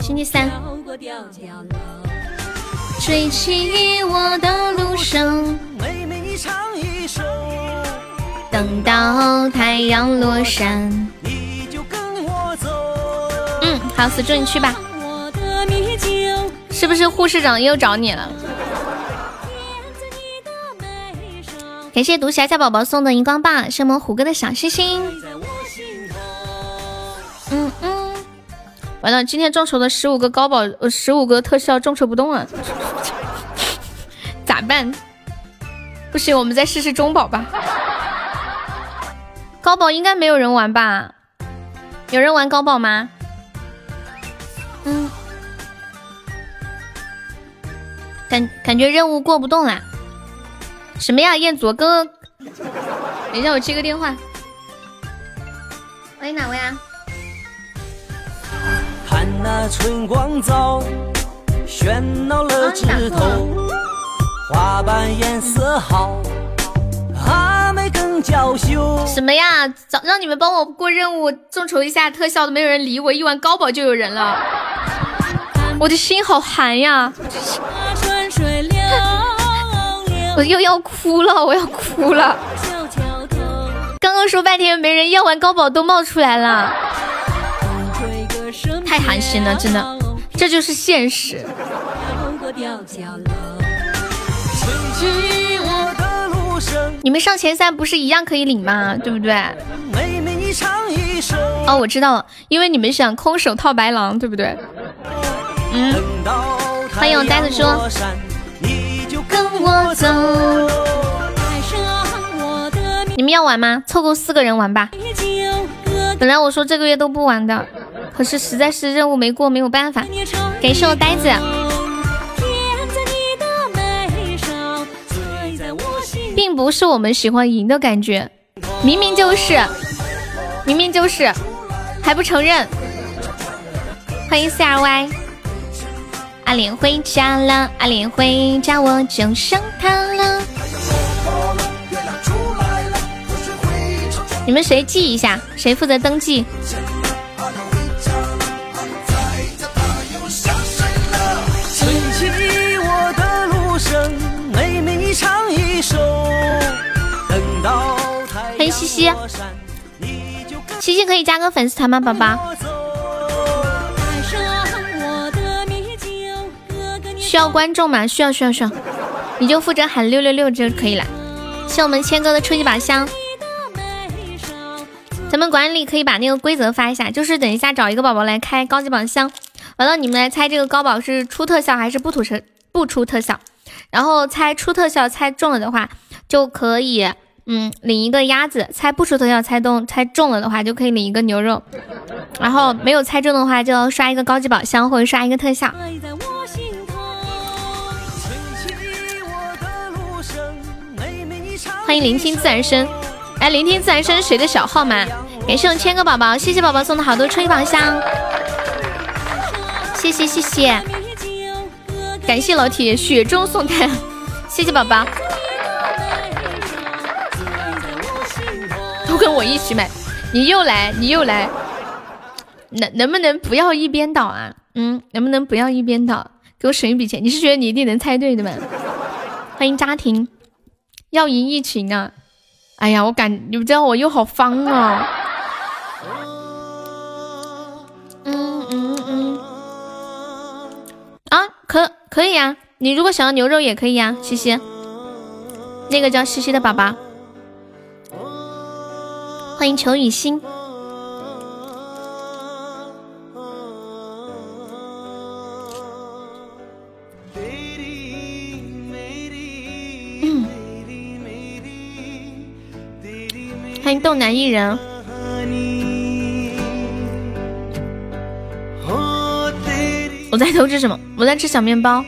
星期三。追起我的路上，等到太阳落山。嗯，好，死猪你去吧。是不是护士长又找你了？感谢毒侠家宝宝送的荧光棒，是我们虎哥的小心心。嗯嗯，完了，今天众筹的十五个高宝，呃，十五个特效众筹不动了，咋办？不行，我们再试试中宝吧。高宝应该没有人玩吧？有人玩高宝吗？嗯，感感觉任务过不动啦。什么呀，彦祖哥？等一下，我接个电话。喂，哪位啊？看那春光早，喧闹了枝头，花瓣颜色好，阿妹更娇羞。什么呀？早让你们帮我过任务，众筹一下特效都没有人理我，一玩高保就有人了，我的心好寒呀！我又要哭了，我要哭了。刚刚说半天没人要完高保都冒出来了，太寒心了，真的，这就是现实。你们上前三不是一样可以领吗？对不对？哦，我知道了，因为你们想空手套白狼，对不对？嗯，欢迎我呆子说。跟我走。你们要玩吗？凑够四个人玩吧。本来我说这个月都不玩的，可是实在是任务没过，没有办法。感谢我呆子。并不是我们喜欢赢的感觉，明明就是，明明就是，还不承认。欢迎 C R Y，阿莲回家了，阿莲回家我就想他了。你们谁记一下？谁负责登记？欢迎西西，西西可以加个粉丝团吗，宝宝？需要观众吗？需要需要需要，你就负责喊六六六就可以了。谢我们谦哥的初级宝箱，咱们管理可以把那个规则发一下，就是等一下找一个宝宝来开高级宝箱，完了你们来猜这个高宝是出特效还是不出特不出特效，然后猜出特效猜中了的话就可以嗯领一个鸭子，猜不出特效猜中猜中了的话就可以领一个牛肉，然后没有猜中的话就要刷一个高级宝箱或者刷一个特效。欢迎聆听自然声，哎，聆听自然声谁的小号吗？感谢我千个宝宝，谢谢宝宝送的好多吹宝箱，谢谢谢谢，感谢老铁雪中送炭，谢谢宝宝，都跟我一起买，你又来你又来，能能不能不要一边倒啊？嗯，能不能不要一边倒，给我省一笔钱？你是觉得你一定能猜对的吗？欢迎家庭。要赢一群啊！哎呀，我感你们知道我又好方啊！可以啊！你如果想要牛肉也可以啊，西西，那个叫西西的宝宝，欢迎求雨欣。欢迎豆男艺人。我在偷吃什么？我在吃小面包。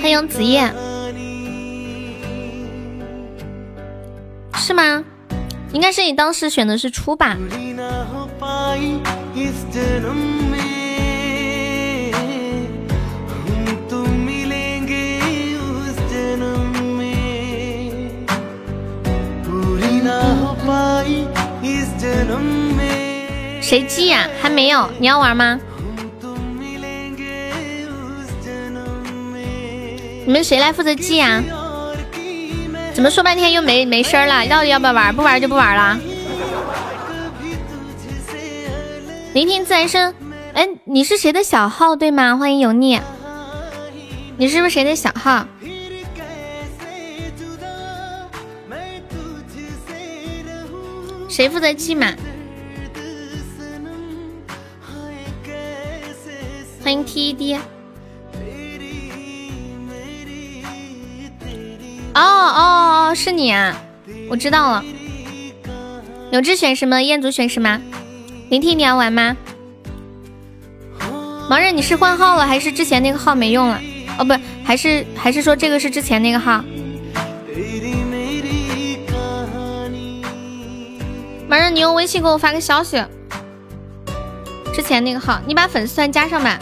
欢迎子夜。是吗？应该是你当时选的是初吧。谁记呀？还没有，你要玩吗？你们谁来负责记呀？怎么说半天又没没声了？到底要不要玩？不玩就不玩了。聆听自然声。哎，你是谁的小号对吗？欢迎油腻。你是不是谁的小号？谁负责记嘛？欢迎 TED。哦哦哦，是你啊！我知道了。有志选什么？彦祖选什么？聆听你要玩吗？盲人你是换号了还是之前那个号没用了？哦不，还是还是说这个是之前那个号？盲人你用微信给我发个消息，之前那个号，你把粉丝团加上吧，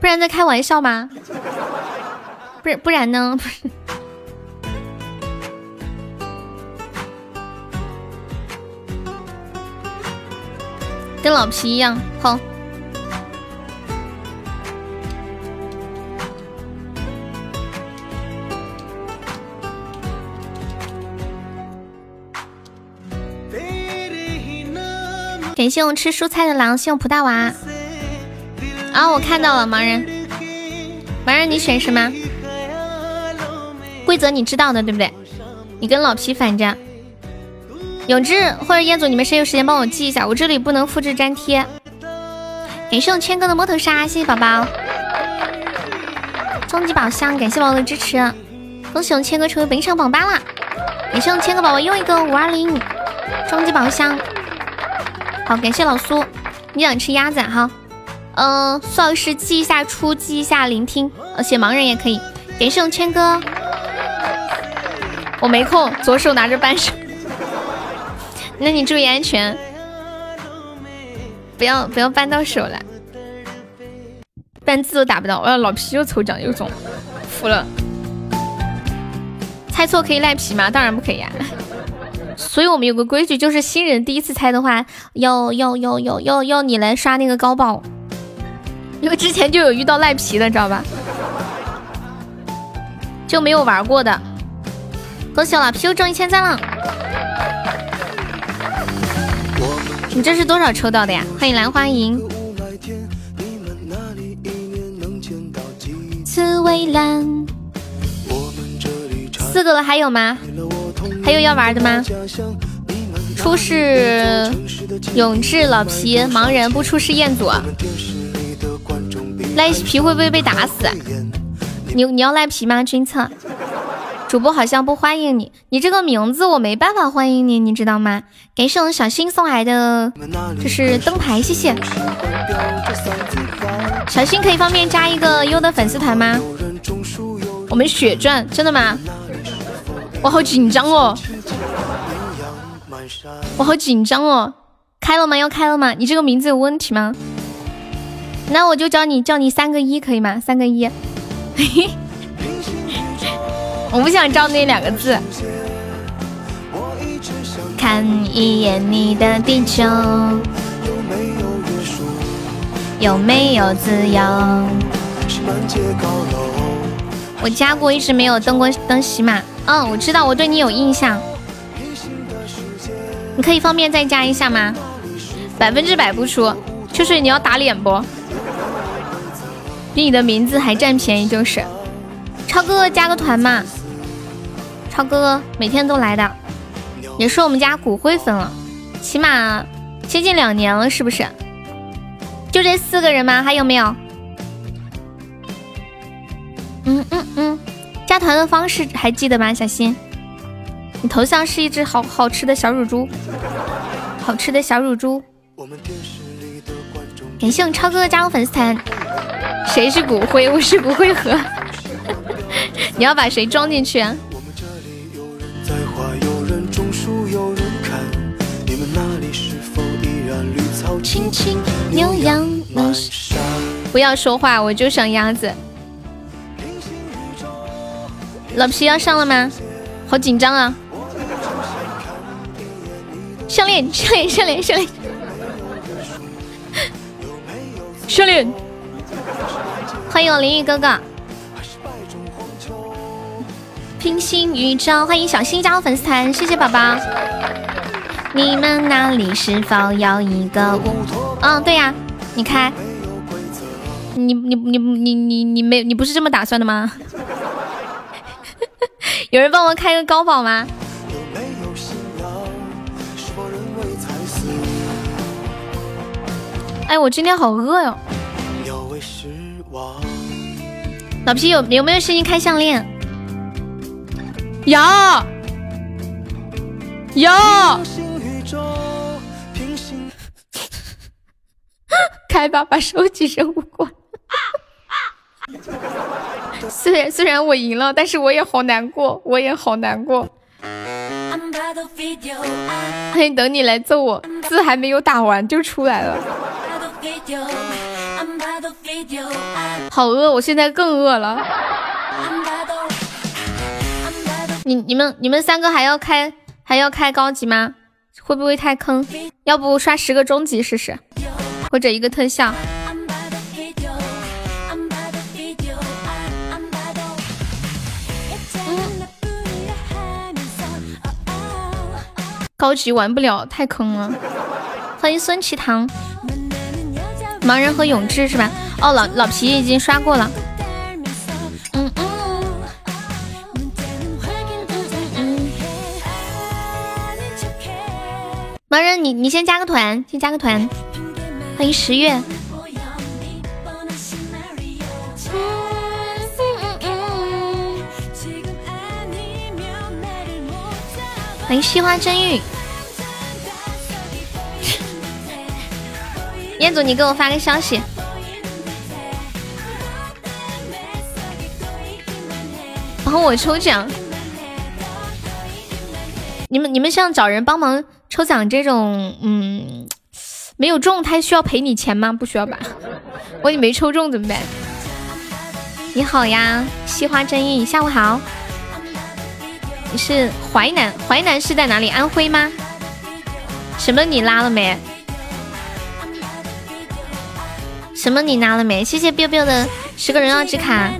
不然在开玩笑吗？不是，不然呢？不是，跟老皮一样，好。感谢我吃蔬菜的狼，谢我蒲大娃。啊，我看到了，盲人，盲人你选什么？规则你知道的对不对？你跟老皮反着。永志或者彦祖，你们谁有时间帮我记一下？我这里不能复制粘贴。感谢我千哥的摸头杀，谢谢宝宝。终极宝箱，感谢宝宝的支持，恭喜我千哥成为本场榜八啦！感谢我千哥宝宝又一个五二零终极宝箱。好，感谢老苏，你想吃鸭子哈？嗯，苏老师记一下出，记一下聆听，而且盲人也可以。感谢我千哥，我没空，左手拿着扳手。那你注意安全，不要不要扳到手了，扳字都打不到。我要老皮又抽奖又中，服了。猜错可以赖皮吗？当然不可以啊。所以我们有个规矩，就是新人第一次猜的话，要要要要要要你来刷那个高爆，因为之前就有遇到赖皮的，知道吧？就没有玩过的。恭喜老皮又中一千赞了。你这是多少抽到的呀？欢迎兰花迎。刺猬蓝，四个了，还有吗？还有要玩的吗？出是永志老皮，盲人不出是彦祖。赖皮会不会被打死？你你要赖皮吗？君策。主播好像不欢迎你，你这个名字我没办法欢迎你，你知道吗？感谢我们小新送来的，这是灯牌，谢谢。小新可以方便加一个优的粉丝团吗？我们血赚，真的吗？我好紧张哦，我好紧张哦。开了吗？要开了吗？你这个名字有问题吗？那我就叫你叫你三个一可以吗？三个一。嘿嘿。我不想照那两个字。看一眼你的地球，有没有自由？我加过，一直没有登过登喜马。嗯，我知道，我对你有印象。你可以方便再加一下吗？百分之百不出，就是你要打脸不？你的名字还占便宜就是。超哥哥加个团嘛。超哥哥每天都来的，也是我们家骨灰粉了，起码接近两年了，是不是？就这四个人吗？还有没有？嗯嗯嗯，加团的方式还记得吗？小新，你头像是一只好好吃的小乳猪，好吃的小乳猪。感谢我们超哥哥加入粉丝团。谁是骨灰？我是骨灰盒。你要把谁装进去？青青牛羊不要说话，我就想鸭子。老皮要上了吗？好紧张啊！项链，项链，项链，项链，项链。欢迎我淋雨哥哥。平行宇宙，欢迎小新加入粉丝团，谢谢宝宝。你们那里是否有一个？嗯，对呀，你开。你你你你你你没你不是这么打算的吗？有人帮我开个高保吗？哎，我今天好饿哟。老皮有有没有声音开项链？有。有。开吧，把收集任务关。虽然虽然我赢了，但是我也好难过，我也好难过。欢迎等你来揍我，字还没有打完就出来了。好饿，我现在更饿了。你你们你们三个还要开还要开高级吗？会不会太坑？要不刷十个中级试试？或者一个特效，高级玩不了，太坑了。欢迎孙奇堂，盲人和永志是吧？哦，老老皮已经刷过了。盲人，你你先加个团，先加个团。欢迎十月，欢迎西花真玉。彦祖，你给我发个消息。然后我抽奖。你们你们像找人帮忙抽奖这种，嗯，没有中，他需要赔你钱吗？不需要吧？万一没抽中怎么办？你好呀，西花正义，下午好。你是淮南？淮南是在哪里？安徽吗？什么？你拉了没？什么？你拿了没？谢谢 biu biu 的十个人要之卡。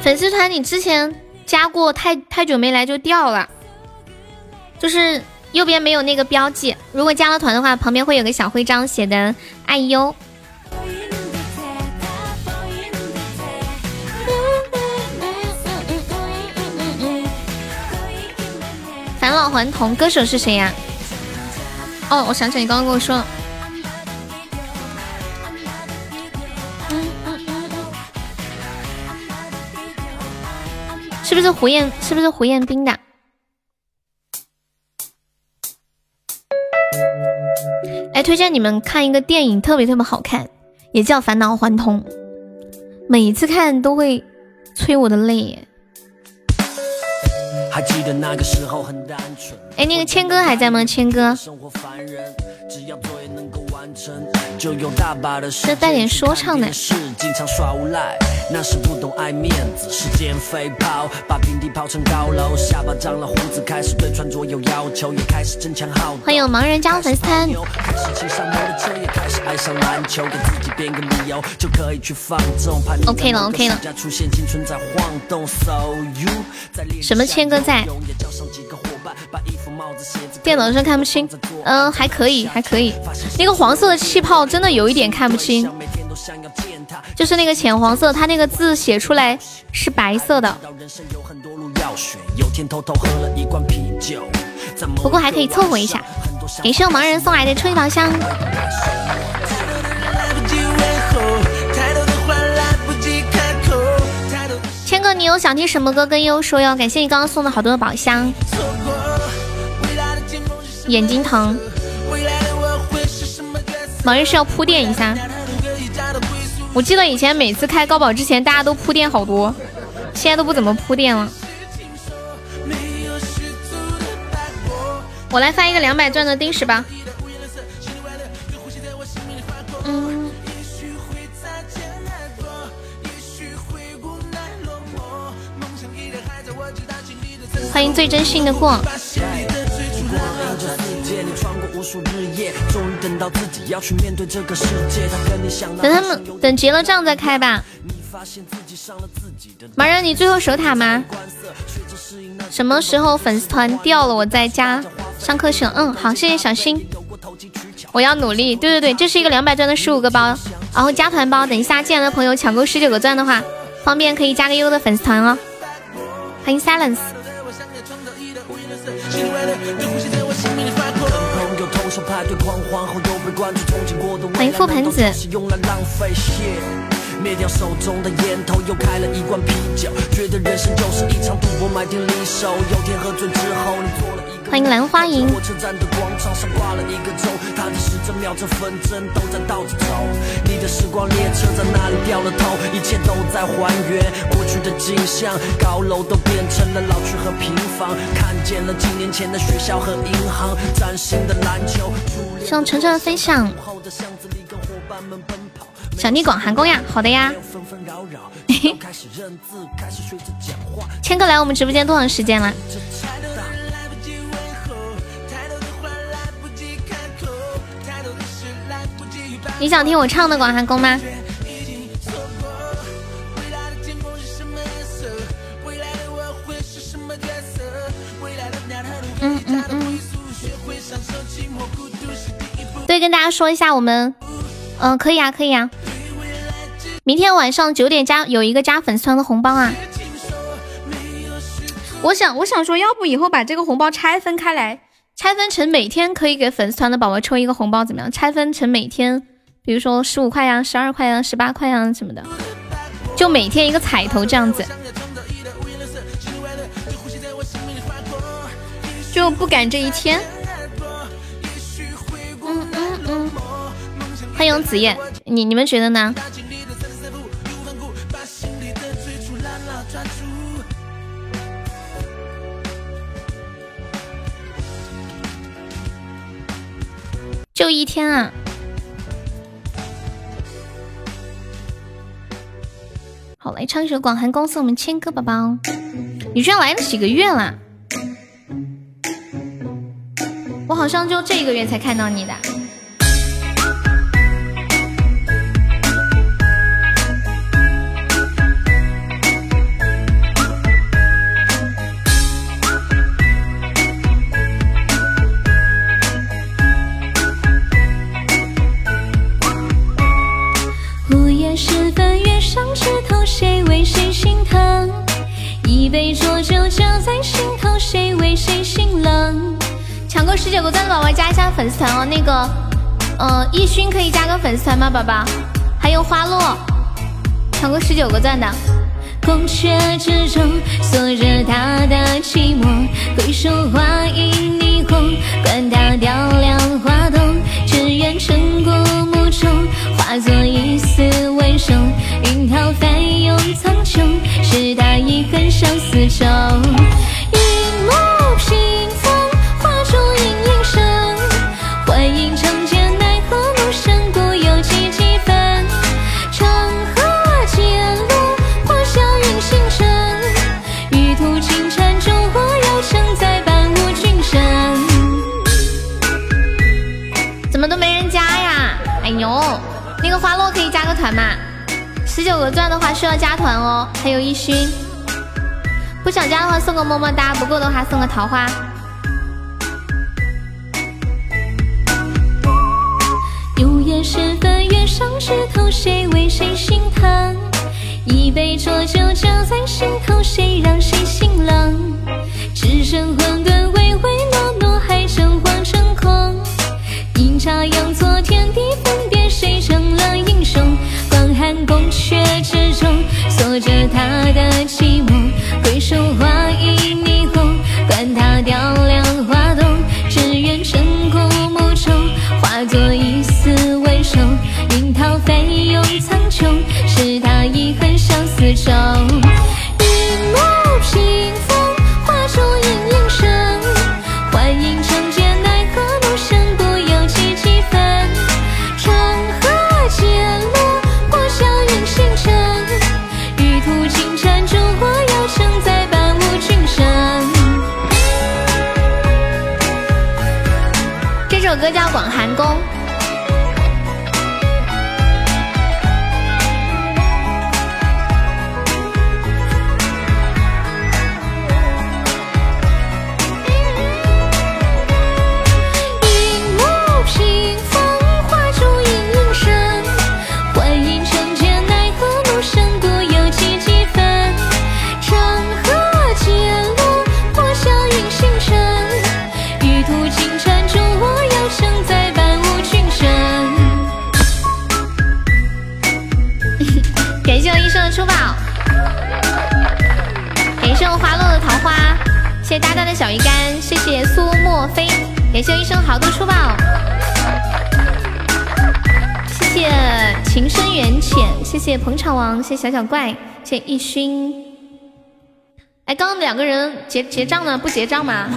粉丝团你之前加过，太太久没来就掉了，就是右边没有那个标记。如果加了团的话，旁边会有个小徽章，写的“爱优”。返老还童，歌手是谁呀？哦，我想起来，你刚刚跟我说了。是不是胡彦？是不是胡彦斌的？来推荐你们看一个电影，特别特别好看，也叫《返老还童》，每一次看都会催我的泪。还记得那个时候很单纯。哎，那个谦哥还在吗？谦哥。这带点说唱的。那时不懂爱面子，时间飞跑，把平地跑成高楼，下巴长了胡子，开始对穿着有要求，也开始争强好斗。欢迎盲人加入粉丝团。开始骑上摩托车，也开始爱上篮球，给自己编个理由就可以去放纵。OK 了，OK 了。什么谦哥在？电脑上看不清，嗯，还可以，还可以。那个黄色的气泡真的有一点看不清，就是那个浅黄色，它那个字写出来是白色的。不过还可以凑合一下。感谢盲人送来的初级宝箱。千哥，你有想听什么歌跟优说哟？感谢你刚刚送的好多的宝箱。眼睛疼，忙人是要铺垫一下。我记得以前每次开高保之前，大家都铺垫好多，现在都不怎么铺垫了。我来发一个两百钻的丁石吧。嗯。欢迎最真心的过。等他们等结了账再开吧。盲人，你最后守塔吗？什么时候粉丝团掉了，我在加上课去了。嗯，好，谢谢小新。我要努力。对对对，这是一个两百钻的十五个包，然后加团包。等一下进来的朋友抢够十九个钻的话，方便可以加个优的粉丝团哦。欢迎 Silence。欢迎覆盆子。灭掉手中的烟头，又开了一罐啤酒，觉得人生就是一场赌博，买定离手。有天喝醉之后，你做了一个。欢迎兰花楹。火车站的广场上挂了一个钟，它的时针秒针分针都在倒着走。你的时光列车在那里掉了头？一切都在还原过去的景象，高楼都变成了老去和平房，看见了几年前的学校和银行，崭新的篮球。向晨晨分享。想听广寒宫呀，好的呀。谦哥来我们直播间多长时间了？你想听我唱的广寒宫吗？嗯嗯嗯。对，跟大家说一下，我们，嗯，可以啊，可以啊。明天晚上九点加有一个加粉丝团的红包啊！我想，我想说，要不以后把这个红包拆分开来，拆分成每天可以给粉丝团的宝宝抽一个红包，怎么样？拆分成每天，比如说十五块呀、十二块呀、十八块呀什么的，就每天一个彩头这样子。就不赶这一天。嗯嗯嗯。欢迎子夜，你你们觉得呢？就一天啊！好，来唱一首《广寒宫》送我们千歌宝宝。你居然来了几个月啦？我好像就这一个月才看到你的。谁为谁心疼？一杯浊酒浇在心头，谁为谁心冷？抢够十九个赞的宝宝加一下粉丝团哦。那个，呃，逸勋可以加个粉丝团吗，宝宝？还有花落，抢够十九个赞的。宫阙之中锁着他的寂寞，回首花影霓虹，管他雕梁画栋，只愿尘过目中，化作一自首。一幕屏风，画出隐隐声，幻影成茧，奈何陌生故有几几分？长河渐落，花笑陨星沉，玉兔金蟾，中国有成，再伴吾君生。怎么都没人加呀？哎呦，那个花落可以加个团吗？十九个钻的话需要加团哦，还有一勋。不想加的话送个么么哒，不够的话送个桃花。午夜时分，月上枝头，谁为谁心疼？一杯浊酒浇在心头，谁让谁心冷？只剩混沌唯唯诺诺，还剩黄成空。阴差阳错，天地分别，谁成了英雄？宫阙之中，锁着他的寂寞。回首花影霓虹，管他雕梁画栋，只愿尘过目中，化作一丝温柔。云涛翻涌苍穹，是他遗恨相思愁。谢谢大大的小鱼干，谢谢苏墨菲，感谢我医生好多出宝，谢谢情深缘浅，谢谢捧场王，谢谢小小怪，谢谢逸勋。哎，刚刚两个人结结账呢，不结账吗？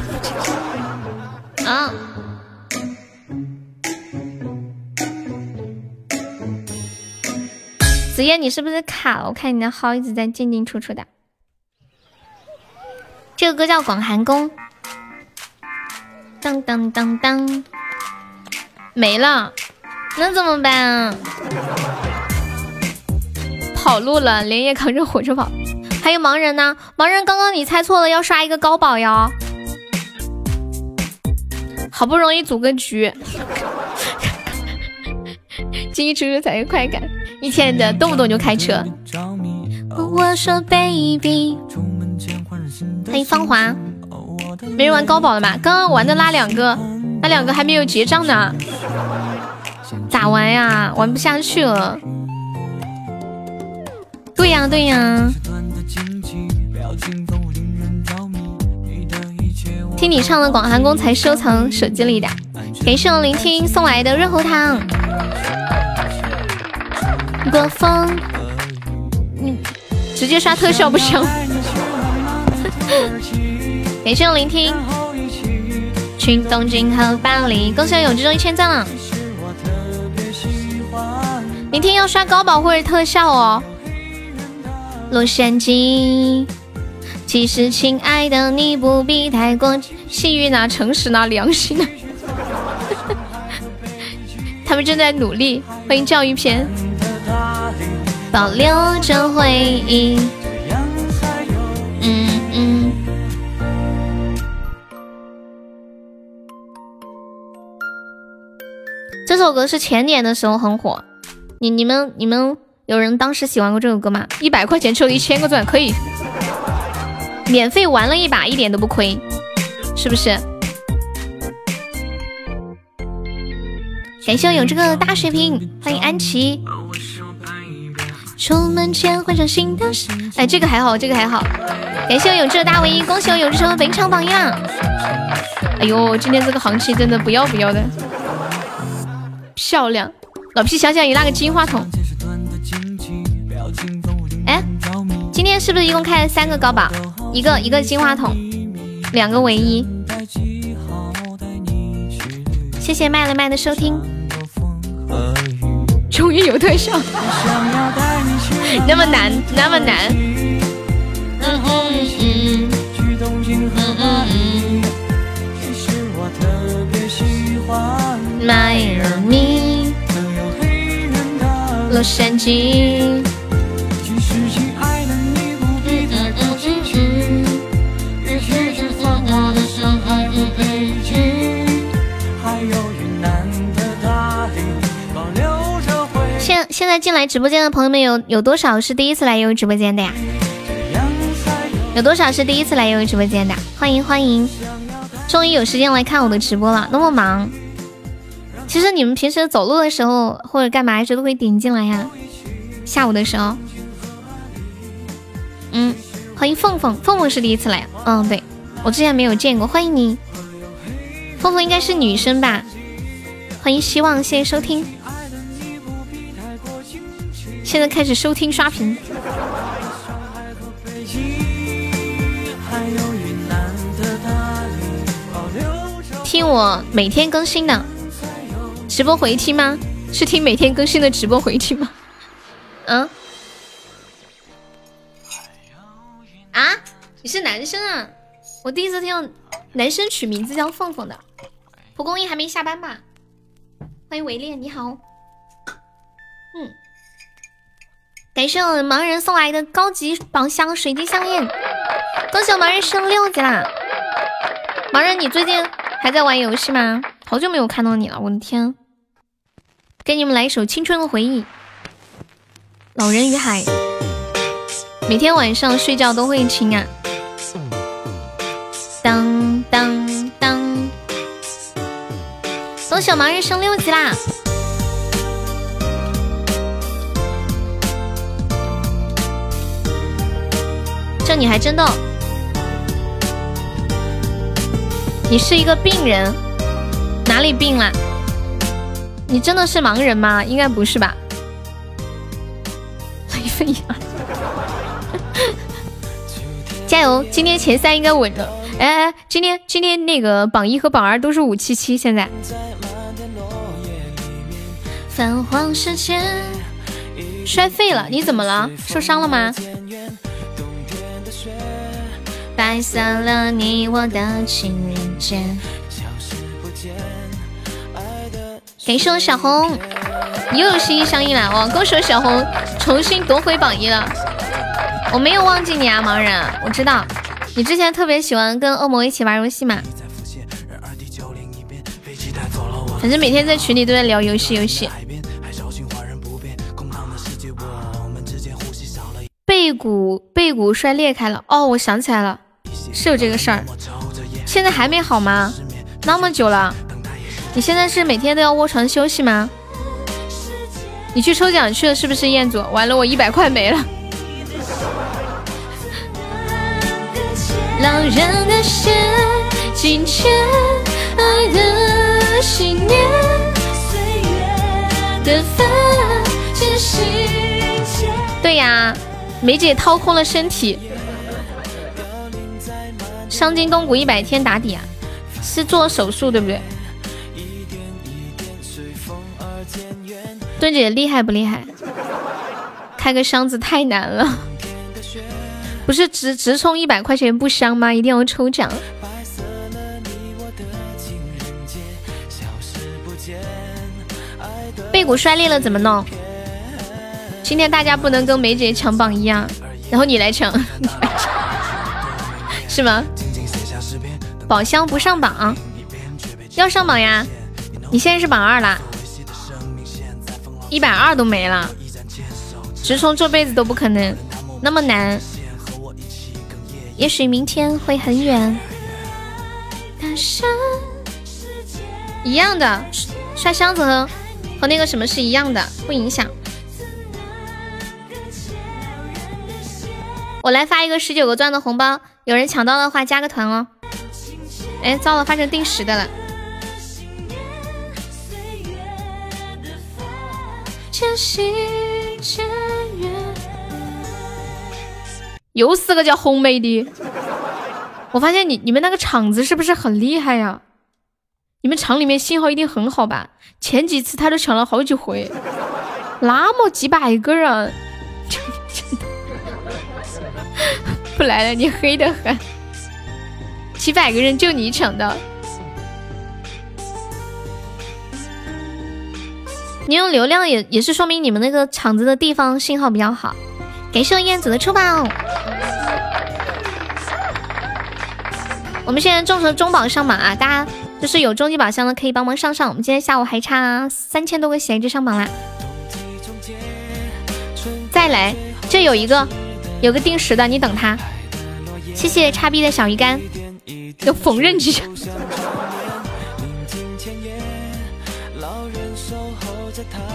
啊。子夜，你是不是卡了？我看你的号一直在进进出出的。这个歌叫《广寒宫》。当当当当，没了，那怎么办啊？跑路了，连夜扛着火车跑。还有盲人呢？盲人，刚刚你猜错了，要刷一个高保哟。好不容易组个局，进一出出才有快感。一天的动不动就开车。我说 baby，欢迎芳华，没人玩高宝了吗？刚刚玩的那两个，那两个还没有结账呢，咋玩呀？玩不下去了。对呀对呀，听你唱的广寒宫才收藏手机里的，感谢我聆听送来的润喉糖。国风，你直接刷特效不香。感谢我聆听，去东京和巴黎，恭喜有志中一千赞了。明天要刷高保或者特效哦。洛杉矶，其实亲爱的你不必太过幸运啊，诚实啊，良心啊。他们正在努力，欢迎教育片。保留着回忆。这首歌是前年的时候很火，你你们你们有人当时喜欢过这首歌吗？一百块钱抽一千个钻，可以免费玩了一把，一点都不亏，是不是？感谢我有这个大水瓶，欢迎安琪。出门前换上新的哎，这个还好，这个还好。感谢我永志的大唯一，恭喜我永志成为本场榜一啦！哎呦，今天这个行情真的不要不要的，漂亮！老皮想想你那个金话筒。哎，今天是不是一共开了三个高宝？一个一个金话筒，两个唯一。谢谢麦了麦的收听。终于有特效，那么难，那么难。嗯嗯嗯。迈阿密，洛杉矶。现在进来直播间的朋友们有有多少是第一次来悠悠直播间的呀？有多少是第一次来悠悠直播间的？欢迎欢迎！终于有时间来看我的直播了，那么忙。其实你们平时走路的时候或者干嘛时都会点进来呀。下午的时候，嗯，欢迎凤凤，凤凤是第一次来。嗯，对我之前没有见过，欢迎你。凤凤应该是女生吧？欢迎希望，谢谢收听。现在开始收听刷屏，听我每天更新的直播回听吗？是听每天更新的直播回听吗？嗯？啊？你是男生啊？我第一次听到男生取名字叫凤凤的。蒲公英还没下班吧？欢迎围猎，你好。嗯。感谢我盲人送来的高级宝箱水晶项链，恭喜我盲人升六级啦！盲人，你最近还在玩游戏吗？好久没有看到你了，我的天！给你们来一首青春的回忆，《老人与海》，每天晚上睡觉都会听啊！当当当！恭喜我盲人升六级啦！这你还真逗！你是一个病人，哪里病了？你真的是盲人吗？应该不是吧？雷 飞呀，加油！今天前三应该稳了。哎哎，今天今天那个榜一和榜二都是五七七，现在。泛黄世界，摔废了？你怎么了？受伤了吗？白色了你我的情人节。感谢我小红，又有新意相印了哇！恭喜我小红重新夺回榜一了。我没有忘记你啊，盲人，我知道你之前特别喜欢跟恶魔一起玩游戏嘛。反正每天在群里都在聊游戏游戏。背骨背骨摔裂开了。哦，我想起来了，是有这个事儿。现在还没好吗？那么久了，你现在是每天都要卧床休息吗？你去抽奖去了是不是彦祖？完了，我一百块没了。对呀，梅姐掏空了身体，伤筋动骨一百天打底啊，是做手术对不对？墩姐厉害不厉害？开个箱子太难了，不是直直充一百块钱不香吗？一定要抽奖。背骨摔裂了怎么弄？今天大家不能跟梅姐抢榜一样，然后 你来抢，是吗？宝箱不上榜，要上榜呀！你现在是榜二啦，一百二都没了，直冲这辈子都不可能，那么难。也许明天会很远。一样的，刷箱子和和那个什么是一样的，不影响。我来发一个十九个钻的红包，有人抢到的话加个团哦。哎，糟了，发成定时的了。渐行渐远又是个叫红梅的。我发现你你们那个厂子是不是很厉害呀？你们厂里面信号一定很好吧？前几次他都抢了好几回，那么几百个人。不来了，你黑的很，几百个人就你抢到。你用流量也也是说明你们那个厂子的地方信号比较好。感谢燕子的出宝，我们现在众筹中宝上榜啊！大家就是有终极宝箱的可以帮忙上上。我们今天下午还差三千多个闲置上榜啦，再来，这有一个。有个定时的，你等他。谢谢叉 B 的小鱼干，有缝纫机。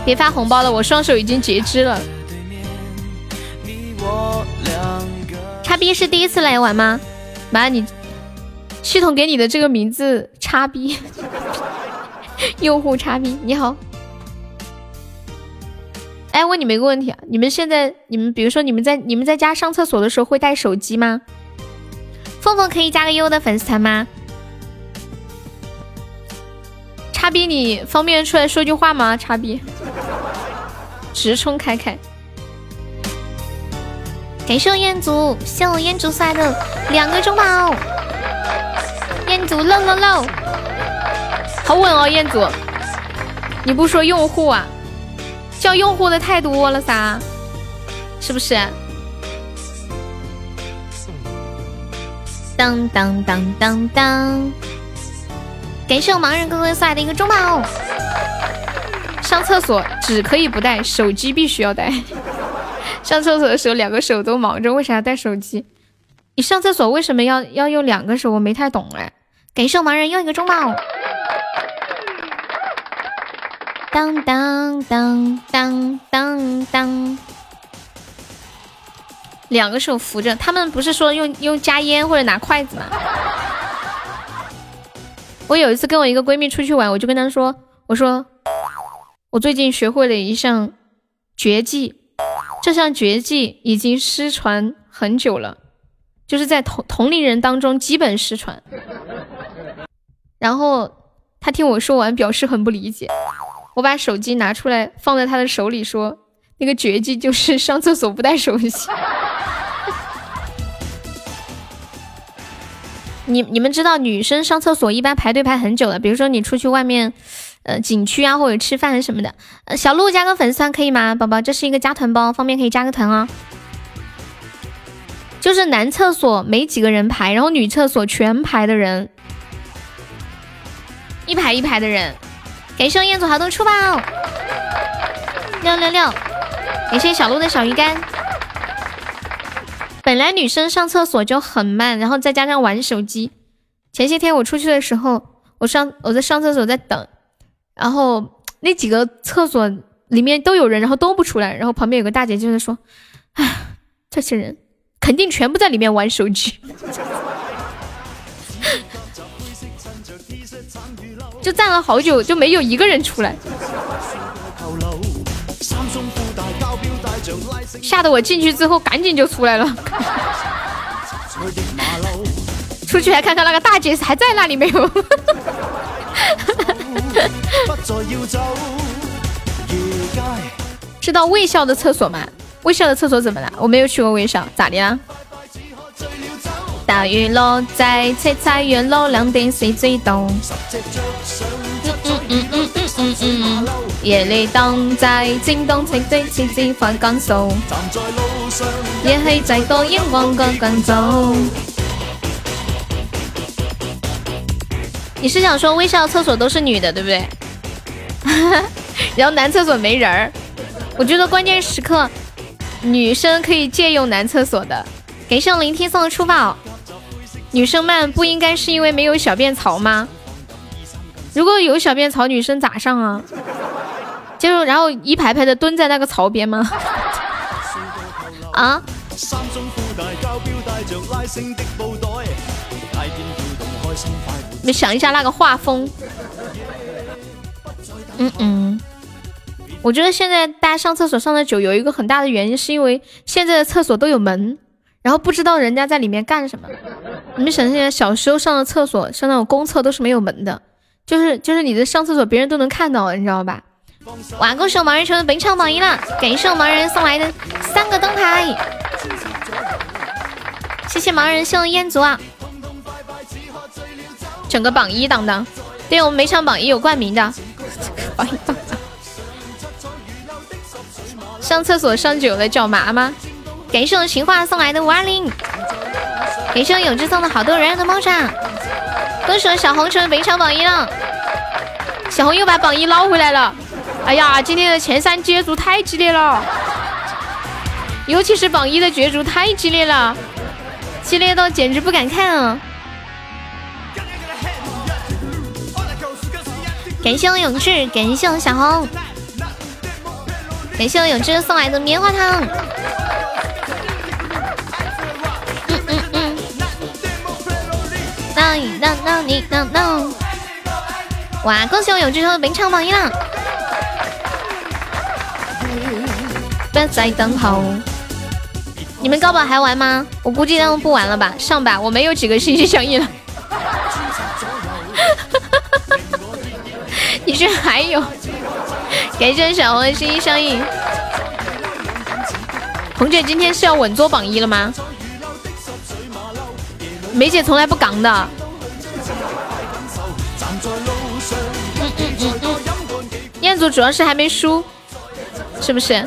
别发红包了，我双手已经截肢了。叉 B 是第一次来玩吗？妈，你系统给你的这个名字叉 B，用户叉 B，你好。哎，问你们一个问题啊，你们现在，你们比如说你们在你们在家上厕所的时候会带手机吗？凤凤可以加个优的粉丝团吗？叉 B，你方便出来说句话吗？叉 B，直冲开开。感谢彦祖，谢我彦祖来的两个中宝，彦祖漏漏漏，好稳哦，彦祖，你不说用户啊？叫用户的太多了噻，是不是？当当当当当！感谢我盲人哥哥送来的一个中宝。上厕所纸可以不带，手机必须要带。上厕所的时候两个手都忙着，为啥要带手机？你上厕所为什么要要用两个手？我没太懂哎。感谢我盲人又一个中宝。当当当当当当，两个手扶着，他们不是说用用夹烟或者拿筷子吗？我有一次跟我一个闺蜜出去玩，我就跟她说：“我说我最近学会了一项绝技，这项绝技已经失传很久了，就是在同同龄人当中基本失传。”然后她听我说完，表示很不理解。我把手机拿出来放在她的手里，说：“那个绝技就是上厕所不带手机。”你你们知道女生上厕所一般排队排很久的，比如说你出去外面，呃，景区啊或者吃饭什么的。小鹿加个粉丝团可以吗，宝宝？这是一个加团包，方便可以加个团哦。就是男厕所没几个人排，然后女厕所全排的人，一排一排的人。感谢彦祖豪的出宝，六六六！感谢小鹿的小鱼干。本来女生上厕所就很慢，然后再加上玩手机。前些天我出去的时候，我上我在上厕所在等，然后那几个厕所里面都有人，然后都不出来，然后旁边有个大姐就在说：“哎，这些人肯定全部在里面玩手机。”就站了好久，就没有一个人出来，吓得我进去之后赶紧就出来了。出去还看看那个大姐还在那里没有？知道卫校的厕所吗？卫校的厕所怎么了？我没有去过卫校，咋的呀？大雨落在七彩阳落两点是最多。嗯嗯嗯嗯嗯嗯夜里等在尖东青堆次次发光数。夜气再多荧光个更早。你是想说微笑厕所都是女的对不对？然后男厕所没人儿。我觉得关键时刻，女生可以借用男厕所的。感谢聆听送的初宝。女生慢不应该是因为没有小便槽吗？如果有小便槽，女生咋上啊？就是然后一排排的蹲在那个槽边吗？啊？你想一下那个画风。嗯嗯，我觉得现在大家上厕所上的久，有一个很大的原因是因为现在的厕所都有门。然后不知道人家在里面干什么。你们想象一下，小时候上的厕所，像那种公厕都是没有门的，就是就是你在上厕所，别人都能看到，你知道吧？哇，恭喜我盲人成为本场榜一了！感谢我盲人送来的三个灯牌，谢谢盲人送的烟烛啊！整个榜一当当，对我们每场榜一有冠名的。榜一当当。上厕所上久了脚麻吗？感谢我情话送来的五二零，感谢我永志送的好多人的猫爪，恭喜我小红成为本场榜一了，小红又把榜一捞回来了。哎呀，今天的前三角逐太激烈了，尤其是榜一的角逐太激烈了，激烈到简直不敢看啊！感谢我永志，感谢我小红，感谢我永志送来的棉花糖。嗯嗯嗯 no no 你 no no，哇！恭喜我永志成为本场榜一了。在等候。你们高宝还玩吗？我估计他们不玩了吧。上吧，我没有几个心心相印了。你居然还有？感谢小红的心心相印。红姐今天是要稳坐榜一了吗？梅姐从来不杠的。彦祖主要是还没输，是不是？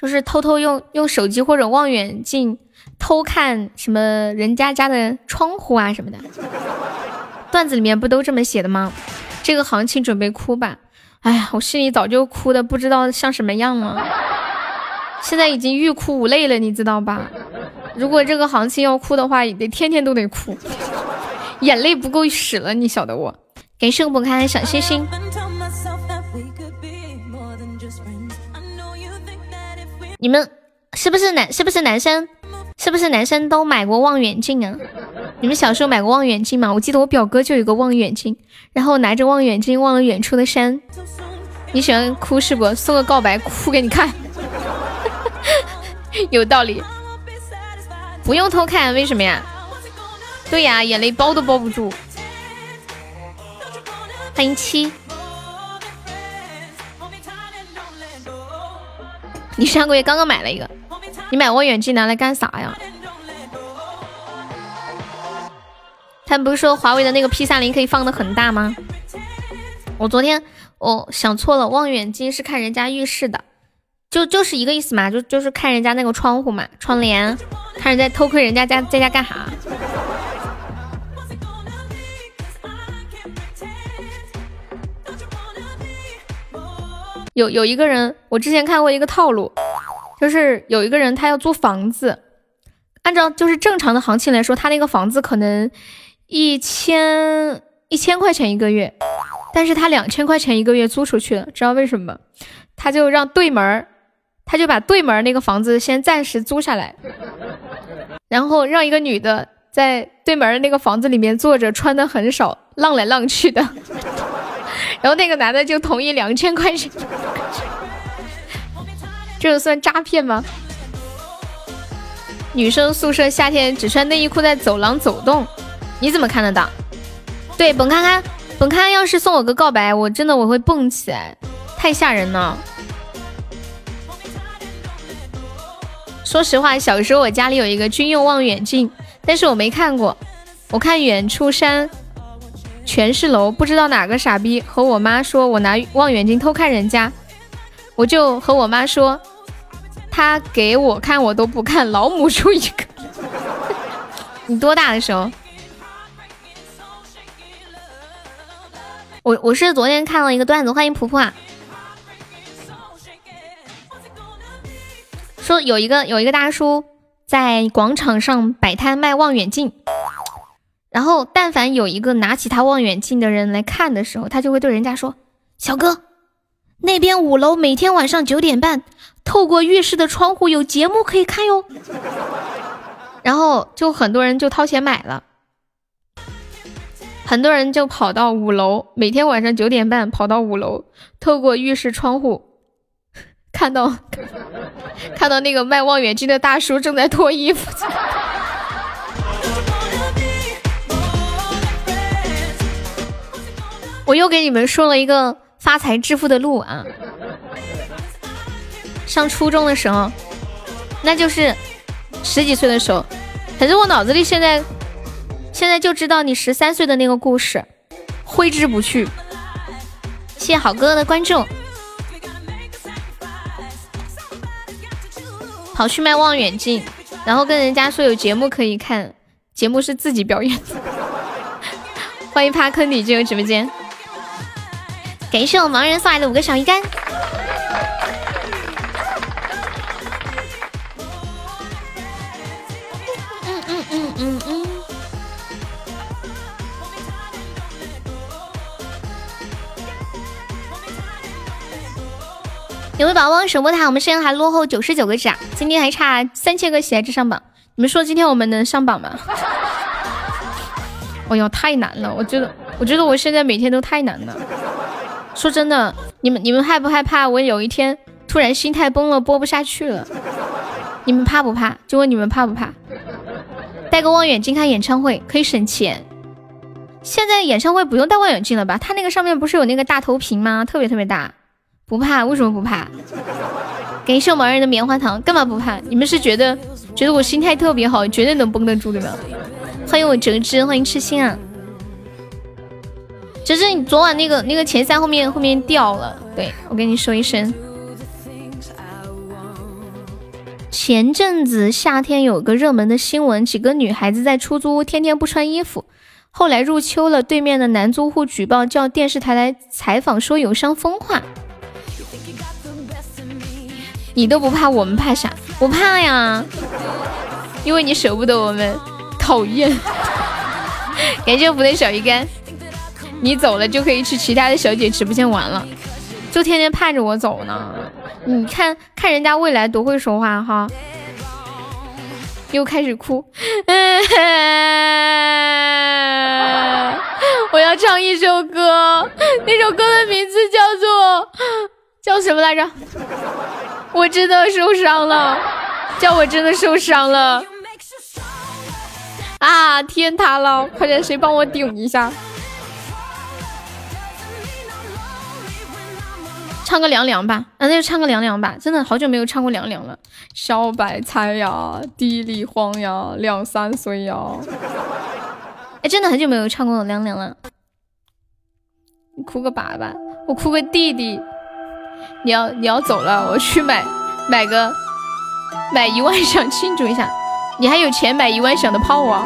就是偷偷用用手机或者望远镜偷看什么人家家的窗户啊什么的？段子里面不都这么写的吗？这个行情准备哭吧！哎呀，我心里早就哭的不知道像什么样了，现在已经欲哭无泪了，你知道吧？如果这个行情要哭的话，也得天天都得哭，眼泪不够使了，你晓得我？感谢我不开小星星。你们是不是男？是不是男生？是不是男生都买过望远镜啊？你们小时候买过望远镜吗？我记得我表哥就有个望远镜，然后拿着望远镜望了远处的山。你喜欢哭是不？送个告白，哭给你看。有道理。不用偷看，为什么呀？对呀，眼泪包都包不住。欢迎七。你上个月刚刚买了一个，你买望远镜拿来干啥呀？他们不是说华为的那个 P 三零可以放的很大吗？我昨天我想错了，望远镜是看人家浴室的，就就是一个意思嘛，就就是看人家那个窗户嘛，窗帘，看人家偷窥人家家在家干啥。有有一个人，我之前看过一个套路，就是有一个人他要租房子，按照就是正常的行情来说，他那个房子可能一千一千块钱一个月，但是他两千块钱一个月租出去了，知道为什么？他就让对门他就把对门那个房子先暂时租下来，然后让一个女的在对门那个房子里面坐着，穿的很少，浪来浪去的。然后那个男的就同意两千块钱，这个算诈骗吗？女生宿舍夏天只穿内衣裤在走廊走动，你怎么看得到？对，本看看，本看看要是送我个告白，我真的我会蹦起来，太吓人了。说实话，小时候我家里有一个军用望远镜，但是我没看过，我看远处山。全是楼，不知道哪个傻逼和我妈说我拿望远镜偷看人家，我就和我妈说，他给我看我都不看，老母猪一个。你多大的时候？我我是昨天看了一个段子，欢迎婆婆啊，说有一个有一个大叔在广场上摆摊卖望远镜。然后，但凡有一个拿起他望远镜的人来看的时候，他就会对人家说：“小哥，那边五楼每天晚上九点半，透过浴室的窗户有节目可以看哟。”然后就很多人就掏钱买了，很多人就跑到五楼，每天晚上九点半跑到五楼，透过浴室窗户看到看到那个卖望远镜的大叔正在脱衣服。我又给你们说了一个发财致富的路啊！上初中的时候，那就是十几岁的时候，反正我脑子里现在现在就知道你十三岁的那个故事，挥之不去。谢谢好哥哥的关注，跑去卖望远镜，然后跟人家说有节目可以看，节目是自己表演。欢迎帕克你进入直播间。感谢我盲人送来的五个小鱼干。嗯嗯嗯嗯嗯。有位宝宝守波塔，我们现在还落后九十九个值啊，今天还差三千个喜爱值上榜。你们说今天我们能上榜吗？哎呦，太难了！我觉得，我觉得我现在每天都太难了。说真的，你们你们害不害怕？我有一天突然心态崩了，播不下去了。你们怕不怕？就问你们怕不怕？带个望远镜看演唱会可以省钱。现在演唱会不用带望远镜了吧？它那个上面不是有那个大投屏吗？特别特别大，不怕？为什么不怕？感谢我盲人的棉花糖，干嘛不怕？你们是觉得觉得我心态特别好，绝对能绷得住的吗？欢迎我折枝，欢迎痴心啊。只是你昨晚那个那个前三后面后面掉了，对我跟你说一声。前阵子夏天有个热门的新闻，几个女孩子在出租屋天天不穿衣服，后来入秋了，对面的男租户举报叫电视台来采访，说有伤风化。你都不怕，我们怕啥？不怕呀，因为你舍不得我们，讨厌。感谢我的小鱼干。你走了就可以去其他的小姐直播间玩了，就天天盼着我走呢。你看看人家未来多会说话哈，又开始哭。我要唱一首歌，那首歌的名字叫做叫什么来着？我真的受伤了，叫我真的受伤了。啊，天塌了！快点，谁帮我顶一下？唱个凉凉吧，那就唱个凉凉吧。真的好久没有唱过凉凉了。小白菜呀，地里黄呀，两三岁呀。哎，真的很久没有唱过《凉凉》了。你哭个爸爸，我哭个弟弟。你要你要走了，我去买买个买一万响庆祝一下。你还有钱买一万响的炮啊？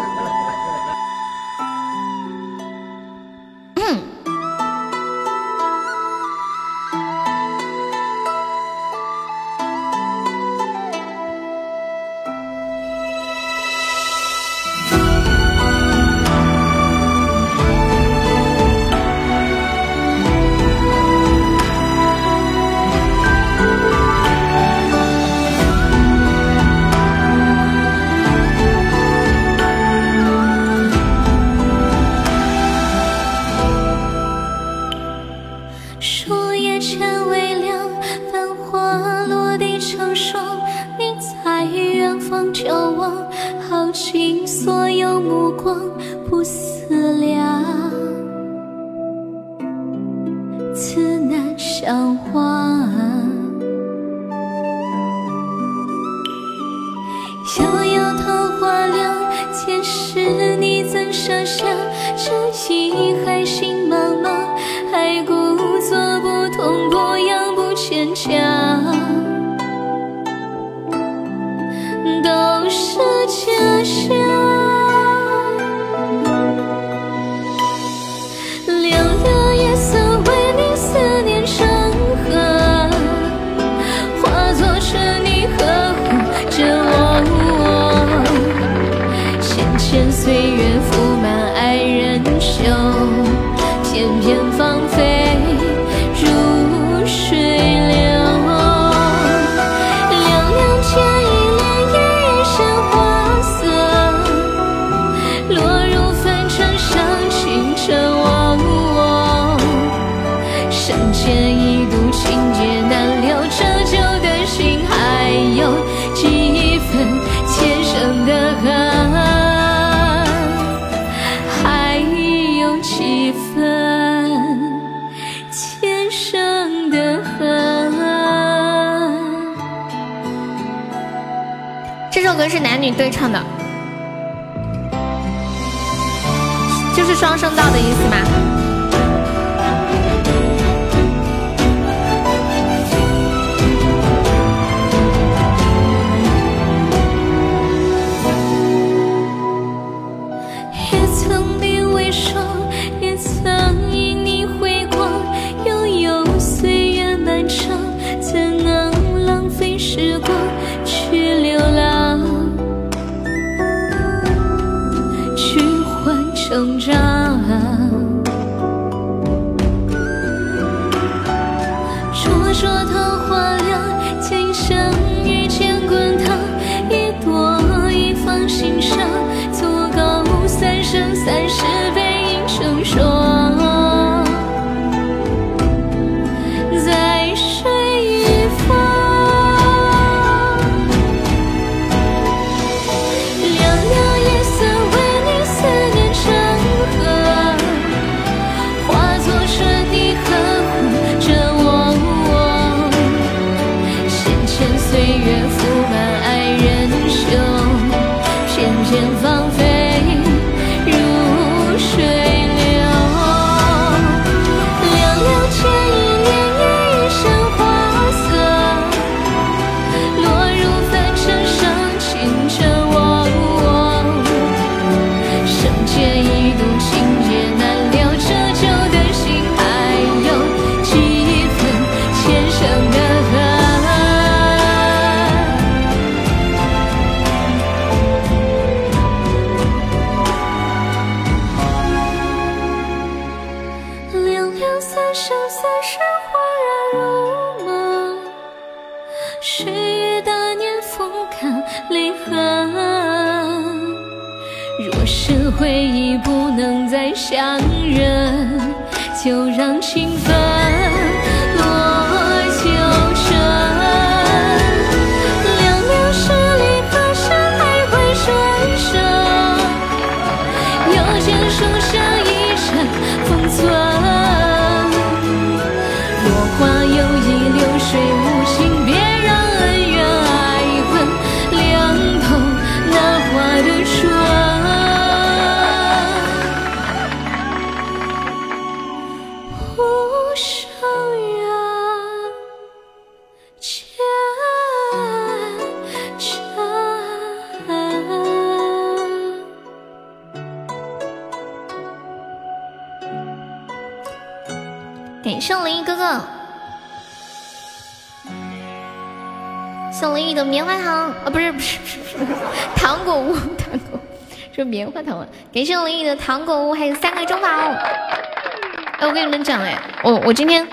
感谢我林毅的糖果屋，还有三个中宝。哎，我跟你们讲，哎，我我今天，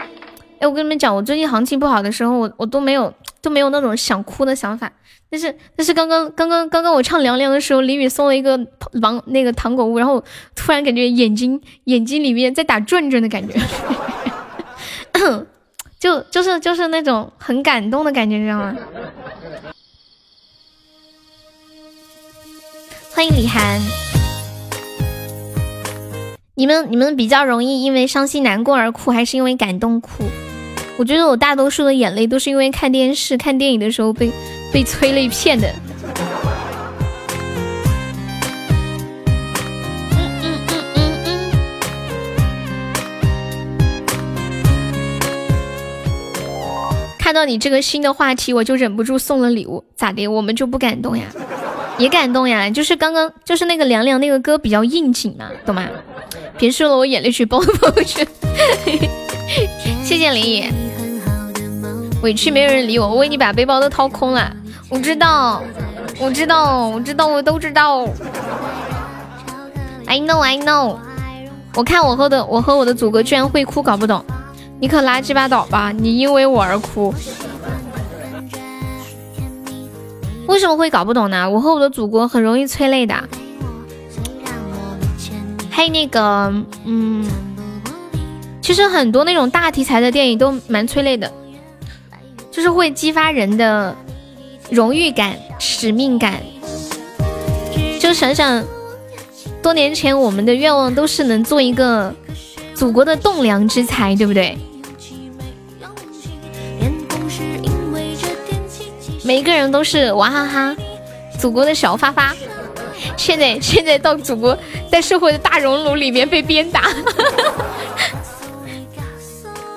哎，我跟你们讲，我最近行情不好的时候，我我都没有都没有那种想哭的想法。但是但是刚刚刚刚刚刚我唱凉凉的时候，李宇送了一个王那个糖果屋，然后突然感觉眼睛眼睛里面在打转转的感觉，就就是就是那种很感动的感觉，知道吗？欢迎李涵，你们你们比较容易因为伤心难过而哭，还是因为感动哭？我觉得我大多数的眼泪都是因为看电视、看电影的时候被被催泪片的。看到你这个新的话题，我就忍不住送了礼物。咋的？我们就不感动呀？也感动呀！就是刚刚就是那个凉凉那个歌比较应景嘛，懂吗？别说了，我眼泪去包朋友圈。谢谢林野。委屈没有人理我，我为你把背包都掏空了。我知道，我知道，我知道，我都知道。I know, I know。我看我和的我和我的祖国居然会哭，搞不懂。你可垃圾拉倒吧！你因为我而哭，为什么会搞不懂呢？我和我的祖国很容易催泪的。还有那个，嗯，其实很多那种大题材的电影都蛮催泪的。就是会激发人的荣誉感、使命感。就想想多年前我们的愿望都是能做一个祖国的栋梁之才，对不对？每一个人都是娃哈哈，祖国的小发发。现在现在到祖国在社会的大熔炉里面被鞭打。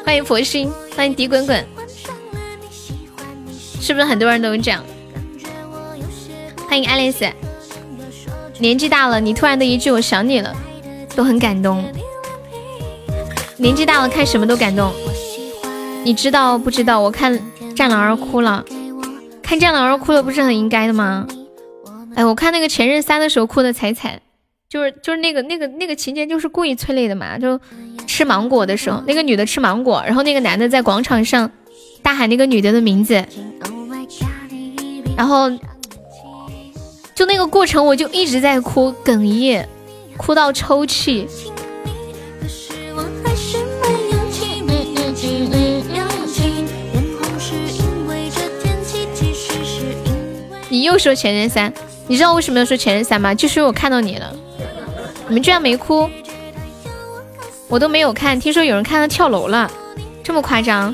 欢迎佛心，欢迎迪滚滚。是不是很多人都这样？欢迎爱丽丝。年纪大了，你突然的一句“我想你了”，都很感动。年纪大了，看什么都感动。你知道不知道？我看《战狼二》哭了，看《战狼二》哭了，不是很应该的吗？哎，我看那个《前任三》的时候哭的才惨，就是就是那个那个那个情节就是故意催泪的嘛，就吃芒果的时候，那个女的吃芒果，然后那个男的在广场上。大喊那个女的的名字，然后就那个过程，我就一直在哭，哽咽，哭到抽泣。你又说前任三，你知道为什么要说前任三吗？就是因为我看到你了，你们居然没哭，我都没有看，听说有人看到跳楼了，这么夸张？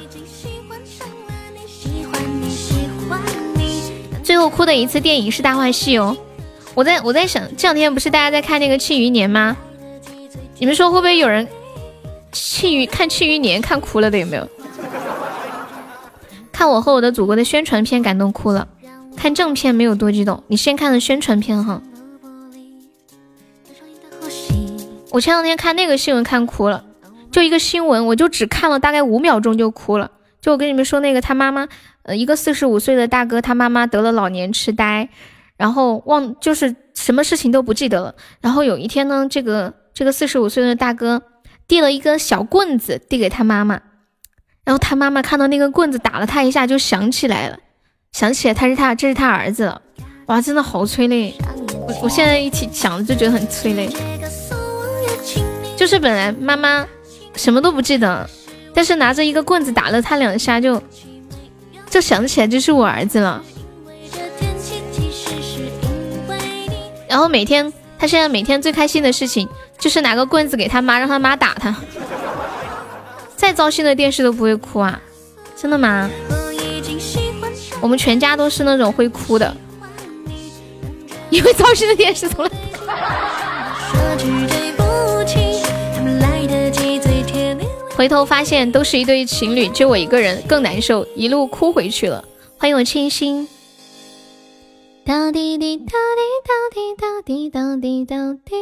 最后哭的一次电影是《大话西游》，我在我在想，这两天不是大家在看那个《庆余年》吗？你们说会不会有人庆余看《庆余年》看哭了的有没有？看我和我的祖国的宣传片感动哭了，看正片没有多激动。你先看的宣传片哈。我前两天看那个新闻看哭了，就一个新闻，我就只看了大概五秒钟就哭了。就我跟你们说那个他妈妈。呃，一个四十五岁的大哥，他妈妈得了老年痴呆，然后忘就是什么事情都不记得了。然后有一天呢，这个这个四十五岁的大哥递了一根小棍子递给他妈妈，然后他妈妈看到那根棍子打了他一下，就想起来了，想起来他是他这是他儿子。哇，真的好催泪！我我现在一起想就觉得很催泪。就是本来妈妈什么都不记得，但是拿着一个棍子打了他两下就。就想起来这是我儿子了，然后每天他现在每天最开心的事情就是拿个棍子给他妈，让他妈打他。再糟心的电视都不会哭啊，真的吗？我们全家都是那种会哭的，因为糟心的电视从来。回头发现都是一对情侣，就我一个人更难受，一路哭回去了。欢迎我清新。哒滴滴哒滴哒滴哒滴哒滴哒滴。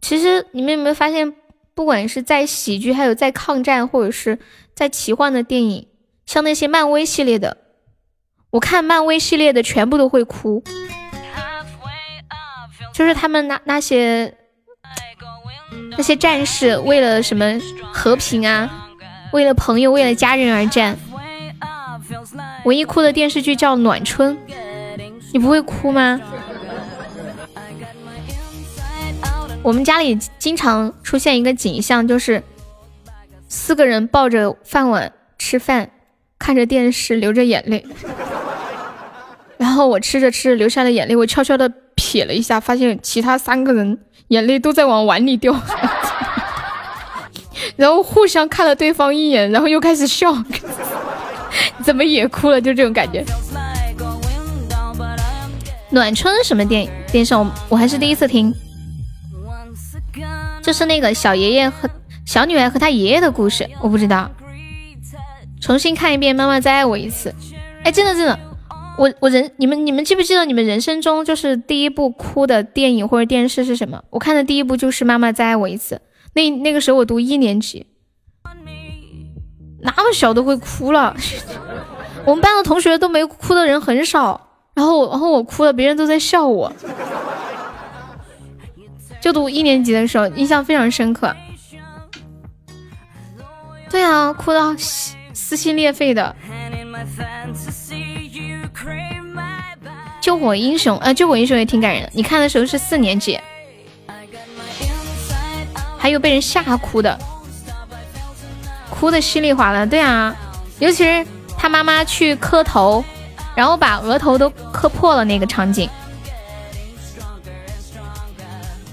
其实你们有没有发现，不管是在喜剧，还有在抗战，或者是在奇幻的电影，像那些漫威系列的，我看漫威系列的全部都会哭，就是他们那那些那些战士为了什么和平啊，为了朋友，为了家人而战。唯一哭的电视剧叫《暖春》，你不会哭吗？我们家里经常出现一个景象，就是四个人抱着饭碗吃饭，看着电视流着眼泪。然后我吃着吃着流下了眼泪，我悄悄的瞥了一下，发现其他三个人眼泪都在往碗里掉，然后互相看了对方一眼，然后又开始笑，怎么也哭了？就这种感觉。暖春什么电？电视我我还是第一次听。就是那个小爷爷和小女孩和他爷爷的故事，我不知道。重新看一遍《妈妈再爱我一次》。哎，真的真的，我我人你们你们记不记得你们人生中就是第一部哭的电影或者电视是什么？我看的第一部就是《妈妈再爱我一次》。那那个时候我读一年级，那么小都会哭了。我们班的同学都没哭的人很少，然后然后我哭了，别人都在笑我。就读一年级的时候，印象非常深刻。对啊，哭到撕心裂肺的。救火英雄，呃，救火英雄也挺感人的。你看的时候是四年级，还有被人吓哭的，哭的稀里哗啦。对啊，尤其是他妈妈去磕头，然后把额头都磕破了那个场景。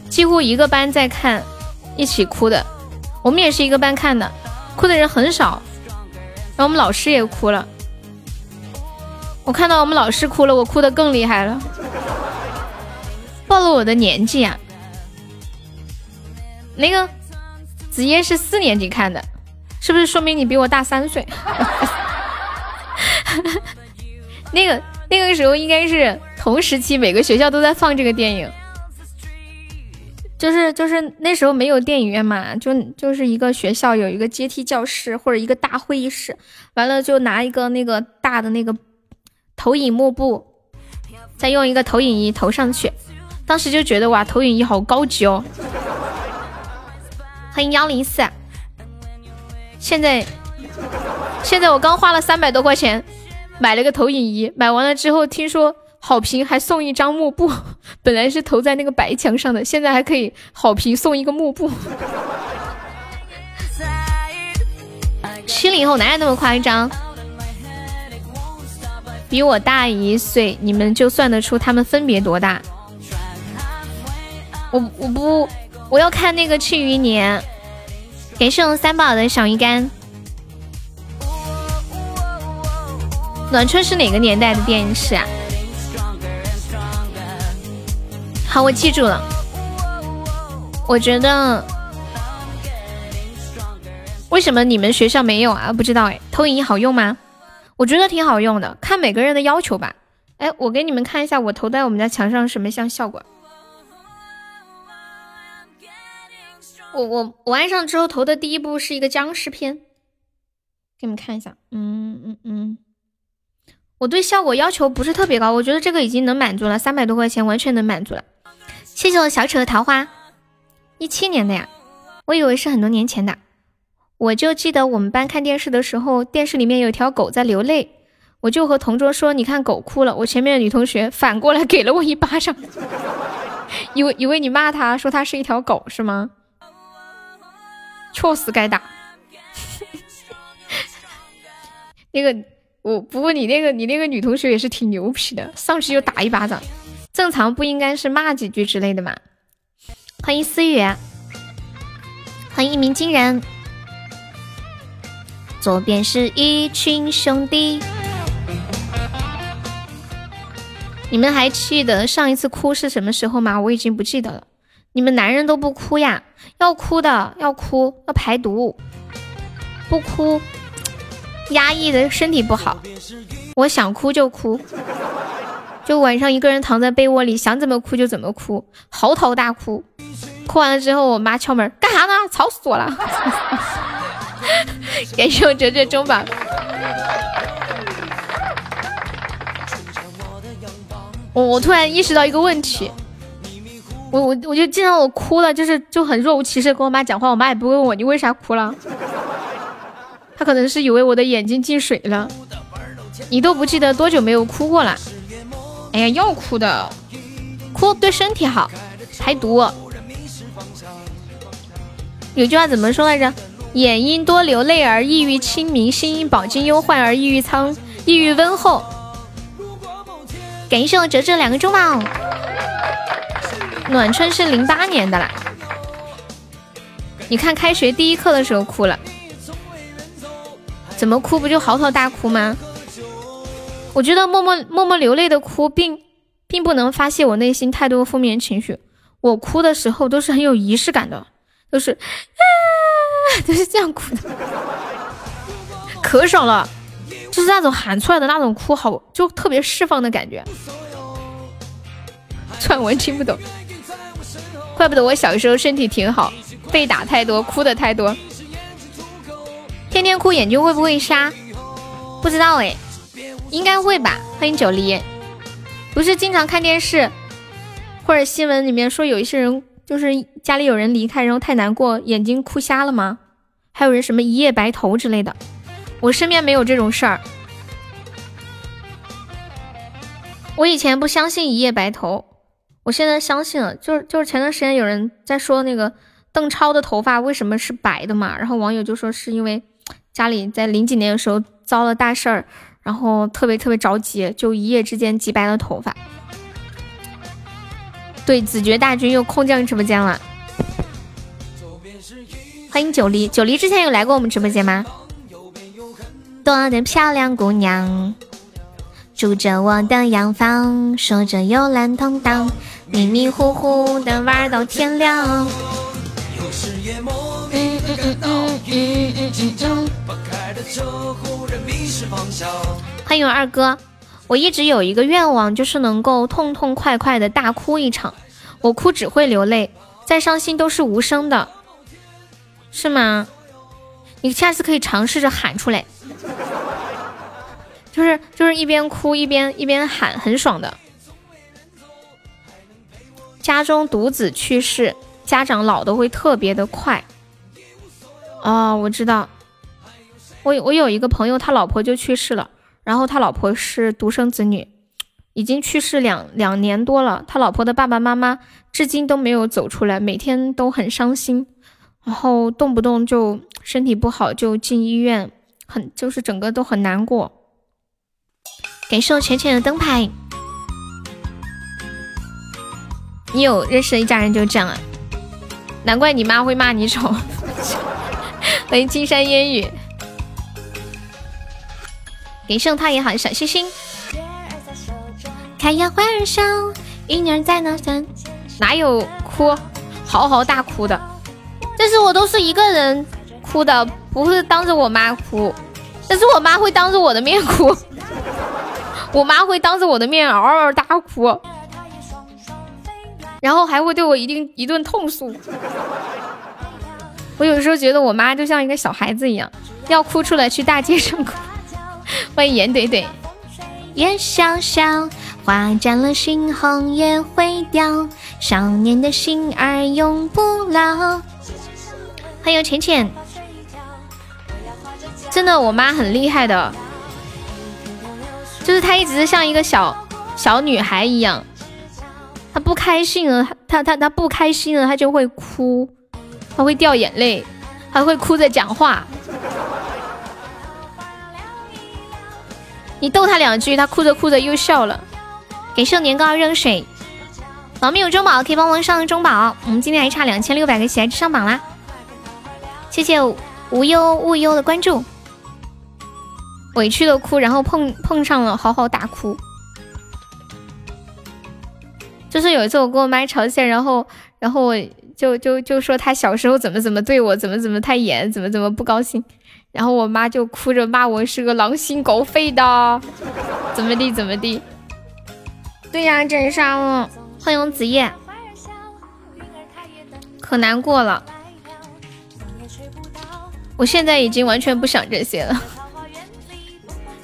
几乎一个班在看，一起哭的。我们也是一个班看的，哭的人很少。然后我们老师也哭了。我看到我们老师哭了，我哭的更厉害了。暴露我的年纪啊！那个子夜是四年级看的，是不是说明你比我大三岁？那个那个时候应该是同时期，每个学校都在放这个电影。就是就是那时候没有电影院嘛，就就是一个学校有一个阶梯教室或者一个大会议室，完了就拿一个那个大的那个投影幕布，再用一个投影仪投上去，当时就觉得哇，投影仪好高级哦。欢迎幺零四，现在现在我刚花了三百多块钱买了个投影仪，买完了之后听说。好评还送一张幕布，本来是投在那个白墙上的，现在还可以好评送一个幕布。七零后哪有那么夸张？比我大一岁，你们就算得出他们分别多大？我我不我要看那个《庆余年》，感谢我三宝的小鱼干。暖春是哪个年代的电视啊？好，我记住了。我觉得为什么你们学校没有啊？不知道哎。投影仪好用吗？我觉得挺好用的，看每个人的要求吧。哎，我给你们看一下我投在我们家墙上什么像效果。我我我安上之后投的第一部是一个僵尸片，给你们看一下。嗯嗯嗯，我对效果要求不是特别高，我觉得这个已经能满足了，三百多块钱完全能满足了。谢谢我小丑的桃花，一七年的呀，我以为是很多年前的。我就记得我们班看电视的时候，电视里面有条狗在流泪，我就和同桌说：“你看狗哭了。”我前面的女同学反过来给了我一巴掌，以为以为你骂他说他是一条狗是吗？确实该打。那个我不过你那个你那个女同学也是挺牛皮的，上去就打一巴掌。正常不应该是骂几句之类的吗？欢迎思雨，欢迎一鸣惊人。左边是一群兄弟。你们还记得上一次哭是什么时候吗？我已经不记得了。你们男人都不哭呀？要哭的，要哭，要排毒。不哭，压抑的身体不好。我想哭就哭。就晚上一个人躺在被窝里，想怎么哭就怎么哭，嚎啕大哭。哭完了之后，我妈敲门干啥呢？吵死我了！感谢我哲哲中榜。我我突然意识到一个问题，我我我就经常我哭了，就是就很若无其事跟我妈讲话，我妈也不问我你为啥哭了。她可能是以为我的眼睛进水了。你都不记得多久没有哭过了？哎呀，要哭的，哭对身体好，排毒。有句话怎么说来着？眼因多流泪而抑郁清明，心因饱经忧患而抑郁苍，抑郁温厚。感谢我哲哲两个中宝。暖春是零八年的啦。你看开学第一课的时候哭了，怎么哭不就嚎啕大哭吗？我觉得默默默默流泪的哭，并并不能发泄我内心太多负面情绪。我哭的时候都是很有仪式感的，都是啊，都是这样哭的，可爽了，就是那种喊出来的那种哭，好就特别释放的感觉。串文听不懂，怪不得我小时候身体挺好，被打太多，哭的太多，天天哭眼睛会不会瞎？不知道哎。应该会吧，欢迎九黎。不是经常看电视或者新闻里面说有一些人就是家里有人离开，然后太难过，眼睛哭瞎了吗？还有人什么一夜白头之类的。我身边没有这种事儿。我以前不相信一夜白头，我现在相信了。就是就是前段时间有人在说那个邓超的头发为什么是白的嘛，然后网友就说是因为家里在零几年的时候遭了大事儿。然后特别特别着急，就一夜之间急白了头发。对，子爵大军又空降直播间了，欢迎九黎。九黎之前有来过我们直播间吗？多的漂亮姑娘住着我的洋房，说着幽兰通道，迷迷糊糊的玩到天亮。欢迎二哥，我一直有一个愿望，就是能够痛痛快快的大哭一场。我哭只会流泪，再伤心都是无声的，是吗？你下次可以尝试着喊出来，就是就是一边哭一边一边喊，很爽的。家中独子去世，家长老的会特别的快。哦，我知道。我我有一个朋友，他老婆就去世了，然后他老婆是独生子女，已经去世两两年多了。他老婆的爸爸妈妈至今都没有走出来，每天都很伤心，然后动不动就身体不好就进医院，很就是整个都很难过。感谢我浅浅的灯牌，你有认识的一家人就这样啊？难怪你妈会骂你丑。欢迎金山烟雨。给圣他也好，小星星。开呀花儿笑，婴儿在那山。哪有哭，嚎嚎大哭的？但是我都是一个人哭的，不会当着我妈哭。但是我妈会当着我的面哭，我妈会当着我的面嗷嗷大哭，然后还会对我一定一顿痛诉。我有时候觉得我妈就像一个小孩子一样，要哭出来去大街上哭。欢迎严怼怼，叶萧萧，花绽了，猩红也会掉，少年的心儿永不老。欢迎浅浅，真的，我妈很厉害的，就是她一直像一个小小女孩一样，她不开心了，她她她不开心了，她就会哭，她会掉眼泪，还会哭着讲话。你逗他两句，他哭着哭着又笑了。给寿年糕热水，宝们有中宝可以帮忙上个中宝。我们今天还差两千六百个喜爱值上榜啦！谢谢无忧无忧的关注。委屈的哭，然后碰碰上了嚎嚎大哭。就是有一次我跟我妈吵架，然后然后我就就就说他小时候怎么怎么对我，怎么怎么太严，怎么怎么不高兴。然后我妈就哭着骂我是个狼心狗肺的，怎么地怎么地。对呀，真杀了！欢迎子夜，可难过了。我现在已经完全不想这些了，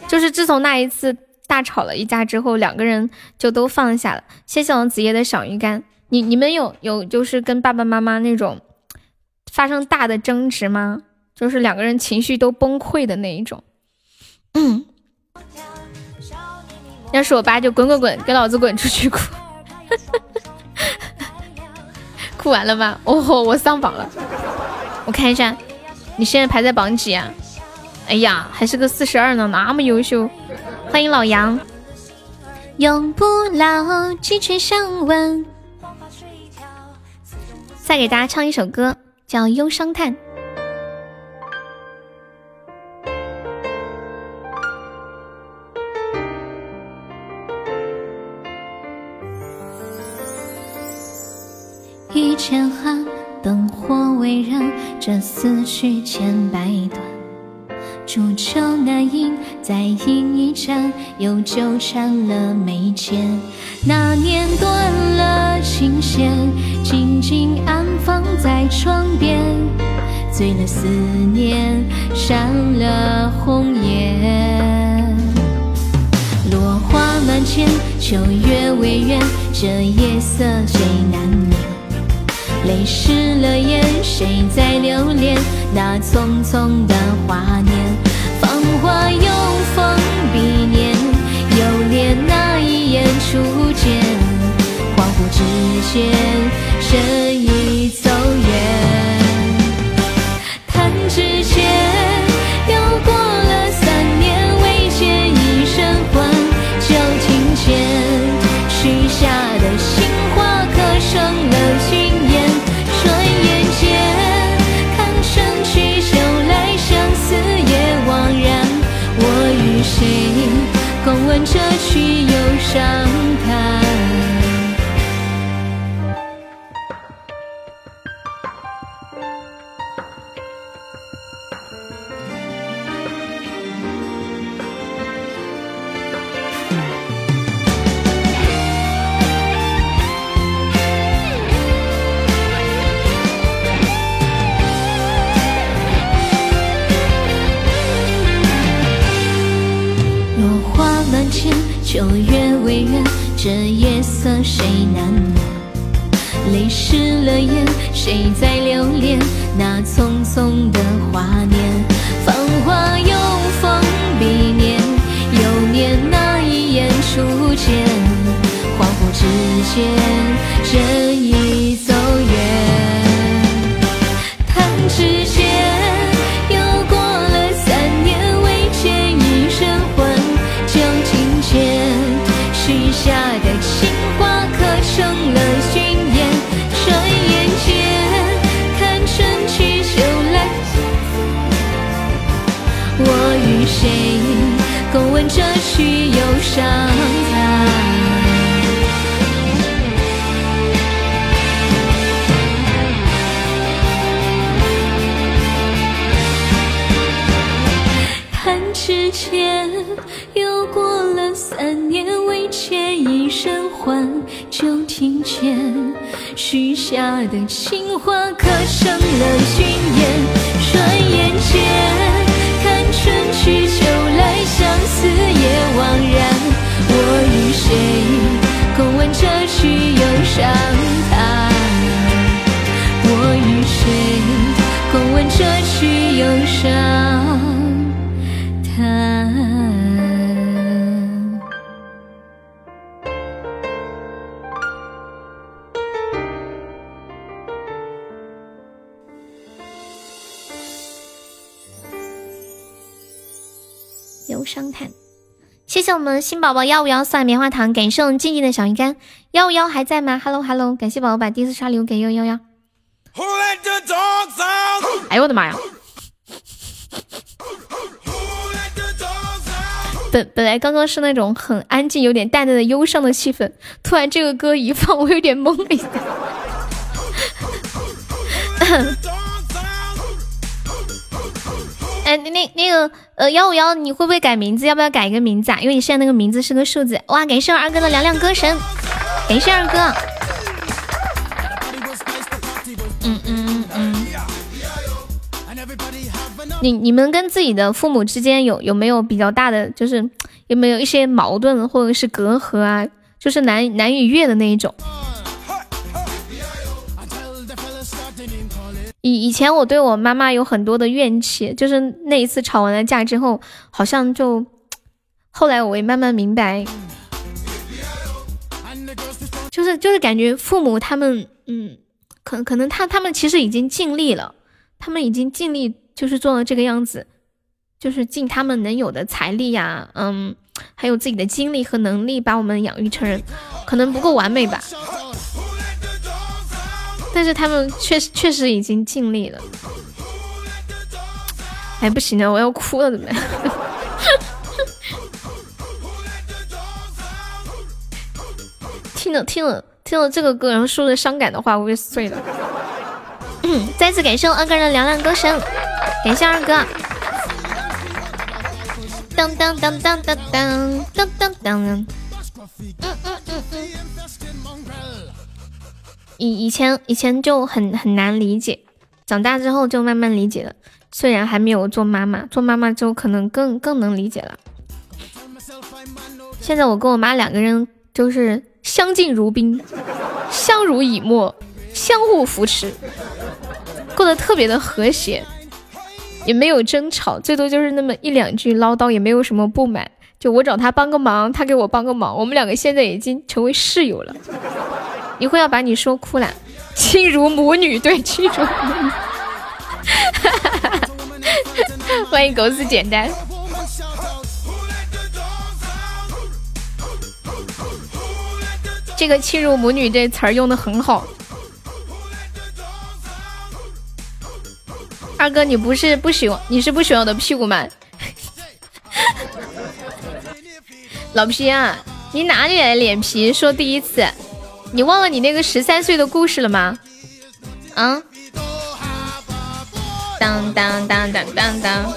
就是自从那一次大吵了一架之后，两个人就都放下了。谢谢王子夜的小鱼干，你你们有有就是跟爸爸妈妈那种发生大的争执吗？就是两个人情绪都崩溃的那一种。嗯，要是我爸就滚滚滚，给老子滚出去哭！哭完了吗？哦吼，我上榜了，我看一下。你现在排在榜几啊？哎呀，还是个四十二呢，那么优秀！欢迎老杨。永不老，鸡犬相闻。再给大家唱一首歌，叫《忧伤叹》。火微燃，这思绪千百段。煮酒难饮，再饮一盏，又纠缠了眉间。那年断了琴弦，静静安放在窗边。醉了思念，闪了红颜。落花满天，秋月未圆，这夜色谁难眠？泪湿了眼，谁在留恋那匆匆的华年？芳华又逢彼年，又恋那一眼初见。恍惚之间，谁共闻这曲忧伤。秋月未圆，这夜色谁难眠？泪湿了眼，谁在留恋那匆匆的华年？繁华又逢彼年，又念那一眼初见。恍惚之间，人已闻这曲忧伤叹？弹指间，又过了三年，未见一声唤，就听见许下的情话刻成了军言。转眼间。看春去，也枉然。我与谁共闻这曲忧伤叹？我与谁共闻这曲忧伤叹？忧伤叹，谢谢我们新宝宝幺五幺送来棉花糖，感谢我们静静的小鱼干幺五幺还在吗？Hello Hello，感谢宝宝把第一次刷礼物给幺幺幺。哎呦我的妈呀！本本来刚刚是那种很安静、有点淡淡的忧伤的气氛，突然这个歌一放，我有点懵了一下。哎，那那那个呃幺五幺，你会不会改名字？要不要改一个名字啊？因为你现在那个名字是个数字。哇，感谢我二哥的凉凉歌神，感谢二哥。嗯嗯嗯。你你们跟自己的父母之间有有没有比较大的，就是有没有一些矛盾或者是隔阂啊？就是难难以越的那一种。以以前我对我妈妈有很多的怨气，就是那一次吵完了架之后，好像就后来我也慢慢明白，就是就是感觉父母他们，嗯，可可能他他们其实已经尽力了，他们已经尽力就是做了这个样子，就是尽他们能有的财力呀，嗯，还有自己的精力和能力把我们养育成人，可能不够完美吧。但是他们确实确实已经尽力了。哎，不行了，我要哭了，怎么样？听了听了听了这个歌，然后说了伤感的话，我也碎了。嗯，再次感谢我二哥的嘹亮歌声，感谢二哥。当当当当当当当当当。嗯嗯嗯嗯。以以前以前就很很难理解，长大之后就慢慢理解了。虽然还没有做妈妈，做妈妈之后可能更更能理解了。现在我跟我妈两个人就是相敬如宾，相濡以沫，相互扶持，过得特别的和谐，也没有争吵，最多就是那么一两句唠叨，也没有什么不满。就我找他帮个忙，他给我帮个忙，我们两个现在已经成为室友了。一会要把你说哭了，亲如母女，对，亲如母女。欢迎狗子简单。这个“亲如母女”这词儿用的很好。二哥，你不是不喜欢，你是不喜欢我的屁股吗？老皮啊，你哪里来的脸皮说第一次？你忘了你那个十三岁的故事了吗？啊！当当当当当当！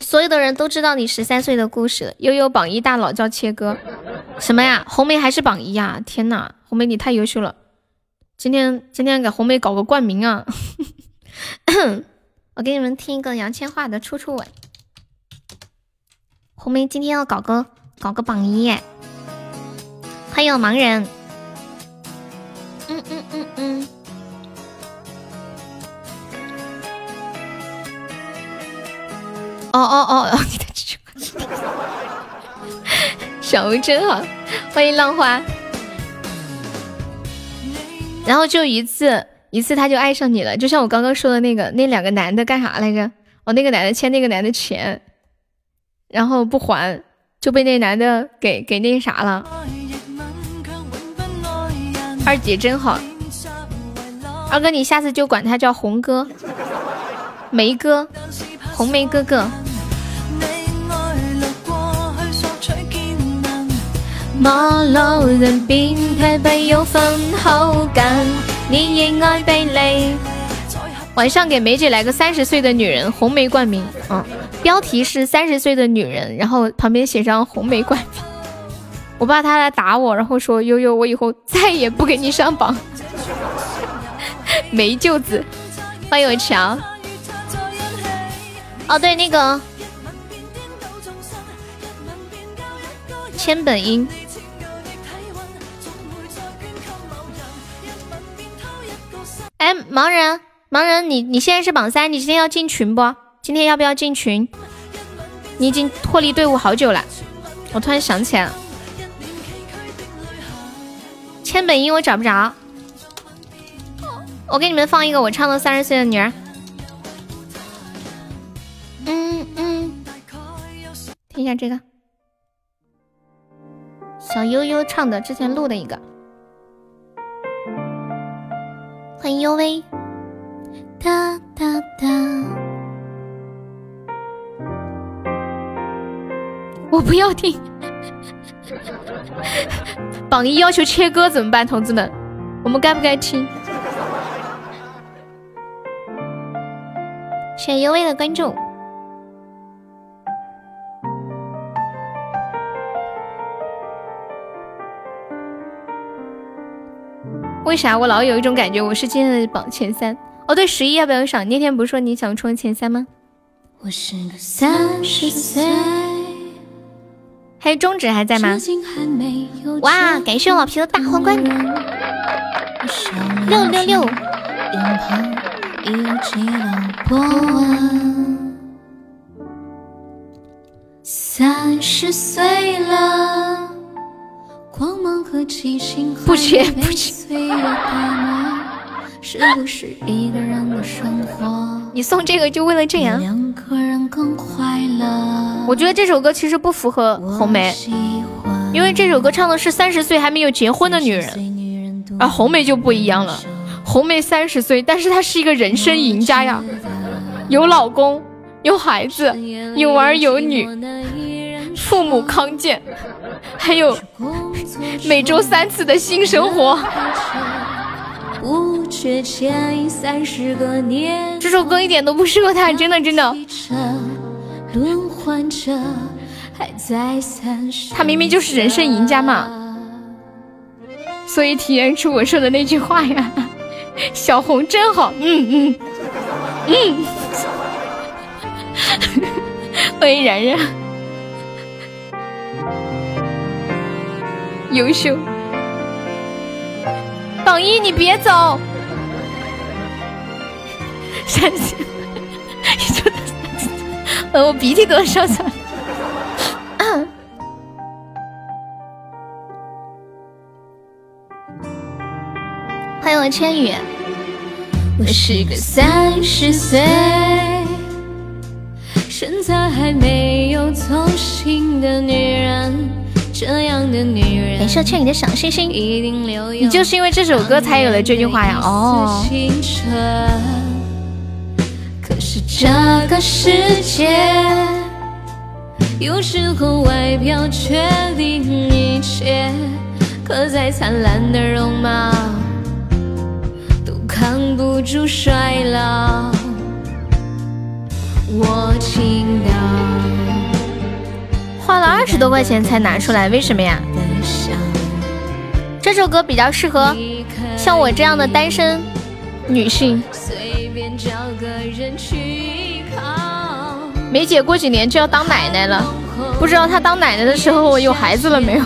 所有的人都知道你十三岁的故事。悠悠榜一大佬叫切哥，什么呀？红梅还是榜一呀？天哪，红梅你太优秀了！今天今天给红梅搞个冠名啊！我给你们听一个杨千嬅的《处处吻》。红梅今天要搞个搞个榜一耶！欢迎盲人，嗯嗯嗯嗯，哦哦哦哦，你的直播，小吴真好，欢迎浪花，然后就一次一次他就爱上你了，就像我刚刚说的那个那两个男的干啥来着？哦，那个男的欠那个男的钱，然后不还，就被那男的给给那啥了。二姐真好，二哥你下次就管他叫红哥、梅哥、红梅哥哥。陌路人便退避有份好感，你。晚上给梅姐来个三十岁的女人红梅冠名，嗯，标题是三十岁的女人，然后旁边写上红梅冠名。我怕他来打我，然后说悠悠，我以后再也不给你上榜，没救子。欢迎我强。哦，对，那个千本樱。哎，盲人，盲人，你你现在是榜三，你今天要进群不？今天要不要进群？你已经脱离队伍好久了，我突然想起来了。千本樱我找不着，我给你们放一个我唱的《三十岁的女儿》。嗯嗯，听一下这个，小悠悠唱的，之前录的一个。欢迎悠微。哒哒哒。我不要听。榜一要求切歌怎么办，同志们？我们该不该听？谢悠微的关注。为啥我老有一种感觉，我是今天的榜前三？哦，对，十一要不要上？那天不是说你想冲前三吗？我是个三十岁。还有中指还在吗？哇，感谢我老皮的大皇冠，六六六。三十岁了，光芒和激情不缺不缺。是不是一个人的生活？你送这个就为了这样？两个人更快乐。我觉得这首歌其实不符合红梅，因为这首歌唱的是三十岁还没有结婚的女人，而红梅就不一样了。红梅三十岁，但是她是一个人生赢家呀，有老公，有孩子，有儿有女，父母康健，还有每周三次的新生活。这首歌一点都不适合他，真的真的。他明明就是人生赢家嘛，所以体验出我说的那句话呀。小红真好，嗯嗯嗯。欢迎然然，优秀。榜一，你别走！山西，你说的呃，我鼻涕都要上来了。欢迎我千羽。我是个三十岁，身材还没有走心的女人。这样的女人，感谢欠你的小星星。你就是因为这首歌才有了这句话呀？哦。可是这个世界，有时候外表决定一切，可再灿烂的容貌都扛不住衰老。我听到。花了二十多块钱才拿出来，为什么呀？这首歌比较适合像我这样的单身女性。梅姐过几年就要当奶奶了，不知道她当奶奶的时候我有孩子了没有？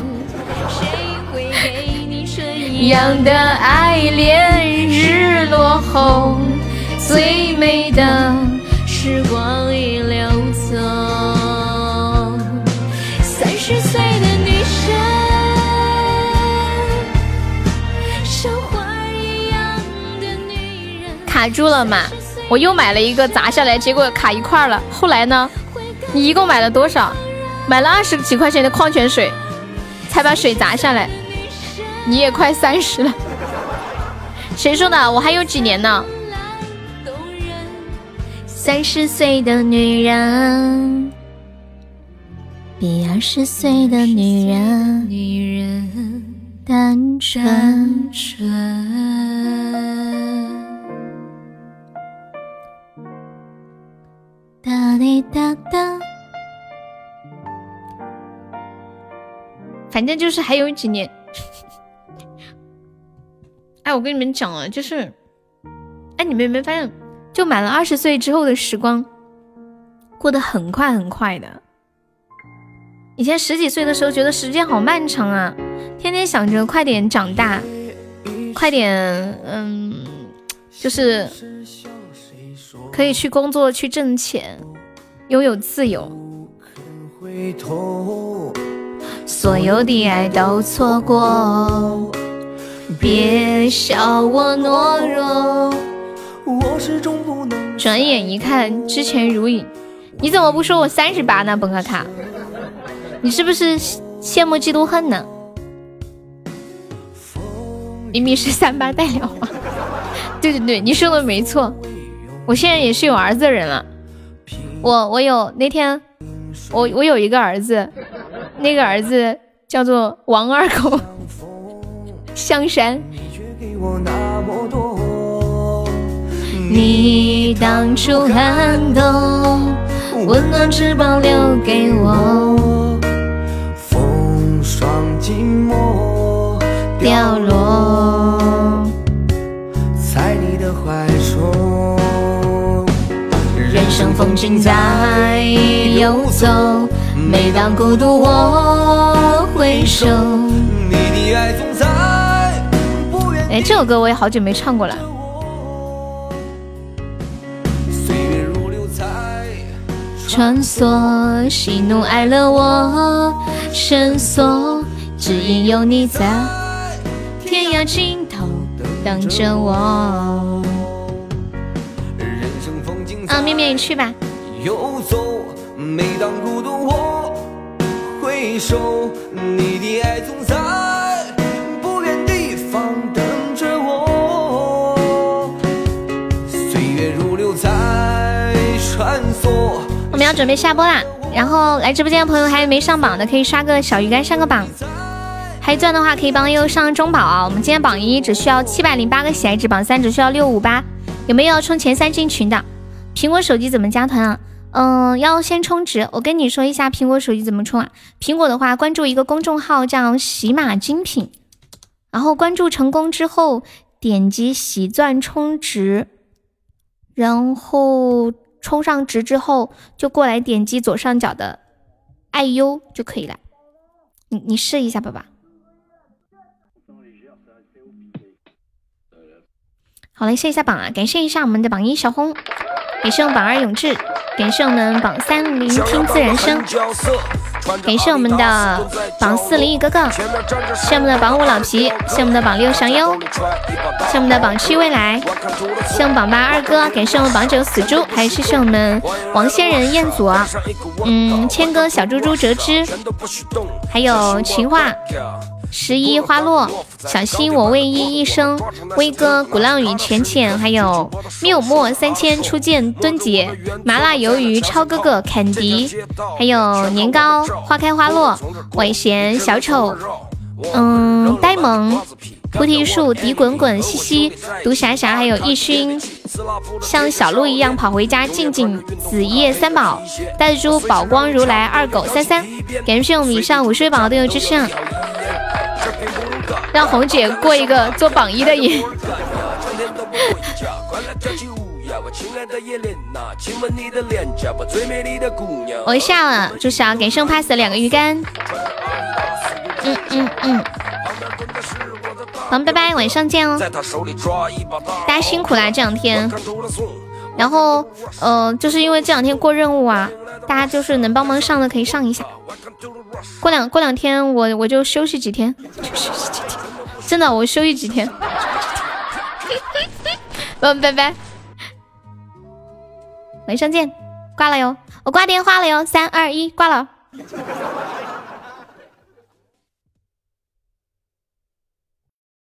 样的爱恋，日落后，最美的时光已流卡住了嘛？我又买了一个砸下来，结果卡一块了。后来呢？你一共买了多少？买了二十几块钱的矿泉水，才把水砸下来。你也快三十了，谁说的？我还有几年呢？三十岁的女人。比二十岁的女人，女人单纯。哒滴哒哒。反正就是还有几年。哎，我跟你们讲了，就是，哎，你们有没有发现，就满了二十岁之后的时光，过得很快很快的。以前十几岁的时候，觉得时间好漫长啊，天天想着快点长大，快点，嗯，就是可以去工作去挣钱，拥有自由。所有的爱都错过，别笑我懦弱。转眼一看，之前如影。你怎么不说我三十八呢，本卡卡？你是不是羡慕嫉妒恨呢？明明是三八带两花。对对对，你说的没错，我现在也是有儿子的人了。我我有那天，我我有一个儿子，那个儿子叫做王二狗香山。你当初寒冬，温暖翅膀留给我。风霜寂寞掉落。景在游走，每当孤独我回首。哎，这首歌我也好久没唱过了。穿梭喜怒哀乐我深锁，只因有你在天涯尽头等着我。面面你去吧。游走，每当孤独我回首，你的爱总在不远地方等着我。岁月如流在穿梭。我们要准备下播啦，然后来直播间的朋友还有没上榜的，可以刷个小鱼干上个榜。还钻的话可以帮悠悠上中宝啊！我们今天榜一只需要七百零八个喜爱值，榜三只需要六五八。有没有要冲前三进群的？苹果手机怎么加团啊？嗯，要先充值。我跟你说一下苹果手机怎么充啊？苹果的话，关注一个公众号叫喜马精品，然后关注成功之后，点击喜钻充值，然后。充上值之后，就过来点击左上角的爱优就可以了。你你试一下，宝宝。好嘞，谢一下榜啊！感谢一下我们的榜一小红，感谢我们榜二永志，感谢我们榜三聆听自然声。感谢我们的榜四林雨哥哥，谢我们的榜五老皮，谢我们的榜六祥优，谢我们的榜七未来，谢我们榜八二哥，感谢我们榜九死猪，还有谢谢我们王仙人彦祖，嗯，千哥小猪猪折枝，还有情话。十一花落，小心我为一一生，威哥鼓浪屿浅浅，还有缪莫三千初见敦杰，麻辣鱿鱼超哥哥肯迪，还有年糕花开花落，尾贤小丑，嗯，呆萌。菩提树迪滚滚西西毒傻傻，还有逸勋，像小鹿一样跑回家，静静子夜三宝，带珠宝光如来二狗三三，感谢我们以上五十位宝宝都有支持。让红姐过一个做榜一的瘾。我下了，祝小给圣 pass 两个鱼竿。嗯嗯嗯。好，拜拜，晚上见哦。大家辛苦啦，这两天。然后，呃，就是因为这两天过任务啊，大家就是能帮忙上的可以上一下。过两过两天我我就休息几天，休息几天，真的我休息几天。嗯，拜拜，晚上见，挂了哟，我挂电话了哟，三二一，挂了。